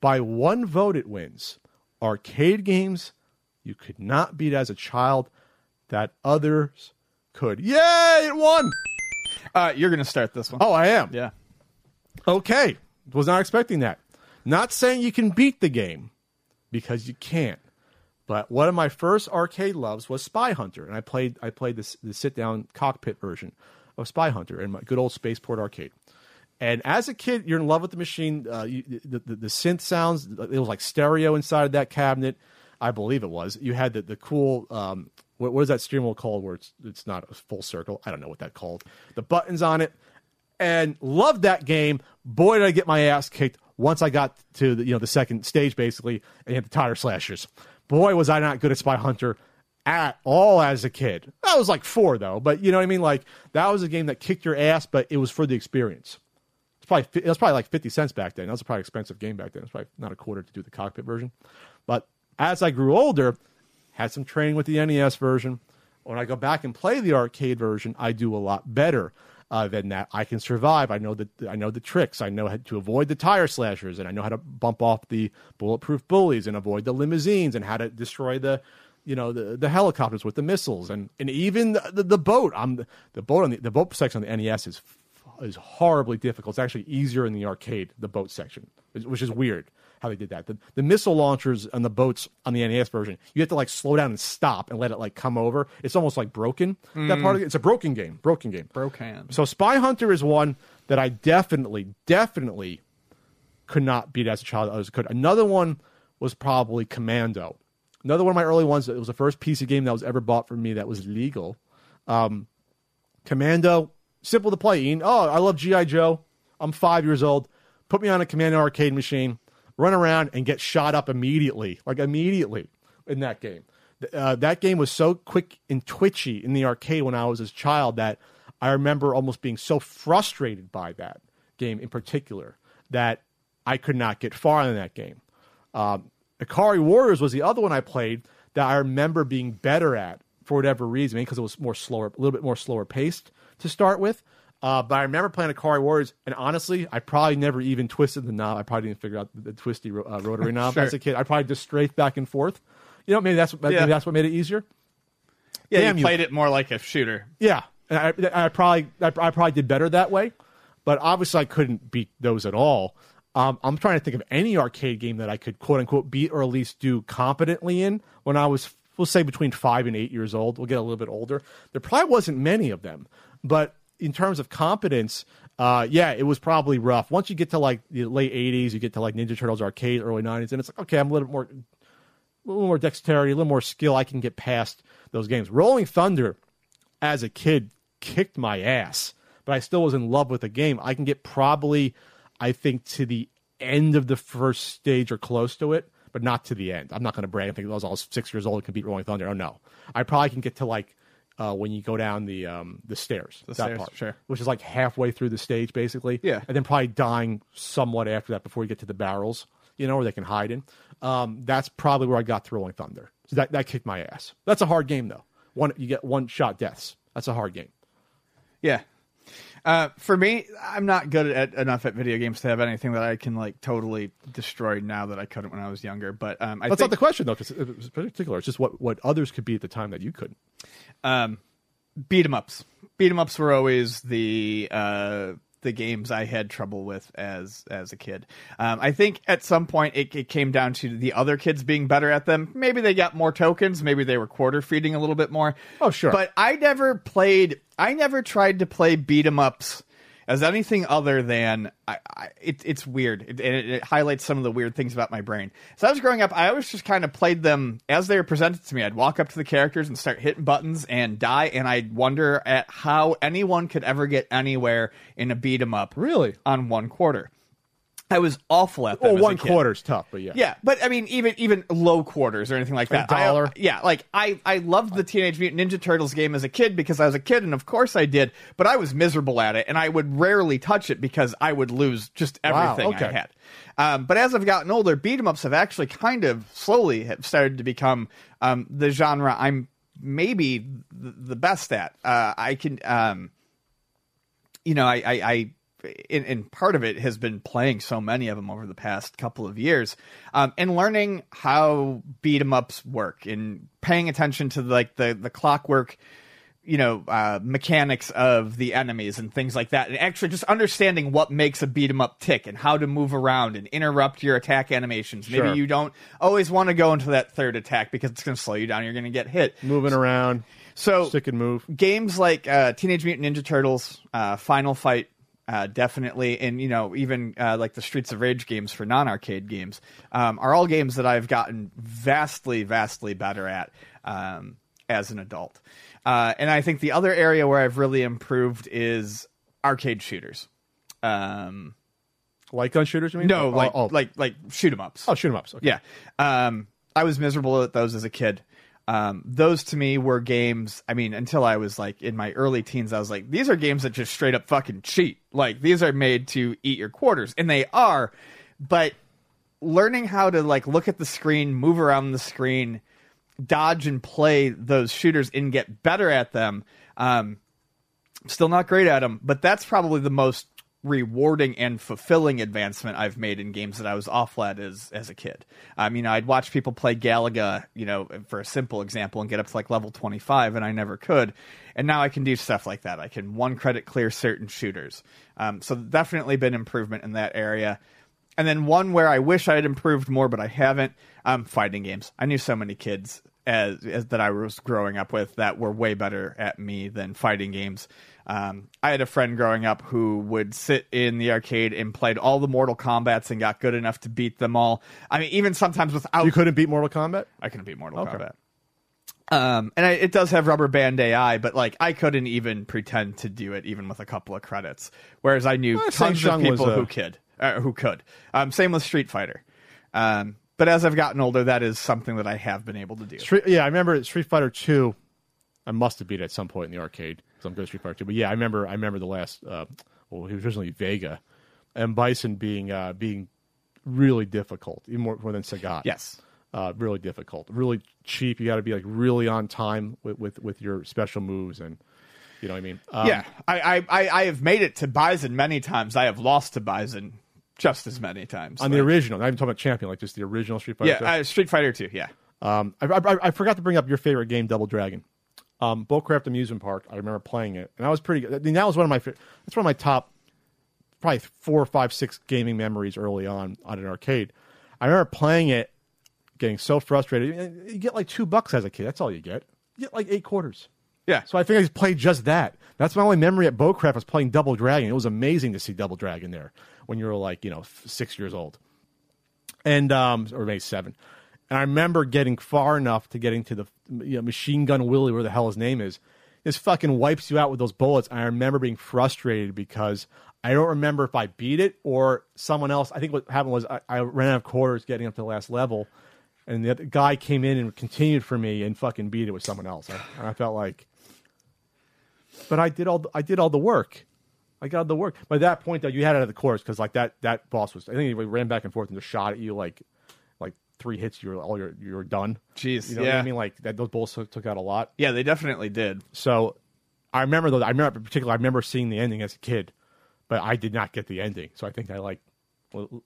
By one vote, it wins. Arcade games you could not beat as a child that others could. Yay! It won. Uh, you're going to start this one. Oh, I am. yeah. Okay. Was not expecting that. Not saying you can beat the game because you can't. But one of my first arcade loves was Spy Hunter, and I played I played this the sit down cockpit version of Spy Hunter in my good old Spaceport arcade. And as a kid, you're in love with the machine. Uh, you, the, the the synth sounds. It was like stereo inside of that cabinet. I believe it was. You had the the cool. Um, what, what is that steering wheel called? Where it's it's not a full circle. I don't know what that called. The buttons on it, and loved that game. Boy, did I get my ass kicked once I got to the you know the second stage basically, and had the tire slashers. Boy, was I not good at Spy Hunter. at all as a kid. I was like four though, but you know what I mean. Like that was a game that kicked your ass, but it was for the experience. It's probably it was probably like fifty cents back then. That was a probably expensive game back then. It's probably not a quarter to do the cockpit version. But as I grew older, had some training with the NES version. When I go back and play the arcade version, I do a lot better uh, than that. I can survive. I know that I know the tricks. I know how to avoid the tire slashers, and I know how to bump off the bulletproof bullies and avoid the limousines, and how to destroy the, you know, the, the helicopters with the missiles, and and even the, the, the boat. I'm the boat on the, the boat section on the NES is is horribly difficult. It's actually easier in the arcade, the boat section, which is weird how they did that. The, the missile launchers on the boats on the NES version, you have to like slow down and stop and let it like come over. It's almost like broken. That part of it, it's a broken game. Broken game. Broken. So Spy Hunter is one that I definitely, definitely could not beat as a child I could. Another one was probably Commando. Another one of my early ones. It was the first PC game that was ever bought for me that was legal. Um, Commando, simple to play. Ian. Oh, I love GI Joe. I'm five years old. Put me on a Commando arcade machine, run around and get shot up immediately, like immediately in that game. Uh, that game was so quick and twitchy in the arcade when I was a child that I remember almost being so frustrated by that game in particular that I could not get far in that game. Um, Ikari Warriors was the other one I played that I remember being better at for whatever reason, because it was more slower, a little bit more slower paced to start with. Uh, but I remember playing Ikari Warriors, and honestly, I probably never even twisted the knob. I probably didn't figure out the, the twisty uh, rotary (laughs) knob Sure. as a kid. I probably just straight back and forth. You know, maybe that's maybe Yeah. that's what made it easier. Yeah, Damn you you. played it more like a shooter. Yeah, and I, I probably I, I probably did better that way, but obviously I couldn't beat those at all. Um, I'm trying to think of any arcade game that I could quote unquote beat or at least do competently in when I was we'll say between five and eight years old. We'll get a little bit older. There probably wasn't many of them, but in terms of competence, uh, yeah, it was probably rough. Once you get to like the late '80s, you get to like Ninja Turtles arcade, early '90s, and it's like okay, I'm a little more a little more dexterity, a little more skill. I can get past those games. Rolling Thunder, as a kid, kicked my ass, but I still was in love with the game. I can get probably, I think, to the end of the first stage or close to it, but not to the end. I'm not going to brag. I think I was, I was six years old and could beat Rolling Thunder. Oh no, I probably can get to like. Uh, when you go down the um, the stairs, that stairs, part, sure. which is like halfway through the stage, basically. Yeah. and then probably dying somewhat after that before you get to the barrels, you know, where they can hide in. Um, that's probably where I got to Rolling Thunder. So that that kicked my ass. That's a hard game though. One you get one shot deaths. That's a hard game. Yeah. Uh, for me, I'm not good at enough at video games to have anything that I can like totally destroy now that I couldn't when I was younger. But um, I That's think not the question though. 'cause it was particular. It's just what what others could be at the time that you couldn't. um, beat 'em ups. Beat 'em ups were always the uh, the games I had trouble with as as a kid. Um, I think at some point it, it came down to the other kids being better at them. Maybe they got more tokens. Maybe they were quarter feeding a little bit more. Oh, sure. But I never played. I never tried to play beat 'em ups as anything other than I, I, it, it's weird it, and it, it highlights some of the weird things about my brain. So I was growing up, I always just kind of played them as they were presented to me. I'd walk up to the characters and start hitting buttons and die, and I'd wonder at how anyone could ever get anywhere in a beat 'em up. Really? on one quarter. I was awful at them. Well, one quarter's tough, but yeah. Yeah, but I mean, even even low quarters or anything like that. a dollar? I, yeah, like I I loved the Teenage Mutant Ninja Turtles game as a kid because I was a kid, and of course I did. But I was miserable at it, and I would rarely touch it because I would lose just Wow, everything okay. I had. Um, but as I've gotten older, beat 'em ups have actually kind of slowly have started to become um, the genre I'm maybe the, the best at. Uh, I can. Um, you know, I, I, I in, in part of it has been playing so many of them over the past couple of years, um, and learning how beat 'em ups work and paying attention to like the the clockwork, you know, uh, mechanics of the enemies and things like that, and actually just understanding what makes a beat 'em up tick and how to move around and interrupt your attack animations. Maybe Sure. you don't always want to go into that third attack because it's going to slow you down. You're going to get hit. Moving around, So stick and move. games like uh, Teenage Mutant Ninja Turtles, uh, Final Fight, uh, definitely, and you know even uh, like the Streets of Rage games for non-arcade games um, are all games that I've gotten vastly, vastly better at um, as an adult. Uh, and I think the other area where I've really improved is arcade shooters. Um, Light gun shooters, you mean? no, Oh, like oh, like like shoot 'em ups. oh, shoot 'em ups. Okay. Yeah. Um, I was miserable at those as a kid. Um, those to me were games. I mean, until I was like in my early teens, I was like, these are games that just straight up fucking cheat. Like these are made to eat your quarters, and they are. But learning how to like look at the screen, move around the screen, dodge and play those shooters, and get better at them. Um, still not great at them, but that's probably the most rewarding and fulfilling advancement I've made in games that I was awful at as as a kid. I mean, I'd watch people play Galaga, you know, for a simple example, and get up to like level twenty five, and I never could. And now I can do stuff like that. I can one credit clear certain shooters. Um, so definitely been improvement in that area. And then one where I wish I had improved more, but I haven't. Um, fighting games. I knew so many kids as, as that I was growing up with that were way better at me than fighting games. Um, I had a friend growing up who would sit in the arcade and played all the Mortal Kombat's and got good enough to beat them all. I mean, even sometimes without You couldn't beat Mortal Kombat. I couldn't beat Mortal Okay. Kombat. Um, and I, it does have rubber band AI, but like I couldn't even pretend to do it even with a couple of credits. Whereas I knew Well, Shang tons of people a- who could, uh, who could. Um, same with Street Fighter. Um, but as I've gotten older, that is something that I have been able to do. Street, yeah, I remember Street Fighter Two. I must have beat it at some point in the arcade good at Street Fighter Two. But yeah, I remember. I remember the last. Uh, well, he was originally Vega, and Bison being uh, being really difficult, even more, more than Sagat. Yes. uh, really difficult, really cheap. You got to be like really on time with, with with your special moves, and you know what I mean. Um, yeah, I, I, I, have made it to Bison many times. I have lost to Bison just as many times. on the original. I'm talking about Champion, like just the original Street Fighter. yeah, two. uh, Street Fighter 2, yeah. Um, I, I, I forgot to bring up your favorite game, Double Dragon. Um, Bowcraft Amusement Park. I remember playing it, and I was pretty. good. I mean, that was one of my. That's one of my top, probably four, five, six gaming memories early on on an arcade. I remember playing it, getting so frustrated. You get like two bucks as a kid. That's all you get. You get like eight quarters. Yeah. So I think I just played just that. That's my only memory at Bowcraft was playing Double Dragon. It was amazing to see Double Dragon there when you were like you know six years old, and um or maybe seven. And I remember getting far enough to getting to the you know, Machine Gun Willy, where the hell his name is. This fucking wipes you out with those bullets. I remember being frustrated because I don't remember if I beat it or someone else. I think what happened was I, I ran out of quarters getting up to the last level, and the guy came in and continued for me and fucking beat it with someone else. I, and I felt like, but I did all the, I did all the work. I got the work. By that point, though, you had it out of the course because like that that boss was. I think he ran back and forth and just shot at you like three hits. you're all you're you were done. Jeez, you know what yeah. I mean? Like that. Those bullets took, took out a lot. Yeah, they definitely did. So I remember though. I remember particularly. I remember seeing the ending as a kid, but I did not get the ending. So I think I like. well,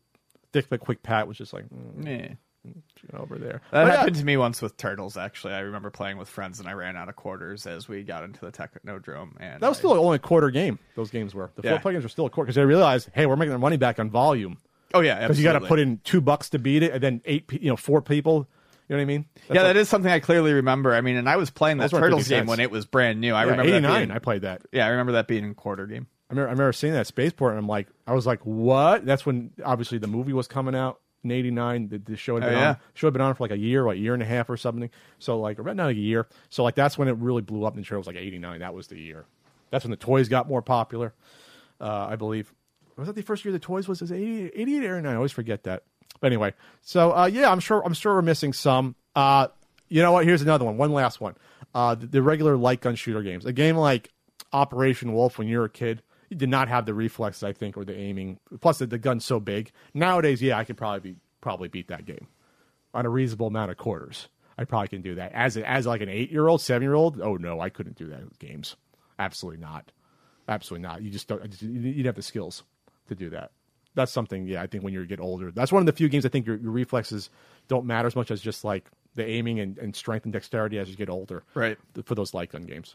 Dick the Quick Pat was just like mm, Yeah. over there. That But yeah, happened to me once with turtles. Actually, I remember playing with friends and I ran out of quarters as we got into the technodrome. And that was I- still only a quarter game. Those games were the Yeah. four player games were still a quarter because they realized, hey, we're making our money back on volume oh yeah, because you got to put in two bucks to beat it, and then eight, you know, four people. You know what I mean? That's yeah, like- that is something I clearly remember. I mean, and I was playing that turtles game when it was brand new. I yeah, remember 89. being- I played that. yeah, I remember that being a quarter game. I remember, I remember seeing that Spaceport, and I'm like, I was like, what? That's when obviously the movie was coming out in '89. The, the show had been Oh, been yeah. on. Show had been on for like a year, or a year and a half, or something. So like, right now like a year. So like, that's when it really blew up. And the show was like '89. That was the year. That's when the toys got more popular. Uh, I believe. Was that the first year the toys was? It 88, 88 or 89? I always forget that. But anyway, so uh, yeah, I'm sure. I'm sure we're missing some. Uh, you know what? Here's another one. One last one. Uh, the, the regular light gun shooter games. A game like Operation Wolf when you're a kid, you did not have the reflexes, I think, or the aiming. Plus, the, the gun's so big. Nowadays, yeah, I could probably be, probably beat that game on a reasonable amount of quarters. I probably can do that. As a, as like an eight year old, seven year old, oh no, I couldn't do that with games. Absolutely not. Absolutely not. You just don't. you- You didn't have the skills to do that. That's something. Yeah, I think when you get older, that's one of the few games I think your, your reflexes don't matter as much as just like the aiming and, and strength and dexterity as you get older. Right. For those light gun games.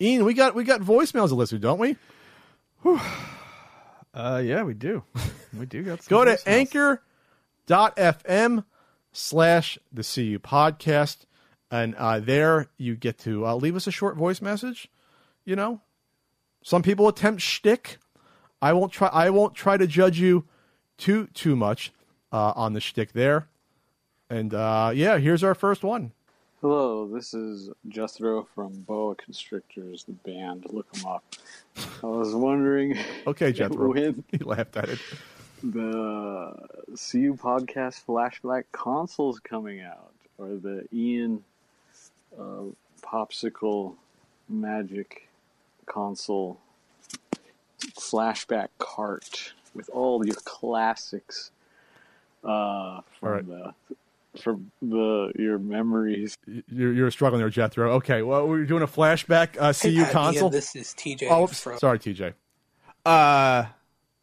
Ian, we got we got voicemails to listen don't we? (sighs) Uh, yeah, we do. We do got. (laughs) Some Go to voicemails. anchor.fm slash the CU podcast. And uh, there you get to uh, leave us a short voice message. You know, some people attempt shtick. I won't try. I won't try to judge you too too much uh, on the shtick there. And uh, yeah, here's our first one. Hello, this is Jethro from Boa Constrictors, the band. Look them up. I was wondering Okay, (laughs) Jethro. when (laughs) he laughed at it. the CU podcast flashback console's coming out. or the Ian uh, Popsicle Magic console flashback cart with all your classics uh, from All right. the from the your memories. You're, you're struggling there, Jethro. Okay, well, we're doing a flashback uh, CU Hey, Pat, console. Ian, this is TJ. oh, from, sorry, TJ. Uh,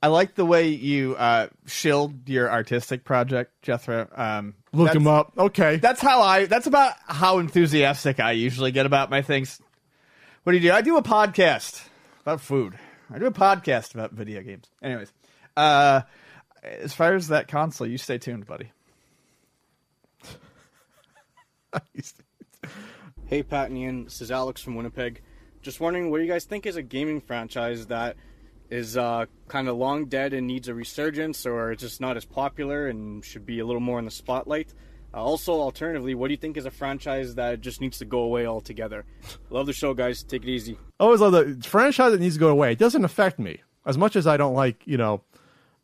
I like the way you uh, shilled your artistic project, Jethro. Um, Look him up. Okay. That's how I. That's about how enthusiastic I usually get about my things. What do you do? I do a podcast about food. I do a podcast about video games. Anyways, uh, as far as that console, you stay tuned, buddy. (laughs) Hey, Pat and Ian, this is Alex from Winnipeg. Just wondering what do you guys think is a gaming franchise that is uh, kind of long dead and needs a resurgence, or it's just not as popular and should be a little more in the spotlight? Uh, also, alternatively, what do you think is a franchise that just needs to go away altogether? (laughs) Love the show, guys. Take it easy. I always love the franchise that needs to go away. It doesn't affect me as much as I don't like, you know,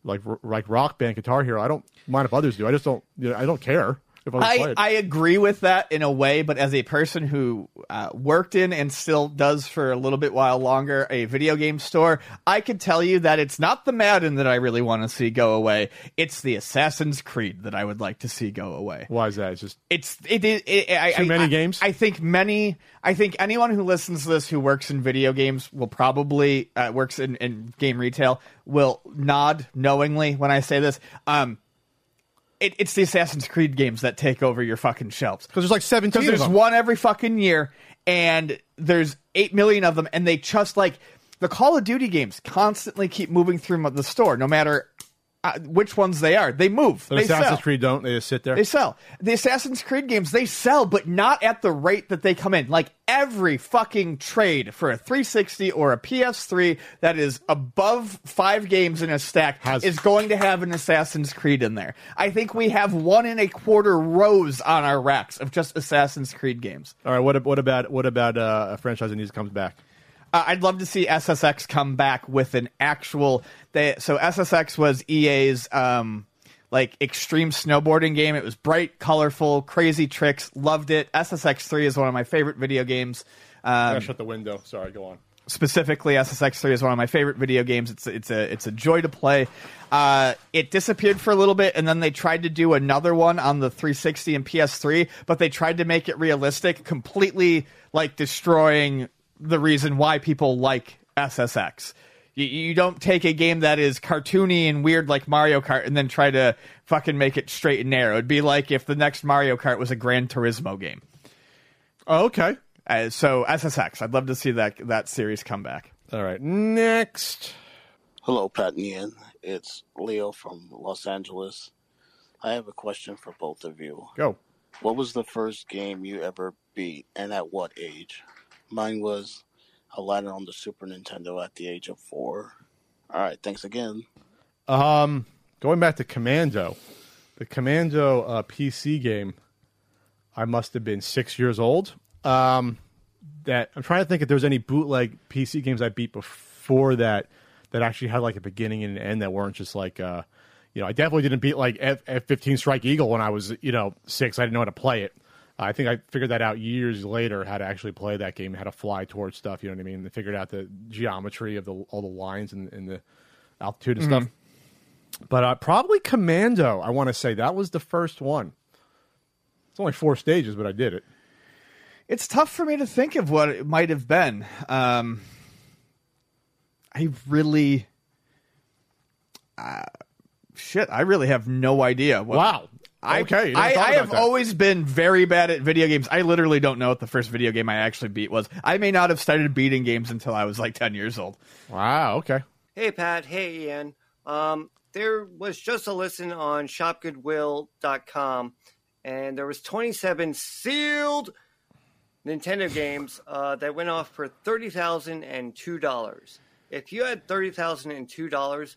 like like Rock Band, Guitar Hero. I don't mind if others do. I just don't. You know, I don't care if others play I, it. I agree with that in a way, but as a person who uh, worked in and still does for a little bit while longer a video game store, I could tell you that it's not the Madden that I really want to see go away. It's the Assassin's Creed that I would like to see go away. Why is that? It's just It's it is it, I, Too I- many I- games? I think many. I think anyone who listens to this who works in video games will probably uh, works in, in game retail will nod knowingly when I say this. Um, it, it's the Assassin's Creed games that take over your fucking shelves because there's like 17 because of there's them. one every fucking year, and there's eight million of them, and they just like the Call of Duty games constantly keep moving through the store, no matter uh, which ones they are. They move. The they Assassin's sell. Creed don't. They just sit there. They sell. The Assassin's Creed games, they sell, but not at the rate that they come in. Like every fucking trade for a 360 or a PS3 that is above five games in a stack Has- is going to have an Assassin's Creed in there. I think we have one and a quarter rows on our racks of just Assassin's Creed games. All right. What what about what about uh, a franchise that needs to come back? Uh, I'd love to see SSX come back with an actual. They, so SSX was EA's um, like extreme snowboarding game. It was bright, colorful, crazy tricks. Loved it. SSX three is one of my favorite video games. Um, gotta shut the window. Sorry. Go on. specifically SSX three is one of my favorite video games. It's it's a it's a joy to play. Uh, it disappeared for a little bit, and then they tried to do another one on the 360 and PS3, but they tried to make it realistic, completely like destroying the reason why people like SSX. You, you don't take a game that is cartoony and weird like Mario Kart and then try to fucking make it straight and narrow. It'd be like if the next Mario Kart was a Gran Turismo game. Oh, okay. Uh, so SSX, I'd love to see that that series come back. All right. Next. Hello, Pat and Ian. It's Leo from Los Angeles. I have a question for both of you. Go. What was the first game you ever beat, and at what age? Mine was Aladdin on the Super Nintendo at the age of four. All right, thanks again. Um, going back to Commando, the Commando uh, PC game. I must have been six years old. Um, that I'm trying to think if there was any bootleg PC games I beat before that that actually had like a beginning and an end that weren't just like, uh, you know, I definitely didn't beat like F- F-15 Strike Eagle when I was, you know, six. I didn't know how to play it. I think I figured that out years later how to actually play that game, how to fly towards stuff. You know what I mean? And figured out the geometry of the all the lines and, and the altitude and stuff. But uh, probably Commando. I want to say that was the first one. It's only four stages, but I did it. it's tough for me to think of what it might have been. Um, I really, uh, shit, I really have no idea. What, Wow. I, okay. you I, I have that. always been very bad at video games. I literally don't know what the first video game I actually beat was. I may not have started beating games until I was like ten years old. Wow. Okay. Hey, Pat. Hey, Ian. Um, there was just a listen on shopgoodwill.com, and there was 27 sealed Nintendo games uh, that went off for $30,002. If you had $30,002,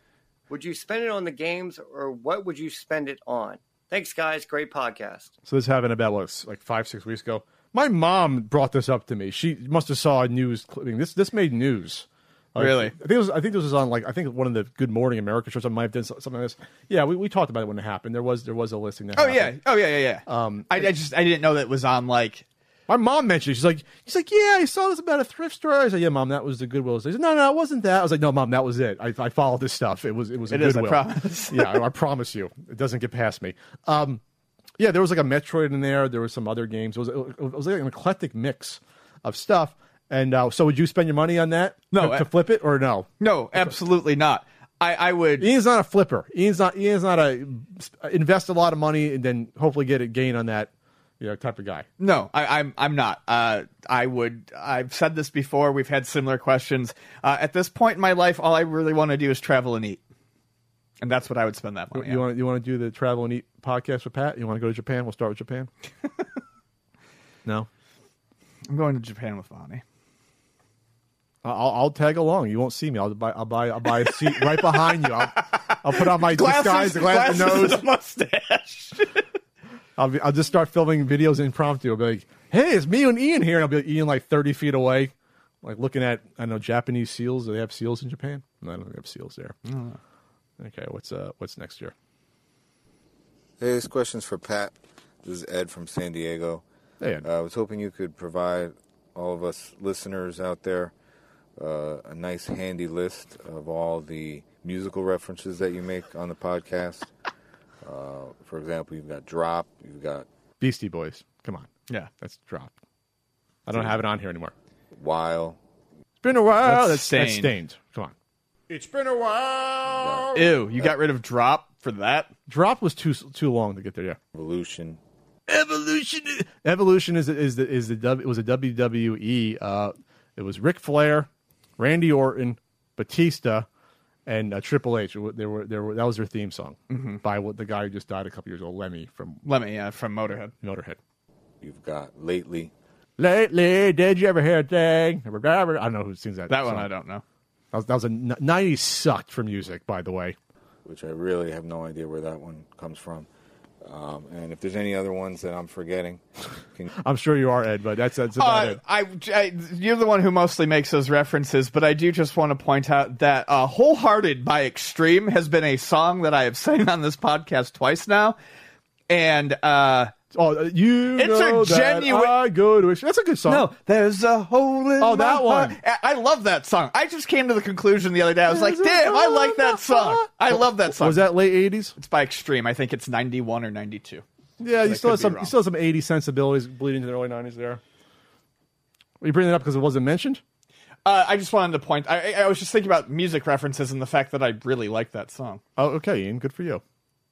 would you spend it on the games, or what would you spend it on? Thanks, guys. Great podcast. So this happened about what, like five, six weeks ago. My mom brought this up to me. She must have saw a news clipping. This this made news Like, Really? I think it was. I think this was on like I think one of the Good Morning America shows. I might have done something like this. Yeah, we, we talked about it when it happened. There was there was a listing. That Oh yeah. Oh yeah. Yeah. Yeah. Um, I, I just I didn't know that it was on like. My mom mentioned it. She's like, she's like, yeah, I saw this about a thrift store. I said, yeah, mom, that was the Goodwill. She said, no, no, it wasn't that. I was like, no, mom, that was it. I, I followed this stuff. It was, it was a It is, I Goodwill. promise. (laughs) yeah, I, I promise you, it doesn't get past me. Um, yeah, there was like a Metroid in there. There was some other games. It was, it was like an eclectic mix of stuff. And uh, so, would you spend your money on that? No, to, to flip it or no? No, absolutely not. I I would. Ian's not a flipper. Ian's not. Ian's not a invest a lot of money and then hopefully get a gain on that, you know, type of guy. No, I, I'm I'm not. Uh, I would. I've said this before. We've had similar questions. Uh, at this point in my life, all I really want to do is travel and eat, and that's what I would spend that money. You want you want to do the travel and eat podcast with Pat? You want to go to Japan? We'll start with Japan. (laughs) no, I'm going to Japan with Bonnie. I'll, I'll tag along. You won't see me. I'll buy I'll buy I'll buy a seat right behind you. I'll, I'll put on my (laughs) disguise, the glass, glasses, nose. (laughs) mustache. I'll be, I'll just start filming videos impromptu. I'll be like, "Hey, it's me and Ian here." And I'll be like, Ian like thirty feet away, like looking at I don't know Japanese seals. Do they have seals in Japan? No, I don't think they have seals there. Okay, what's uh what's next year? Hey, this question's for Pat. This is Ed from San Diego. Hey, Ed. Uh, I was hoping you could provide all of us listeners out there uh, a nice handy list of all the musical references that you make on the podcast. Uh, for example, you've got Drop, you've got Beastie Boys. Come on, Yeah. that's Drop. I don't have it on here anymore. While, It's been a while. That's That's, that's Staind. Staind. Come on. It's been a while. Ew, you got rid of drop for that? Drop was too too long to get there. Yeah. Evolution. Evolution. Evolution is is the is the W- it was a WWE. Uh, it was Ric Flair, Randy Orton, Batista, and uh, Triple H. There were there were that was their theme song by what the guy who just died a couple years old, Lemmy from Let me, yeah, from Motorhead. Motorhead. You've got Lately. Lately, did you ever hear a thing? I don't know who sings that. That one. I don't know. That was, that was a n- 90s sucked for music, by the way. which I really have no idea where that one comes from. Um, and if there's any other ones that I'm forgetting, can (laughs) I'm sure you are Ed, but that's that's about Uh, it. I, I, you're the one who mostly makes those references, but I do just want to point out that uh, "Hole Hearted" by Extreme has been a song that I have sang on this podcast twice now, and uh, Oh, uh, you It's a know that genuine- I go to. That's a good song. no, there's a hole in Oh, my that one. heart. I I love that song. I just came to the conclusion the other day. I was like, There's a damn, I like that song. heart. I love that song. Was that late 80s? It's by Extreme. I think it's 91 or 92. Yeah, you I still have some. You still have some 80s sensibilities bleeding into the early 90s there. Are you bringing it up because it wasn't mentioned? Uh, I just wanted to point. I, I I was just thinking about music references and the fact that I really like that song. Oh, okay, Ian. Good for you.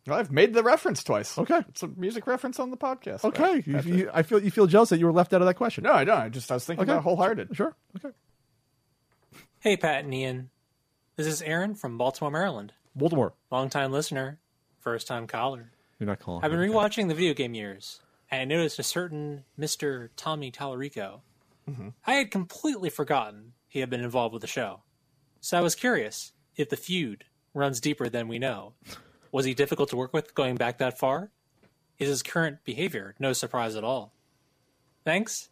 Well, I've made the reference twice. Okay. it's a music reference on the podcast. Okay, you, you. I feel you feel jealous that you were left out of that question. No, I don't. I just I was thinking Okay. about Hole Hearted. Sure. Okay. Hey, Pat and Ian. This is Aaron from Baltimore, Maryland. Baltimore. Longtime listener, first time caller. You're not calling. I've been rewatching the video game years, and I noticed a certain Mr. Tommy Tallarico. Mm-hmm. I had completely forgotten he had been involved with the show. So I was curious if the feud runs deeper than we know. Was he difficult to work with going back that far? Is his current behavior no surprise at all? Thanks.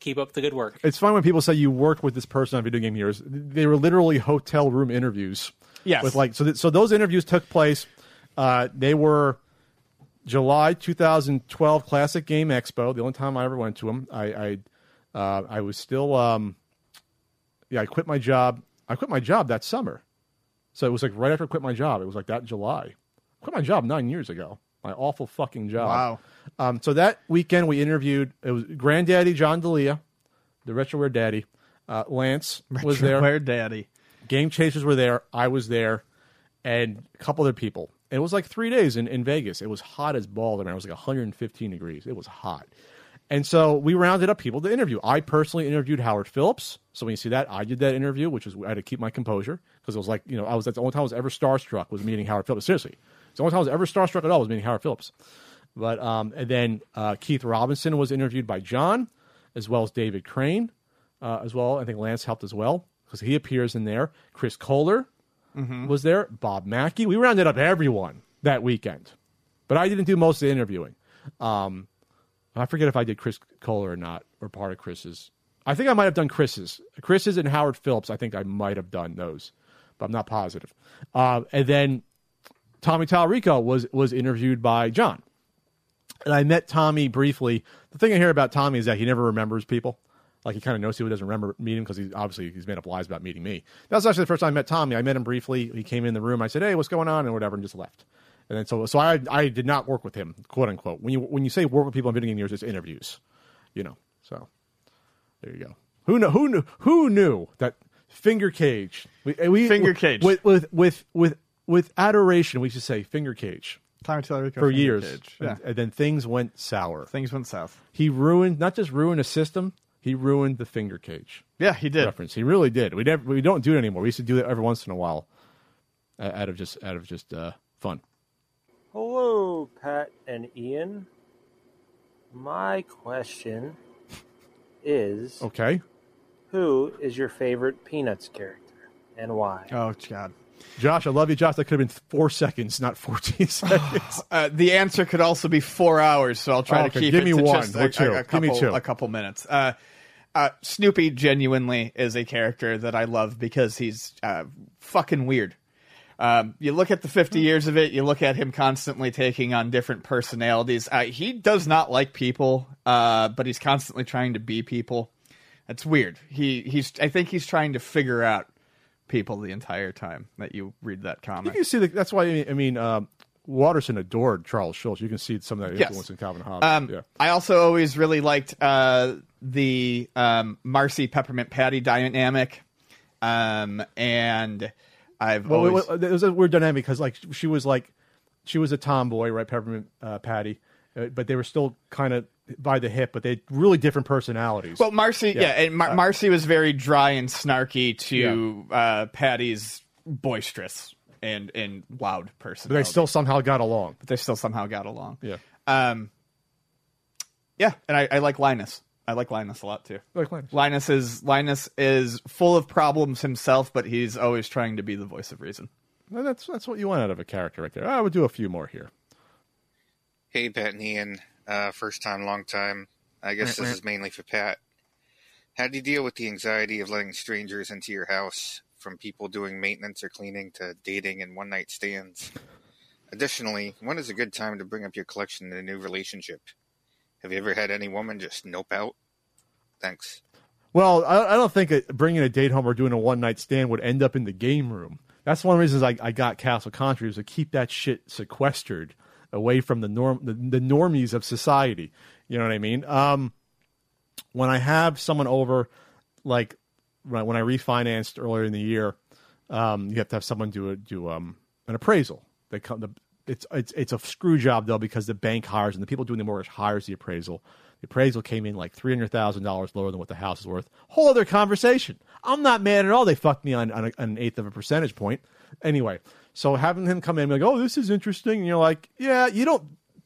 Keep up the good work. It's fun when people say you worked with this person on video game years. They were literally hotel room interviews. Yes. With like so, th- so those interviews took place. Uh, they were July 2012 Classic Game Expo. The only time I ever went to them. I I, uh, I was still um, yeah. I quit my job. I quit my job that summer. So it was like right after I quit my job. It was like that July. Quit my job nine years ago. My awful fucking job. Wow. Um, so that weekend we interviewed. It was Granddaddy John Delia, the Retroware Daddy. Uh, Lance was there. Where daddy? Game Chasers were there. I was there, and a couple other people. And it was like three days in, in Vegas. It was hot as balls. I mean, it was like 115 degrees. It was hot. And so we rounded up people to interview. I personally interviewed Howard Phillips. So when you see that, I did that interview, which was I had to keep my composure because it was like you know I was that's the only time I was ever starstruck was meeting Howard Phillips. Seriously, the only time I was ever starstruck at all was meeting Howard Phillips. But um, and then uh, Keith Robinson was interviewed by John, as well as David Crane, uh, as well. I think Lance helped as well because he appears in there. Chris Kohler was there. Bob Mackey. We rounded up everyone that weekend, but I didn't do most of the interviewing. Um, I forget if I did Chris Kohler or not, or part of Chris's I think I might have done Chris's. Chris's and Howard Phillips. I think I might have done those, but I'm not positive. Uh, and then Tommy Tallarico was was interviewed by John, and I met Tommy briefly. The thing I hear about Tommy is that he never remembers people. Like he kind of knows people, doesn't remember meeting because he's obviously he's made up lies about meeting me. That was actually the first time I met Tommy. I met him briefly. He came in the room. I said, "Hey, what's going on?" and whatever, and just left. And then so so I I did not work with him, quote unquote. When you when you say work with people in video game years, it's interviews, you know. So there you go. Who knew? Who knew? Who knew that finger cage? We, we Finger cage. with with with with with adoration. We should say finger cage Tommy Tallarico for finger years, cage. and, Yeah. and then things went sour. Things went south. He ruined not just ruined a system. He ruined the finger cage Yeah, he did. reference. He really did. We never we don't do it anymore. We used to do it every once in a while, uh, out of just out of just uh, fun. Hello, Pat and Ian. My question is Okay. Who is your favorite Peanuts character and why? Oh God. Josh, I love you, Josh. That could have been four seconds, not fourteen (laughs) seconds. Uh, the answer could also be four hours, so I'll try Okay, to keep give it me to one just or a, two. a, a Give me couple, two. a couple minutes. Uh, uh, Snoopy genuinely is a character that I love because he's uh, fucking weird. Um, you look at the 50 Hmm. years of it, you look at him constantly taking on different personalities. Uh, he does not like people, uh, but he's constantly trying to be people. That's weird. He he's I think he's trying to figure out people the entire time that you read that you comic. can see the, that's why I mean um, Watterson adored Charles Schulz. You can see some of that Yes. influence in Calvin Hobbes. Um, yeah. I also always really liked uh, the um, Marcy Peppermint Patty dynamic, um, and I've Well, always well, there was a weird dynamic because like she was like she was a tomboy, right? Peppermint uh, Patty, uh, but they were still kind of by the hip, but they had really different personalities. well Marcy, yeah, and Mar- Uh, Marcy was very dry and snarky to uh, Patty's boisterous and and loud person. but they still somehow got along. but they still somehow got along. Yeah, Um, yeah, and I, I like Linus. I like Linus a lot too. like Linus. Linus is Linus is full of problems himself, but he's always trying to be the voice of reason. Well, that's that's what you want out of a character right there. I would do a few more here. Hey, Pat and Ian. Uh, first time, long time. I guess this is mainly for Pat. How do you deal with the anxiety of letting strangers into your house, from people doing maintenance or cleaning to dating and one night stands? Additionally, when is a good time to bring up your collection in a new relationship? Have you ever had any woman just nope out? Thanks. Well, I, I don't think bringing a date home or doing a one night stand would end up in the game room. That's one of the reasons I, I got Castle Country was to keep that shit sequestered away from the norm the, the normies of society. You know what I mean? Um, when I have someone over, like when when I refinanced earlier in the year, um, you have to have someone do a, do um, an appraisal. They come the it's it's it's a screw job though because the bank hires and the people doing the mortgage hires the appraisal. The appraisal came in like three hundred thousand dollars lower than what the house is worth. Whole other conversation. I'm not mad at all. They fucked me on, on, a, on an eighth of a percentage point. Anyway, so having him come in be like, "Oh, this is interesting," and you're like, "Yeah, you don't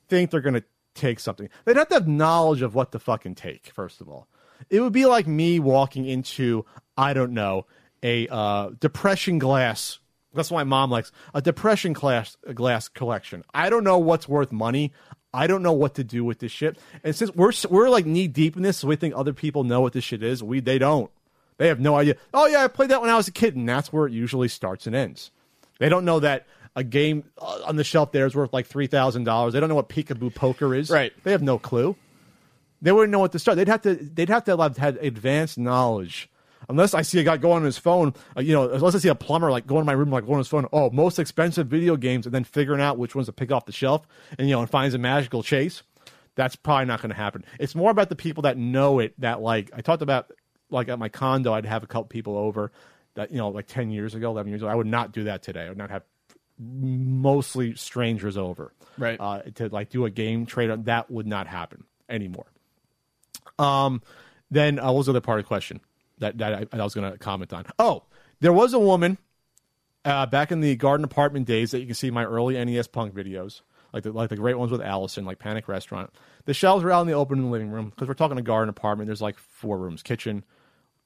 think they're gonna take something. They'd have to have knowledge of what to fucking take, first of all. It would be like me walking into, I don't know, a uh, depression glass. That's why mom likes a depression glass glass collection. I don't know what's worth money. I don't know what to do with this shit. And since we're we're like knee deep in this, so we think other people know what this shit is. We they don't. They have no idea. Oh yeah, I played that when I was a kid, and that's where it usually starts and ends. They don't know that a game uh, on the shelf there is worth like three thousand dollars. They don't know what peekaboo poker is. Right. They have no clue. They wouldn't know what to start. They'd have to. They'd have to have had advanced knowledge. Unless I see a guy go on his phone, uh, you know, unless I see a plumber like go in my room, like go on his phone. Oh, most expensive video games, and then figuring out which ones to pick off the shelf, and you know, and finds a magical chase. That's probably not going to happen. It's more about the people that know it. That like I talked about, like at my condo, I'd have a couple people over. That you know, like ten years ago, eleven years ago, I would not do that today. I would not have mostly strangers over. Right. Uh, to like do a game trade, that would not happen anymore. Um, then uh, what was the other part of the question that that I, I was going to comment on? Oh, there was a woman uh, back in the garden apartment days that you can see my early NES Punk videos, like the like the great ones with Allison, like Panic Restaurant. The shelves were out in the open in the living room because we're talking a garden apartment. There's like four rooms: kitchen,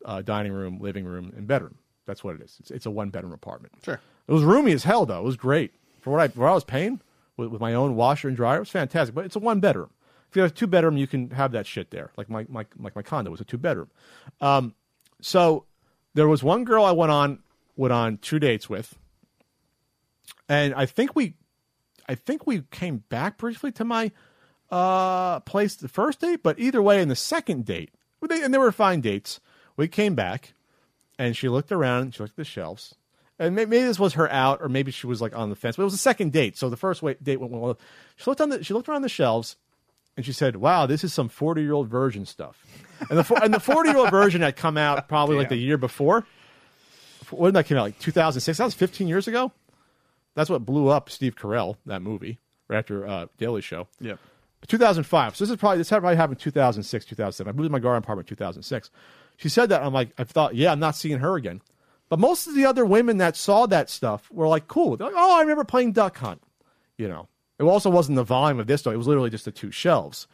uh, dining room, living room, and bedroom. That's what it is. It's, it's a one bedroom apartment. Sure. It was roomy as hell, though. It was great for what I for what I was paying with, with my own washer and dryer. It was fantastic, but it's a one bedroom. If you have a two bedroom, you can have that shit there. Like my my like my condo was a two bedroom. Um, so there was one girl I went on went on two dates with, and I think we, I think we came back briefly to my uh place the first date, but either way, in the second date, and they were fine dates. We came back, and she looked around. And she looked at the shelves, and may- maybe this was her out, or maybe she was like on the fence. But it was a second date, so the first date went well. She looked on the she looked around the shelves, and she said, "Wow, this is some forty year old virgin stuff." And the and the forty year old virgin had come out probably like the year before. When did that came out? Like two thousand six. That was fifteen years ago. That's what blew up Steve Carell that movie right after uh, Daily Show. Yeah. 2005. So this is probably this had probably happened 2006, 2007. I moved to my garden apartment in 2006. She said that I'm like I thought, yeah, I'm not seeing her again. But most of the other women that saw that stuff were like cool. They're like, oh, I remember playing Duck Hunt. You know, it also wasn't the volume of this though. It was literally just the two shelves.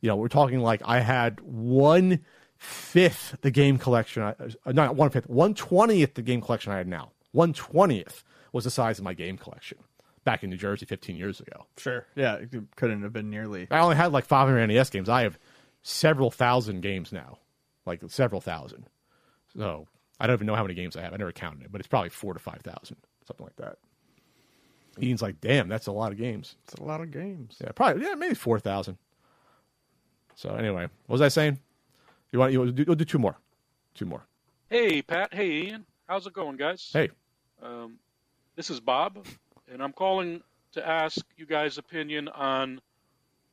You know, we're talking like I had one fifth the game collection. I, uh, not one fifth, one twentieth the game collection I had now. One twentieth was the size of my game collection back in New Jersey 15 years ago. Sure. Yeah, it couldn't have been nearly. I only had like 500 NES games. I have several thousand games now, like several thousand. So I don't even know how many games I have. I never counted it, but it's probably four to five thousand, something like that. Ian's like, damn, that's a lot of games. It's a lot of games. Yeah, probably. Yeah, maybe four thousand. So anyway, what was I saying? You want you want to do, we'll do two more, two more. Hey, Pat. Hey, Ian. How's it going, guys? Hey. Um, this is Bob, and I'm calling to ask you guys' opinion on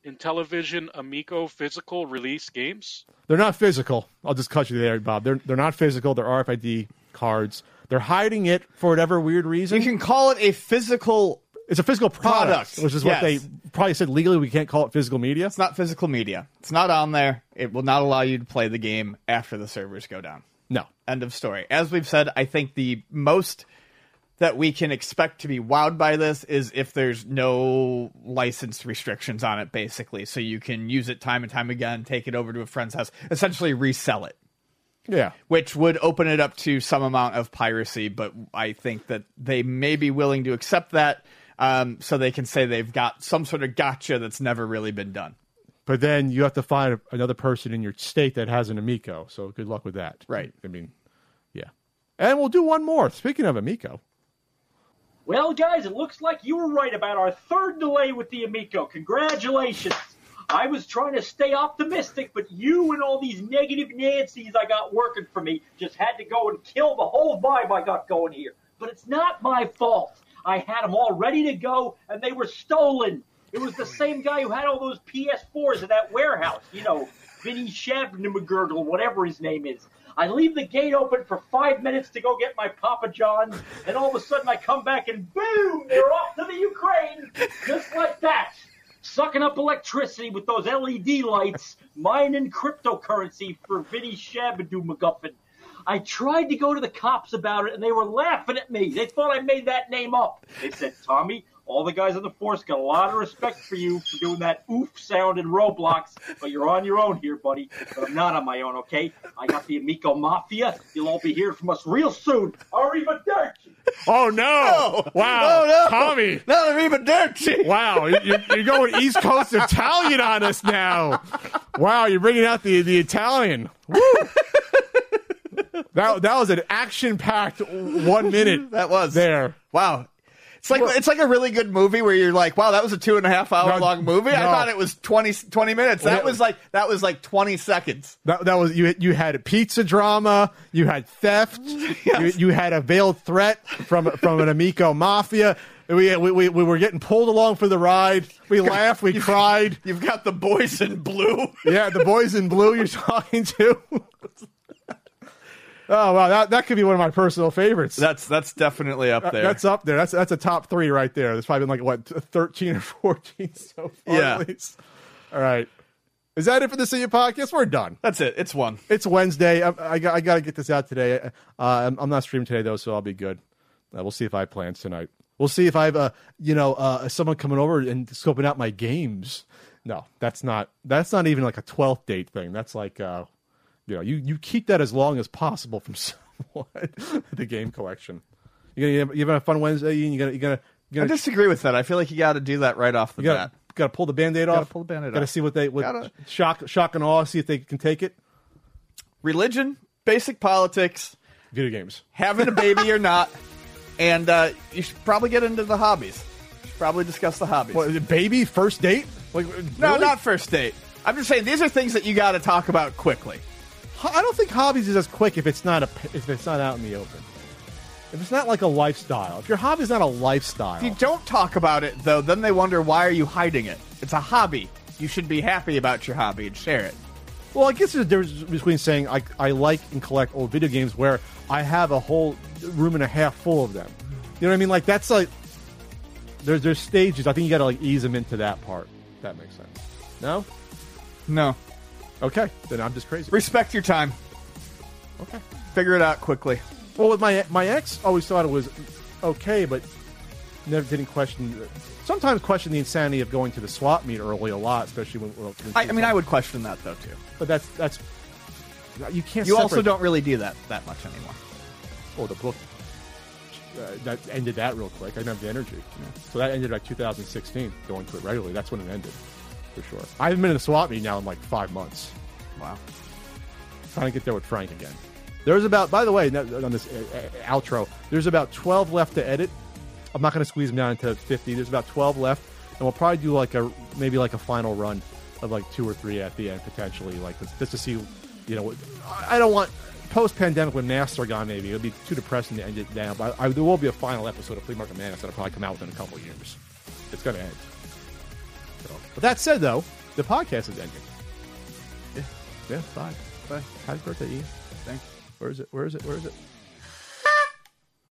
Intellivision Amico physical release games. They're not physical. I'll just cut you there, Bob. They're they're not physical. They're RFID cards. They're hiding it for whatever weird reason. You can call it a physical. It's a physical product, Product, which is what they probably said legally. We can't call it physical media. It's not physical media. It's not on there. It will not allow you to play the game after the servers go down. No. End of story. As we've said, I think the most that we can expect to be wowed by this is if there's no license restrictions on it, basically. So you can use it time and time again, take it over to a friend's house, essentially resell it. Yeah. Which would open it up to some amount of piracy, but I think that they may be willing to accept that um, so they can say they've got some sort of gotcha that's never really been done. But then you have to find another person in your state that has an Amico. So good luck with that. Right. I mean, yeah. And we'll do one more. Speaking of Amico, Well, guys, it looks like you were right about our third delay with the Amico. Congratulations. I was trying to stay optimistic, but you and all these negative Nancy's I got working for me just had to go and kill the whole vibe I got going here. But it's not my fault. I had them all ready to go, and they were stolen. It was the same guy who had all those PS4s in that warehouse. You know, Vinny Shabnamagurgle, whatever his name is. I leave the gate open for five minutes to go get my Papa John's, and all of a sudden I come back and boom, they're off to the Ukraine, just like that. Sucking up electricity with those LED lights, mining cryptocurrency for Vinny Shabadoo McGuffin. I tried to go to the cops about it, and they were laughing at me. They thought I made that name up. They said, Tommy, all the guys on the force got a lot of respect for you for doing that oof sound in Roblox, but you're on your own here, buddy. But I'm not on my own, okay? I got the Amico Mafia. You'll all be hearing from us real soon. Arrivederci. Oh no! Wow, Oh, no. Tommy, not Arrivederci. Wow, you're, you're going East Coast Italian on us now. Wow, you're bringing out the the Italian. Woo! (laughs) that that was an action packed one minute. That was there. Wow. It's like it's like a really good movie where you're like, wow, that was a two and a half hour No, long movie. I thought it was 20, 20 minutes. That was like that was like twenty seconds. That, that was you. You had a pizza drama. You had theft. (laughs) You, you had a veiled threat from from an Amico mafia. We, we, we, we were getting pulled along for the ride. We laughed. We cried. You've got the boys in blue. Yeah, the boys in blue you're (laughs) talking to. Oh wow, that that could be one of my personal favorites. That's that's definitely up there. That's up there. That's that's a top three right there. There's probably been like what thirteen or fourteen (laughs) so far. Yeah. At least. All right. Is that it for the CU podcast? We're done. That's it. It's one. It's Wednesday. I, I, got, I got to get this out today. Uh, I'm, I'm not streaming today though, so I'll be good. Uh, we'll see if I have plans tonight. We'll see if I have uh, you know uh, someone coming over and scoping out my games. No, that's not. That's not even like a 12th date thing. That's like uh, you know you you keep that as long as possible from (laughs) someone. the game collection. You're gonna you having a fun Wednesday? Ian? You gonna you gonna you I gonna disagree with that. I feel like you got to do that right off the you gotta, bat. Got to pull the band-aid off. pull the Band-Aid Got to see what they what Gotta- shock shock and awe. See if they can take it. Religion, basic politics, Video games. having a baby or not, and uh, you should probably get into the hobbies. You should probably discuss the hobbies. What, baby first date? Like No, not first date. I'm just saying these are things that you got to talk about quickly. I don't think hobbies is as quick if it's not a if it's not out in the open. If it's not like a lifestyle. If your hobby's not a lifestyle. If you don't talk about it, though, then they wonder why are you hiding it? It's a hobby. You should be happy about your hobby and share it. Well, I guess there's a difference between saying I, I like and collect old video games where I have a whole room and a half full of them. You know what I mean? Like that's like there's there's stages. I think you got to like ease them into that part. If that makes sense. No. No. Okay, then I'm just crazy. Respect your time. Okay. Figure it out quickly. Well, with my my ex, always thought it was okay, but never didn't question. Sometimes question the insanity of going to the swap meet early a lot, especially when. when I, I mean, I would question that though too. But that's that's you can't. You also don't really do that that much anymore. Oh, the book uh, that ended that real quick. I didn't have the energy. So that ended like 2016, going to it regularly. That's when it ended, for sure. I haven't been in a swap meet now in like five months. Wow. Trying to get there with Frank again. There's about, by the way, on this uh, uh, outro, there's about 12 left to edit. I'm not going to squeeze them down into 50. There's about 12 left, and we'll probably do like a maybe like a final run of like two or three at the end potentially, like just to see, you know, I don't want post pandemic when masks are gone. Maybe it would be too depressing to end it down. But I, there will be a final episode of Flea Market Madness that'll probably come out within a couple years. It's going to end. But that said, though, the podcast is ending. Yeah, yeah, bye, bye. Happy birthday, Ian. Thanks. Where is it? Where is it? Where is it?